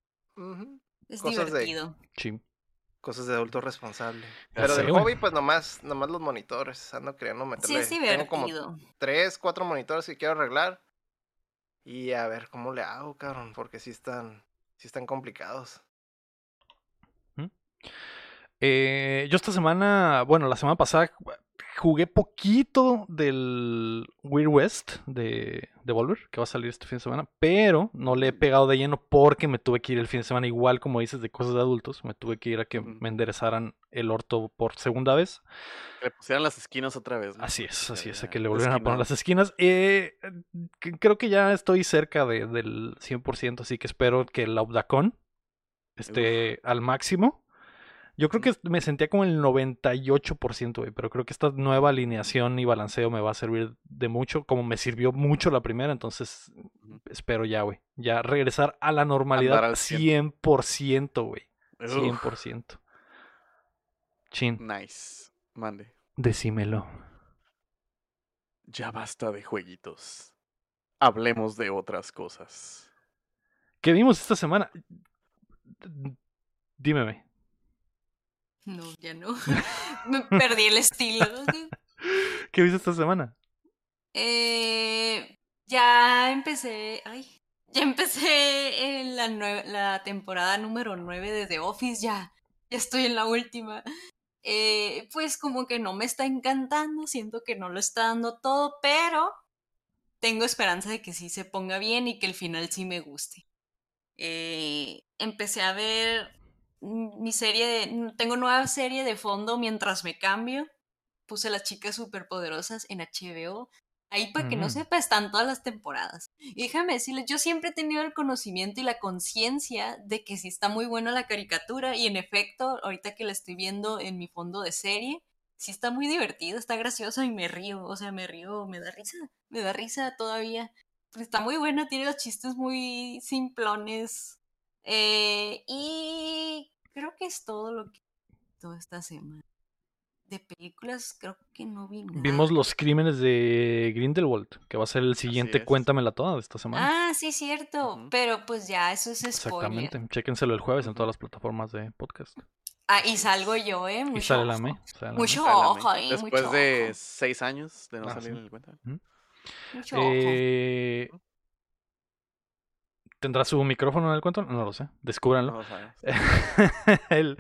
Speaker 4: Es divertido.
Speaker 1: Sí.
Speaker 2: Cosas de adulto responsable. Pero del hobby, pues nomás, nomás los monitores. Ando queriendo meterle.
Speaker 4: Sí, divertido.
Speaker 2: Tengo como tres, cuatro monitores que quiero arreglar. Y a ver cómo le hago, cabrón. Porque sí están, sí están complicados.
Speaker 1: Eh, yo esta semana, bueno, la semana pasada jugué poquito del Weird West de Devolver, que va a salir este fin de semana, pero no le he pegado de lleno porque me tuve que ir el fin de semana, igual como dices, de cosas de adultos, me tuve que ir a que me enderezaran el orto por segunda vez.
Speaker 3: Que le pusieran las esquinas otra vez.
Speaker 1: Así es, así es, que le volvieran a poner las esquinas. Eh, creo que ya estoy cerca de, del 100%, así que espero que el Audacon esté al máximo yo creo que me sentía como el 98%, güey, pero creo que esta nueva alineación y balanceo me va a servir de mucho, como me sirvió mucho la primera, entonces espero ya, güey, ya regresar a la normalidad al 100%, güey. 100%. Chin.
Speaker 3: Nice. Mande.
Speaker 1: Decímelo.
Speaker 3: Ya basta de jueguitos. Hablemos de otras cosas.
Speaker 1: ¿Qué vimos esta semana? Dímeme.
Speaker 4: No, ya no. Me perdí el estilo.
Speaker 1: ¿Qué viste esta semana?
Speaker 4: Eh, ya empecé. Ay. Ya empecé en la, la temporada número 9 de The Office. Ya. Ya estoy en la última. Eh, pues como que no me está encantando. Siento que no lo está dando todo. Pero tengo esperanza de que sí se ponga bien y que el final sí me guste. Eh, empecé a ver mi serie, de, tengo nueva serie de fondo mientras me cambio. Puse las chicas superpoderosas en HBO. Ahí para que no sepa, están todas las temporadas. Y déjame decirles, yo siempre he tenido el conocimiento y la conciencia de que sí está muy buena la caricatura. Y en efecto, ahorita que la estoy viendo en mi fondo de serie, sí está muy divertido, está gracioso y me río. O sea, me río, me da risa, me da risa todavía. Está muy buena, tiene los chistes muy simplones. Eh, y creo que es todo lo que toda esta semana. De películas creo que no vi nada.
Speaker 1: Vimos los crímenes de Grindelwald, que va a ser el siguiente Cuéntamela toda de esta semana.
Speaker 4: Ah, sí, cierto. Pero pues ya, eso es spoiler.
Speaker 1: Exactamente. Chéquenselo el jueves en todas las plataformas de podcast.
Speaker 4: Ah, y salgo yo, ¿eh?
Speaker 1: Mucho y sale la
Speaker 4: me. Mucho ojo, ¿eh?
Speaker 3: Después de seis años de no ah, salir en el cuenta.
Speaker 4: Mucho eh...
Speaker 1: ¿Tendrá su micrófono en el cuento? No lo sé. Descúbranlo. No el...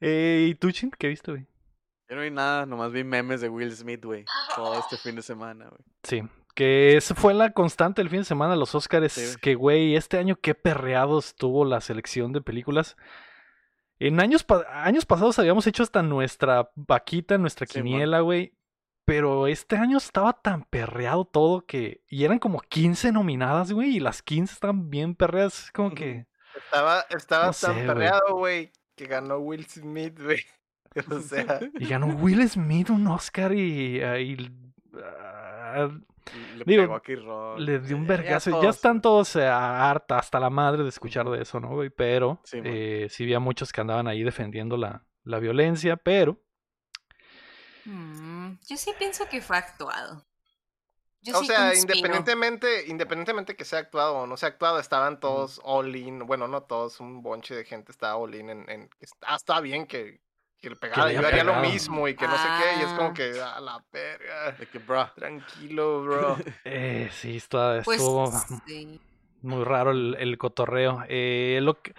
Speaker 1: eh, ¿Y tú, Chin? ¿Qué viste, güey?
Speaker 3: Yo no vi nada, nomás vi memes de Will Smith, güey. Todo este fin de semana, güey.
Speaker 1: Sí. Que esa fue la constante el fin de semana, los Oscars. que, güey, este año qué perreados tuvo la selección de películas. En años, años pasados habíamos hecho hasta nuestra vaquita, nuestra quiniela, güey. Pero este año estaba tan perreado todo que. Y eran como 15 nominadas, güey. Y las 15 estaban bien perreadas. Como que.
Speaker 2: Estaba, estaba tan perreado, güey. Que ganó Will Smith, güey. O sea.
Speaker 1: Y ganó Will Smith un Oscar y. Ah,
Speaker 3: le, digo,
Speaker 1: le dio un vergazo. Ya, están todos eh, harta hasta la madre de escuchar de eso, ¿no, güey? Pero sí, eh, sí había muchos que andaban ahí defendiendo la, la violencia, pero
Speaker 4: Mm, yo sí pienso que fue actuado.
Speaker 2: o sea, independientemente, independientemente que sea actuado o no sea actuado, estaban todos all in, bueno, no todos, un bonche de gente estaba all in en, en ah, está bien que, que le pegara, yo haría lo mismo y que no sé qué, y es como ah. que a la verga.
Speaker 3: De que, bro.
Speaker 2: Tranquilo, bro.
Speaker 1: eh, sí, está, pues, estuvo muy raro el, el cotorreo. Eh, lo que...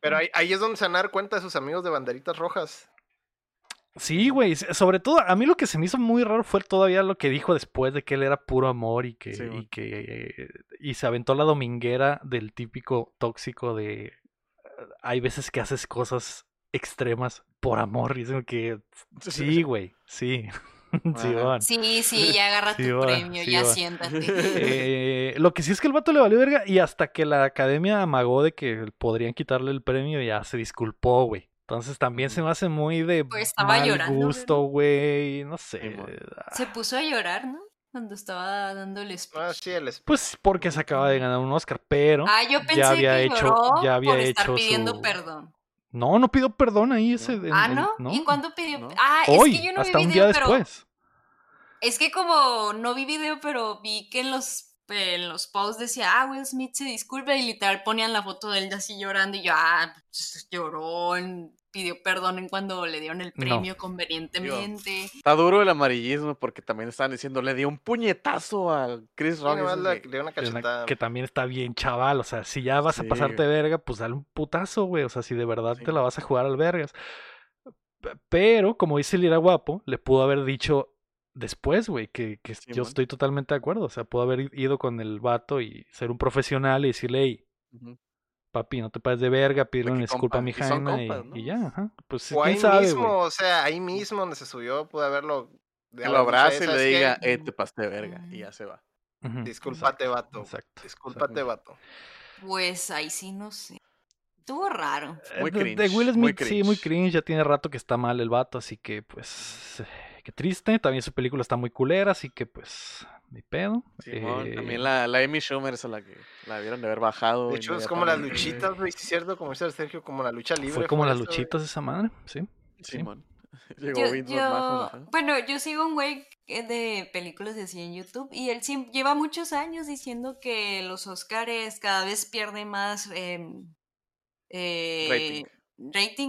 Speaker 2: Pero ahí, ahí es donde se van a dar cuenta de sus amigos de banderitas rojas.
Speaker 1: Sí, güey. Sobre todo, a mí lo que se me hizo muy raro fue todavía lo que dijo después de que él era puro amor y que, y, que y se aventó la dominguera del típico tóxico de hay veces que haces cosas extremas por amor. Y que sí, güey, sí.
Speaker 4: Sí, sí, ya agarra tu premio, ya siéntate.
Speaker 1: Eh, lo que sí es que el vato le valió verga y hasta que la academia amagó de que podrían quitarle el premio, ya se disculpó, güey. Entonces también se me hace muy de
Speaker 4: pues estaba mal llorando,
Speaker 1: gusto, güey. No sé.
Speaker 4: Se puso a llorar, ¿no? Cuando estaba dándole speech.
Speaker 2: Ah, sí, el
Speaker 1: Pues porque se acaba de ganar un Oscar, pero
Speaker 4: ah, yo pensé
Speaker 1: ya había
Speaker 4: que
Speaker 1: hecho, ya había
Speaker 4: por
Speaker 1: hecho
Speaker 4: estar pidiendo
Speaker 1: su...
Speaker 4: perdón.
Speaker 1: No, no pidió perdón ahí ese.
Speaker 4: ah, ¿no? ¿Y cuándo pidió? Ah,
Speaker 1: Hoy,
Speaker 4: es que yo no
Speaker 1: hasta
Speaker 4: vi
Speaker 1: un
Speaker 4: video,
Speaker 1: día
Speaker 4: pero
Speaker 1: después.
Speaker 4: Es que como no vi video, pero vi que en los, en los posts decía, ah, Will Smith se disculpa y literal ponían la foto de él así llorando y yo, ah, pues, lloró, pidió perdón en cuando le dieron el premio convenientemente.
Speaker 3: está duro el amarillismo porque también estaban diciendo, le dio un puñetazo a Chris Rock.
Speaker 1: que, también está bien chaval, o sea, si ya vas a pasarte verga, pues dale un putazo, güey, o sea, si de verdad te la vas a jugar al vergas. Pero, como dice el Ira Guapo, le pudo haber dicho, después, güey, que, que yo estoy totalmente de acuerdo. O sea, puedo haber ido con el vato y ser un profesional y decirle, hey, papi, no te pases de verga, pídele una disculpa a mi Jaina y, ya, ajá. Pues
Speaker 2: o
Speaker 1: quién
Speaker 2: ahí
Speaker 1: sabe,
Speaker 2: mismo, o sea, ahí mismo donde se subió, pude haberlo.
Speaker 3: Que lo abrace y le diga, eh, te pasaste de verga, y ya se va.
Speaker 2: Discúlpate, vato. Exacto. Discúlpate, vato.
Speaker 4: Pues ahí sí no sé. Estuvo raro.
Speaker 1: Muy cringe. De Will Smith, sí, muy cringe. Ya tiene rato que está mal el vato, así que pues qué triste. También su película está muy culera, así que pues, mi pedo.
Speaker 3: Eh, también la, la Amy Schumer es la que la vieron de haber bajado.
Speaker 2: De hecho, es como las luchitas, güey, ¿sí es cierto, como dice Sergio, como la lucha libre.
Speaker 1: Fue como las luchitas de esa madre, sí.
Speaker 3: Sí,
Speaker 4: Llegó yo, bueno, yo sigo un güey de películas de así en YouTube y él lleva muchos años diciendo que los Oscars cada vez pierden más em, eh, rating,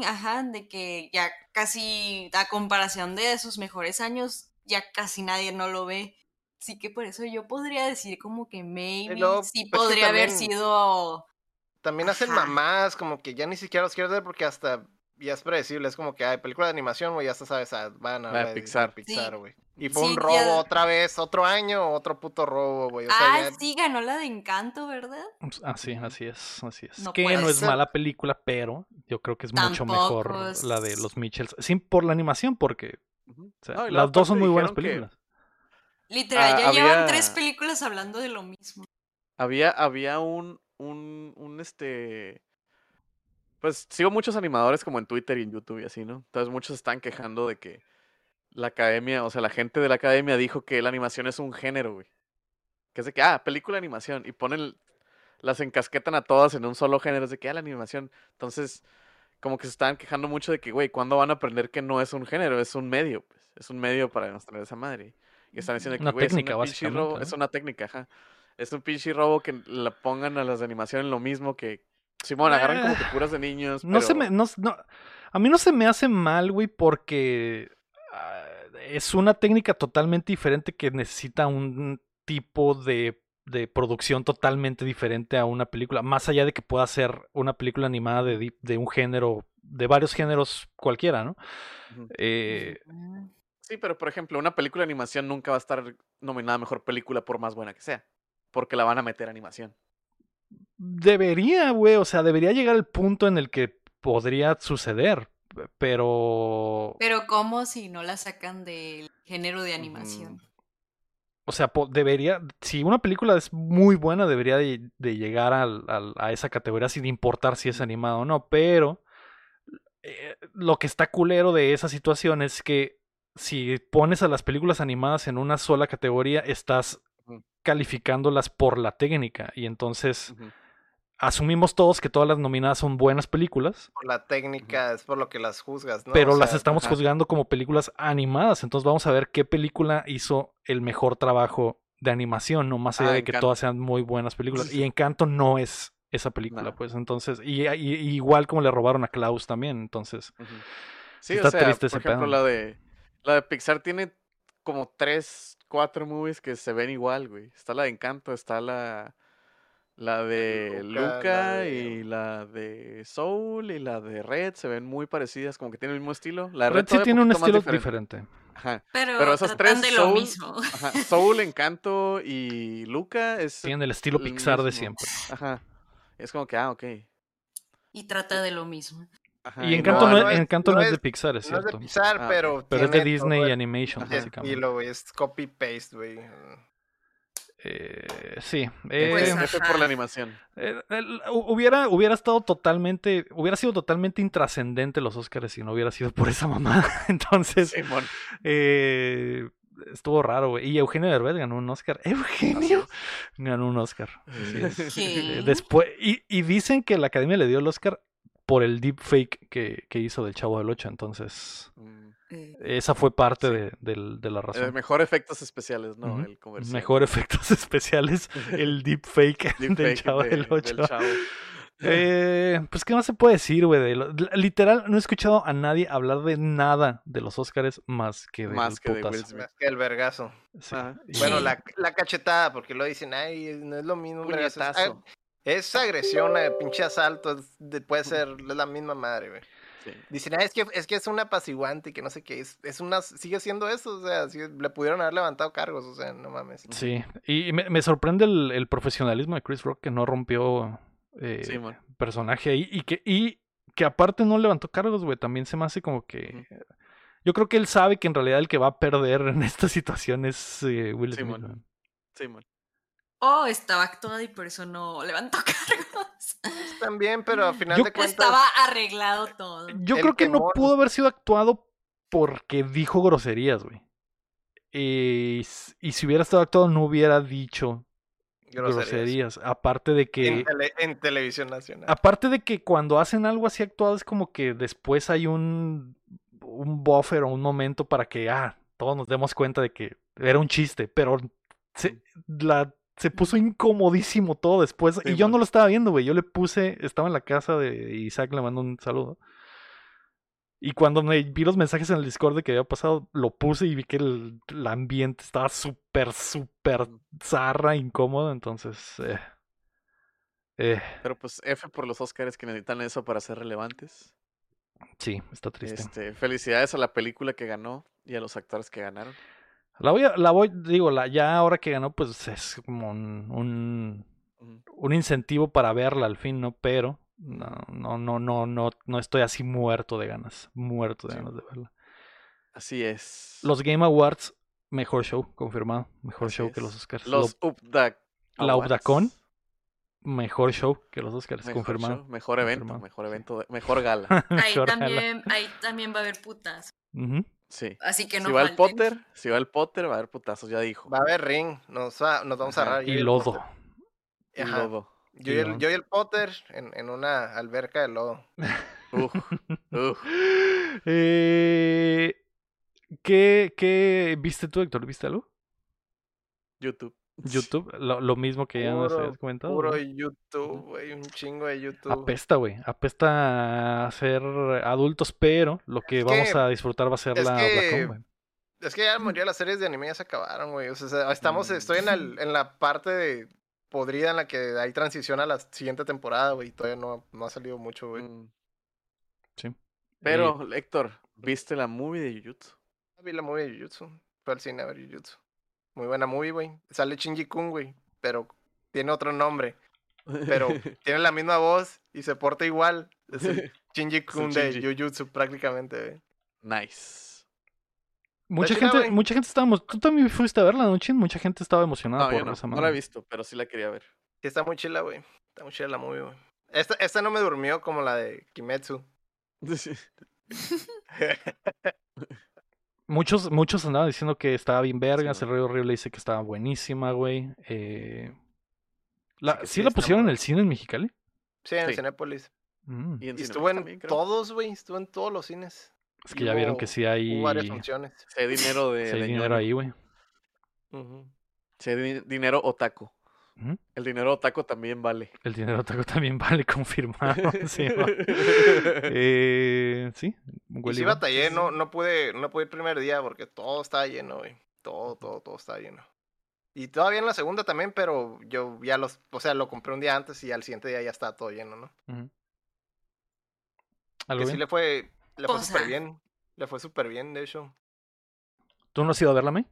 Speaker 4: ajá, de que ya casi a comparación de sus mejores años, ya casi nadie no lo ve. Así que por eso yo podría decir como que maybe sí pues podría haber sido...
Speaker 2: También hacen mamás, como que ya ni siquiera los quiero ver porque hasta ya es predecible, es como que hay película de animación, güey, ya sabes, ah, van a,
Speaker 3: ver Pixar.
Speaker 2: Pixar, güey. Y fue un robo otra vez, otro año, otro puto robo, güey.
Speaker 4: ah, sí, ganó la de Encanto, ¿verdad?
Speaker 1: Así, así es, así es. que no es mala película, pero yo creo que es mucho mejor la de los Mitchells. Sin por la animación, porque las dos son muy buenas películas.
Speaker 4: Literal, ya llevan tres películas hablando de lo mismo.
Speaker 3: Había, había un, un, un este pues sigo muchos animadores como en Twitter y en YouTube y así, ¿no? Entonces muchos están quejando de que la academia, o sea, la gente de la academia dijo que la animación es un género, güey. Que es de que, ah, película de animación. Y ponen, las encasquetan a todas en un solo género. Es de que, ah, la animación. Entonces, como que se están quejando mucho de que, güey, ¿cuándo van a aprender que no es un género? Es un medio, pues. Es un medio para demostrar esa madre. Y están diciendo que, güey, es una pinche robo. Es una técnica, ajá. Es un pinche robo que la pongan a las de animación en lo mismo que Simón, agarran como que eh, puras de niños.
Speaker 1: No se me. No, a mí no se me hace mal, güey, porque ah, es una técnica totalmente diferente que necesita un tipo de, de, producción totalmente diferente a una película. Más allá de que pueda ser una película animada de, de un género, de varios géneros cualquiera, ¿no? Eh,
Speaker 3: sí, pero por ejemplo, una película de animación nunca va a estar nominada a mejor película por más buena que sea. Porque la van a meter animación.
Speaker 1: Debería, güey, o sea, debería llegar el punto en el que podría suceder, pero...
Speaker 4: Pero ¿cómo si no la sacan del género de animación?
Speaker 1: O sea, debería, si una película es muy buena, debería de, llegar a esa categoría sin importar si es animado o no, pero eh, lo que está culero de esa situación es que si pones a las películas animadas en una sola categoría, estás calificándolas por la técnica y entonces asumimos todos que todas las nominadas son buenas películas.
Speaker 2: Por la técnica es por lo que las juzgas, ¿no?
Speaker 1: Pero las estamos juzgando como películas animadas, entonces vamos a ver qué película hizo el mejor trabajo de animación, no más allá ah, de que todas sean muy buenas películas. Y Encanto no es esa película, pues entonces, y, igual como le robaron a Klaus también, entonces.
Speaker 3: Sí, está o sea, triste por ejemplo, la de la de Pixar tiene como tres, cuatro movies que se ven igual, güey. Está la de Encanto, está la La de Luca, y la de Soul y la de Red se ven muy parecidas, como que tienen el mismo estilo. La
Speaker 1: Red, sí tiene un estilo diferente.
Speaker 3: Ajá. Pero, esas tres de Soul, lo mismo. Soul, Encanto y Luca es
Speaker 1: tienen el estilo Pixar de siempre.
Speaker 3: Ajá. Es como que ah, ok.
Speaker 4: Y trata de lo mismo.
Speaker 1: y Encanto, no, es, Encanto no, es, de Pixar, es cierto.
Speaker 2: No es de Pixar, ah, pero.
Speaker 1: Pero es de Disney Animation, básicamente.
Speaker 2: Y lo es copy-paste, güey.
Speaker 1: Eh, sí.
Speaker 3: Eh, por la animación.
Speaker 1: Eh, hubiera, hubiera estado totalmente. Hubiera sido totalmente intrascendente los Oscars si no hubiera sido por esa mamada. Entonces. eh, estuvo raro, güey. Y Eugenio Derbez ganó un Oscar. ¿Eugenio? Ganó un Oscar. Sí. Después. Y, y dicen que la academia le dio el Oscar por el deepfake que, que hizo del Chavo del Ocho. Entonces. Mm. Eh, esa fue parte de, la razón.
Speaker 3: mejor efectos especiales, ¿no? El
Speaker 1: Mejor efectos especiales, el deepfake deep del Chavo del 8. Eh, pues, ¿qué más se puede decir, güey? Literal, no he escuchado a nadie hablar de nada de los Oscars más que de
Speaker 2: más que, más que el vergazo. Bueno, la, la, cachetada, porque lo dicen, ay, no es lo mismo. Es, agresión, pinche asalto, puede ser la misma madre, güey. Dicen, ah, es que es que es un apaciguante que no sé qué, es, es una, sigue siendo eso, o sea, le pudieron haber levantado cargos, o sea, no mames.
Speaker 1: Sí, y me, sorprende el, profesionalismo de Chris Rock que no rompió eh, personaje ahí y que, y que aparte no levantó cargos, güey, también se me hace como que... Yo creo que él sabe que en realidad el que va a perder en esta situación es eh, Will Smith.
Speaker 3: Sí,
Speaker 4: Oh, estaba actuado y por eso no levantó cargos.
Speaker 2: También, pero al final de cuentas.
Speaker 4: Estaba arreglado todo.
Speaker 1: Yo creo que no pudo haber sido actuado porque dijo groserías, güey. y si hubiera estado actuado, no hubiera dicho groserías. Aparte de que.
Speaker 2: En, televisión nacional.
Speaker 1: Aparte de que cuando hacen algo así actuado, es como que después hay un, un buffer o un momento para que, ah, todos nos demos cuenta de que era un chiste. Pero se, la se puso incomodísimo todo después. y yo no lo estaba viendo, güey. Yo le puse, estaba en la casa de Isaac, le mando un saludo. Y cuando me vi los mensajes en el Discord de que había pasado, lo puse y vi que el, ambiente estaba súper, súper zarra, incómodo. Entonces, eh, eh.
Speaker 3: Pero pues F por los Oscars que necesitan eso para ser relevantes.
Speaker 1: Sí, está triste.
Speaker 3: Este, felicidades a la película que ganó y a los actores que ganaron.
Speaker 1: La voy, a, la voy, digo, la, ya ahora que ganó, pues es como un, un, incentivo para verla al fin, ¿no? Pero no, no, no, no, no, no estoy así muerto de ganas, muerto de ganas de verla.
Speaker 3: Así es.
Speaker 1: Los Game Awards, mejor show, confirmado, mejor show que los Oscars.
Speaker 3: Los Upda
Speaker 1: La Updacon, mejor show que los Oscars, confirmado.
Speaker 3: mejor evento, mejor evento, mejor gala.
Speaker 4: ahí, también, ahí también va a haber putas.
Speaker 3: Sí.
Speaker 4: Así que no
Speaker 3: Si va el Potter, si va el Potter, va a haber putazos, ya dijo.
Speaker 2: Va a haber ring, nos, nos vamos a agarrar.
Speaker 1: Y lodo.
Speaker 3: Y lodo.
Speaker 2: Yo y, el, yo y el Potter en, en, una alberca de lodo.
Speaker 3: Uf, uf.
Speaker 1: Eh, ¿qué, ¿Qué viste tú, Héctor? ¿Viste algo?
Speaker 3: YouTube.
Speaker 1: YouTube, lo, lo, mismo que ya nos habías comentado.
Speaker 2: Puro YouTube, güey, un chingo de YouTube.
Speaker 1: Apesta, güey, apesta a ser adultos, pero lo que vamos a disfrutar va a ser la
Speaker 2: que. Es que ya la las series de anime ya se acabaron, güey. O sea, estamos, estoy en, el, en la parte de podrida en la que hay transición a la siguiente temporada, güey. Todavía no, no ha salido mucho, güey. Mm.
Speaker 1: Sí.
Speaker 3: Pero, Héctor, ¿viste la movie de Jujutsu?
Speaker 2: Vi la movie de Jujutsu. Fue al cine a ver Jujutsu. Muy buena movie, güey. Sale Shinji Kun, güey, pero tiene otro nombre. Pero tiene la misma voz y se porta igual. Es el Shinji Kun de Jujutsu prácticamente, güey.
Speaker 3: Nice.
Speaker 1: Mucha gente, mucha gente estaba Tú también fuiste a verla, ¿no, Chin? Mucha gente estaba emocionada por
Speaker 3: no,
Speaker 1: esa
Speaker 3: No la he visto, pero sí la quería ver.
Speaker 2: Sí, está muy chila, güey. Está muy chila la movie, güey. Esta, esta no me durmió como la de Kimetsu.
Speaker 1: Muchos, muchos andaban diciendo que estaba bien vergas, el Rey Horrible dice que estaba buenísima, güey. Eh, la, sí, la pusieron en el cine en Mexicali?
Speaker 2: Sí, en el Cinépolis. Mm. Y, estuvo en todos, güey, estuvo en todos los cines.
Speaker 1: Es que ya vieron que sí hay...
Speaker 2: Hubo varias funciones.
Speaker 3: Sí hay dinero de...
Speaker 1: Sí hay dinero ahí, güey.
Speaker 3: Sí hay dinero otaku. El dinero taco también vale.
Speaker 1: El dinero taco también vale, confirmado. sí, eh, sí.
Speaker 2: Y sí batallé, no, no, pude, no pude ir el primer día porque todo estaba lleno, güey. Todo, todo, todo estaba lleno. Y todavía en la segunda también, pero yo ya los, o sea, lo compré un día antes y al siguiente día ya estaba todo lleno, ¿no? ¿Algo que sí le fue, le fue súper bien. Le fue súper bien, de hecho.
Speaker 1: ¿Tú no has ido a verla, May?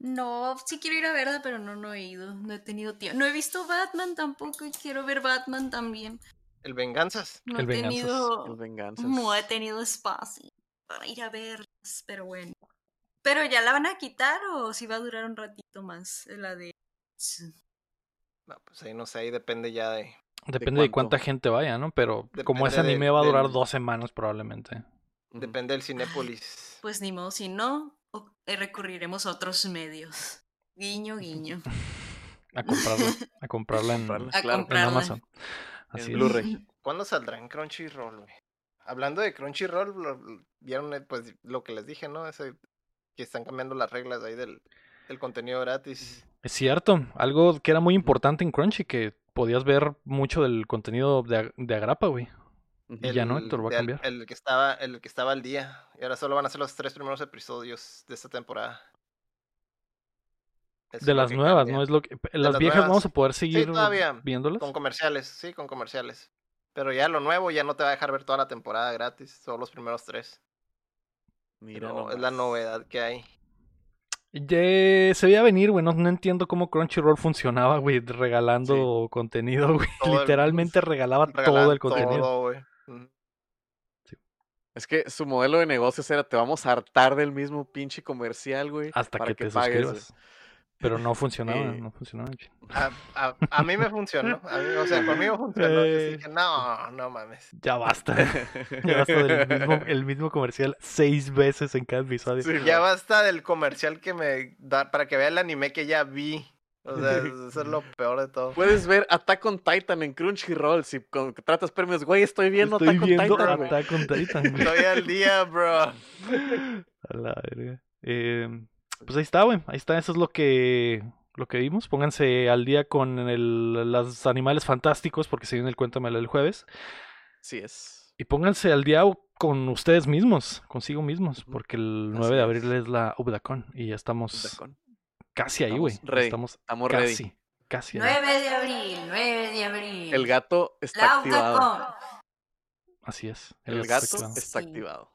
Speaker 4: No, sí quiero ir a verla, pero no, no he ido. No he tenido tiempo. No he visto Batman tampoco y quiero ver Batman también.
Speaker 2: El Venganzas.
Speaker 4: No
Speaker 1: el
Speaker 4: he tenido.
Speaker 3: El Venganzas.
Speaker 4: No he tenido espacio para ir a verlas, pero bueno. ¿Pero ya la van a quitar o si va a durar un ratito más? La de.
Speaker 2: No, pues ahí no sé, ahí depende ya de.
Speaker 1: Depende de, cuánta gente vaya, ¿no? Pero como ese anime va a durar dos semanas probablemente.
Speaker 2: Depende del Cinépolis.
Speaker 4: Pues ni modo, si no, eh, recurriremos a otros medios. Guiño, guiño.
Speaker 1: a comprarla, a comprarla en, Amazon.
Speaker 2: Así Blu-ray. ¿Cuándo saldrá en Crunchyroll, Hablando de Crunchyroll, vieron eh, pues lo que les dije, ¿no? Ese, que están cambiando las reglas ahí del, del contenido gratis.
Speaker 1: Es cierto, algo que era muy importante en Crunchy, que podías ver mucho del contenido de, de Agrapa, güey. Y ya no, Héctor, va a cambiar.
Speaker 2: El, que estaba, el que estaba al día. Y ahora solo van a ser los tres primeros episodios de esta temporada.
Speaker 1: de las nuevas, ¿no? Es lo que, las, viejas vamos a poder seguir viéndolas.
Speaker 2: Con comerciales, sí, con comerciales. Pero ya lo nuevo ya no te va a dejar ver toda la temporada gratis, solo los primeros tres. Mira, es la novedad que hay.
Speaker 1: se veía venir, güey. No, entiendo cómo Crunchyroll funcionaba, güey, regalando contenido, güey. Literalmente regalaba todo el contenido.
Speaker 3: Es que su modelo de negocios era te vamos a hartar del mismo pinche comercial, güey.
Speaker 1: Hasta que, te suscribas. Pero no funcionaba, eh, no funcionaba.
Speaker 2: A, a, mí me funcionó. A mí, o sea, conmigo funcionó. Eh, no, no mames.
Speaker 1: Ya basta. ya basta del mismo, el mismo comercial seis veces en cada episodio.
Speaker 2: ya basta del comercial que me da para que vea el anime que ya vi. O sea, eso es lo peor de todo.
Speaker 3: Puedes ver Attack on Titan en Crunchyroll si tratas premios. Güey, estoy viendo
Speaker 1: estoy
Speaker 3: Attack
Speaker 1: viendo
Speaker 3: on Titan.
Speaker 1: Attack on Titan
Speaker 2: estoy al día, bro. A
Speaker 1: la verga. Eh, pues ahí está, güey. Ahí está. Eso es lo que, lo que vimos. Pónganse al día con el, los animales fantásticos porque se viene el Cuéntamelo el jueves.
Speaker 3: Sí es.
Speaker 1: Y pónganse al día con ustedes mismos, consigo mismos, porque el 9 de abril es, la UBDACON y ya estamos Casi ahí, güey. Estamos, Estamos casi, ready. Casi.
Speaker 4: 9 de abril, 9 de abril.
Speaker 3: El gato está activado.
Speaker 1: Así es.
Speaker 3: El, gato está activado.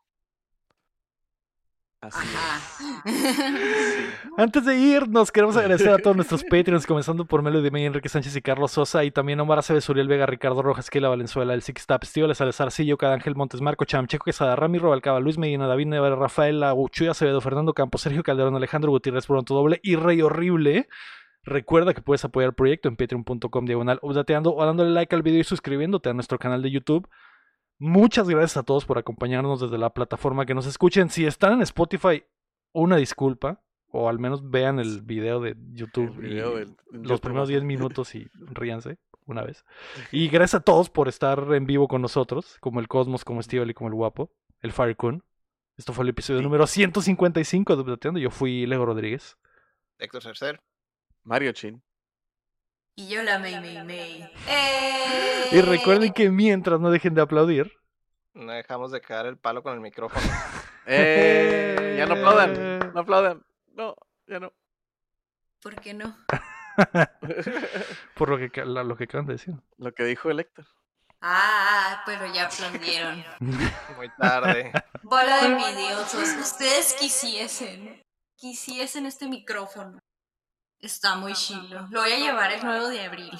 Speaker 1: Antes de irnos, queremos agradecer a todos nuestros Patreons, comenzando por Melo de May, Enrique Sánchez y Carlos Sosa, y también Omar Aceves, Uriel Vega, Ricardo Rojas, Keila Valenzuela, el Six Tap, Steve Alessar Sillo, Cada Ángel Montes, Marco Chamcheco, Quesada, Ramiro Balcaba, Luis Medina, David Nevera, Rafael Aguchuya, Acevedo, Fernando Campos, Sergio Calderón, Alejandro Gutiérrez, Pronto Doble y Rey Horrible. Recuerda que puedes apoyar el proyecto en patreon.com diagonal o dándole like al video y suscribiéndote a nuestro canal de YouTube. Muchas gracias a todos por acompañarnos desde la plataforma que nos escuchen. Si están en Spotify, una disculpa, o al menos vean el video de YouTube, los primeros 10 minutos y ríanse una vez. Y gracias a todos por estar en vivo con nosotros, como el Cosmos, como Steve y como el Guapo, el Firecun. Esto fue el episodio número 155 de Updateando. Yo fui Lego Rodríguez.
Speaker 2: Héctor Cercer.
Speaker 3: Mario Chin.
Speaker 4: Y yo la May May May.
Speaker 1: Y recuerden que mientras no dejen de aplaudir,
Speaker 2: no dejamos de caer el palo con el micrófono.
Speaker 3: eh, ya no aplaudan, no aplaudan. No, ya no.
Speaker 4: ¿Por qué no?
Speaker 1: Por lo que, lo que acaban de decir.
Speaker 3: Lo que dijo el Héctor.
Speaker 4: Ah, pero ya aplaudieron.
Speaker 2: Muy tarde.
Speaker 4: Bola de envidiosos. Ustedes quisiesen, quisiesen este micrófono. Está muy chido. Lo voy a llevar el 9 de abril.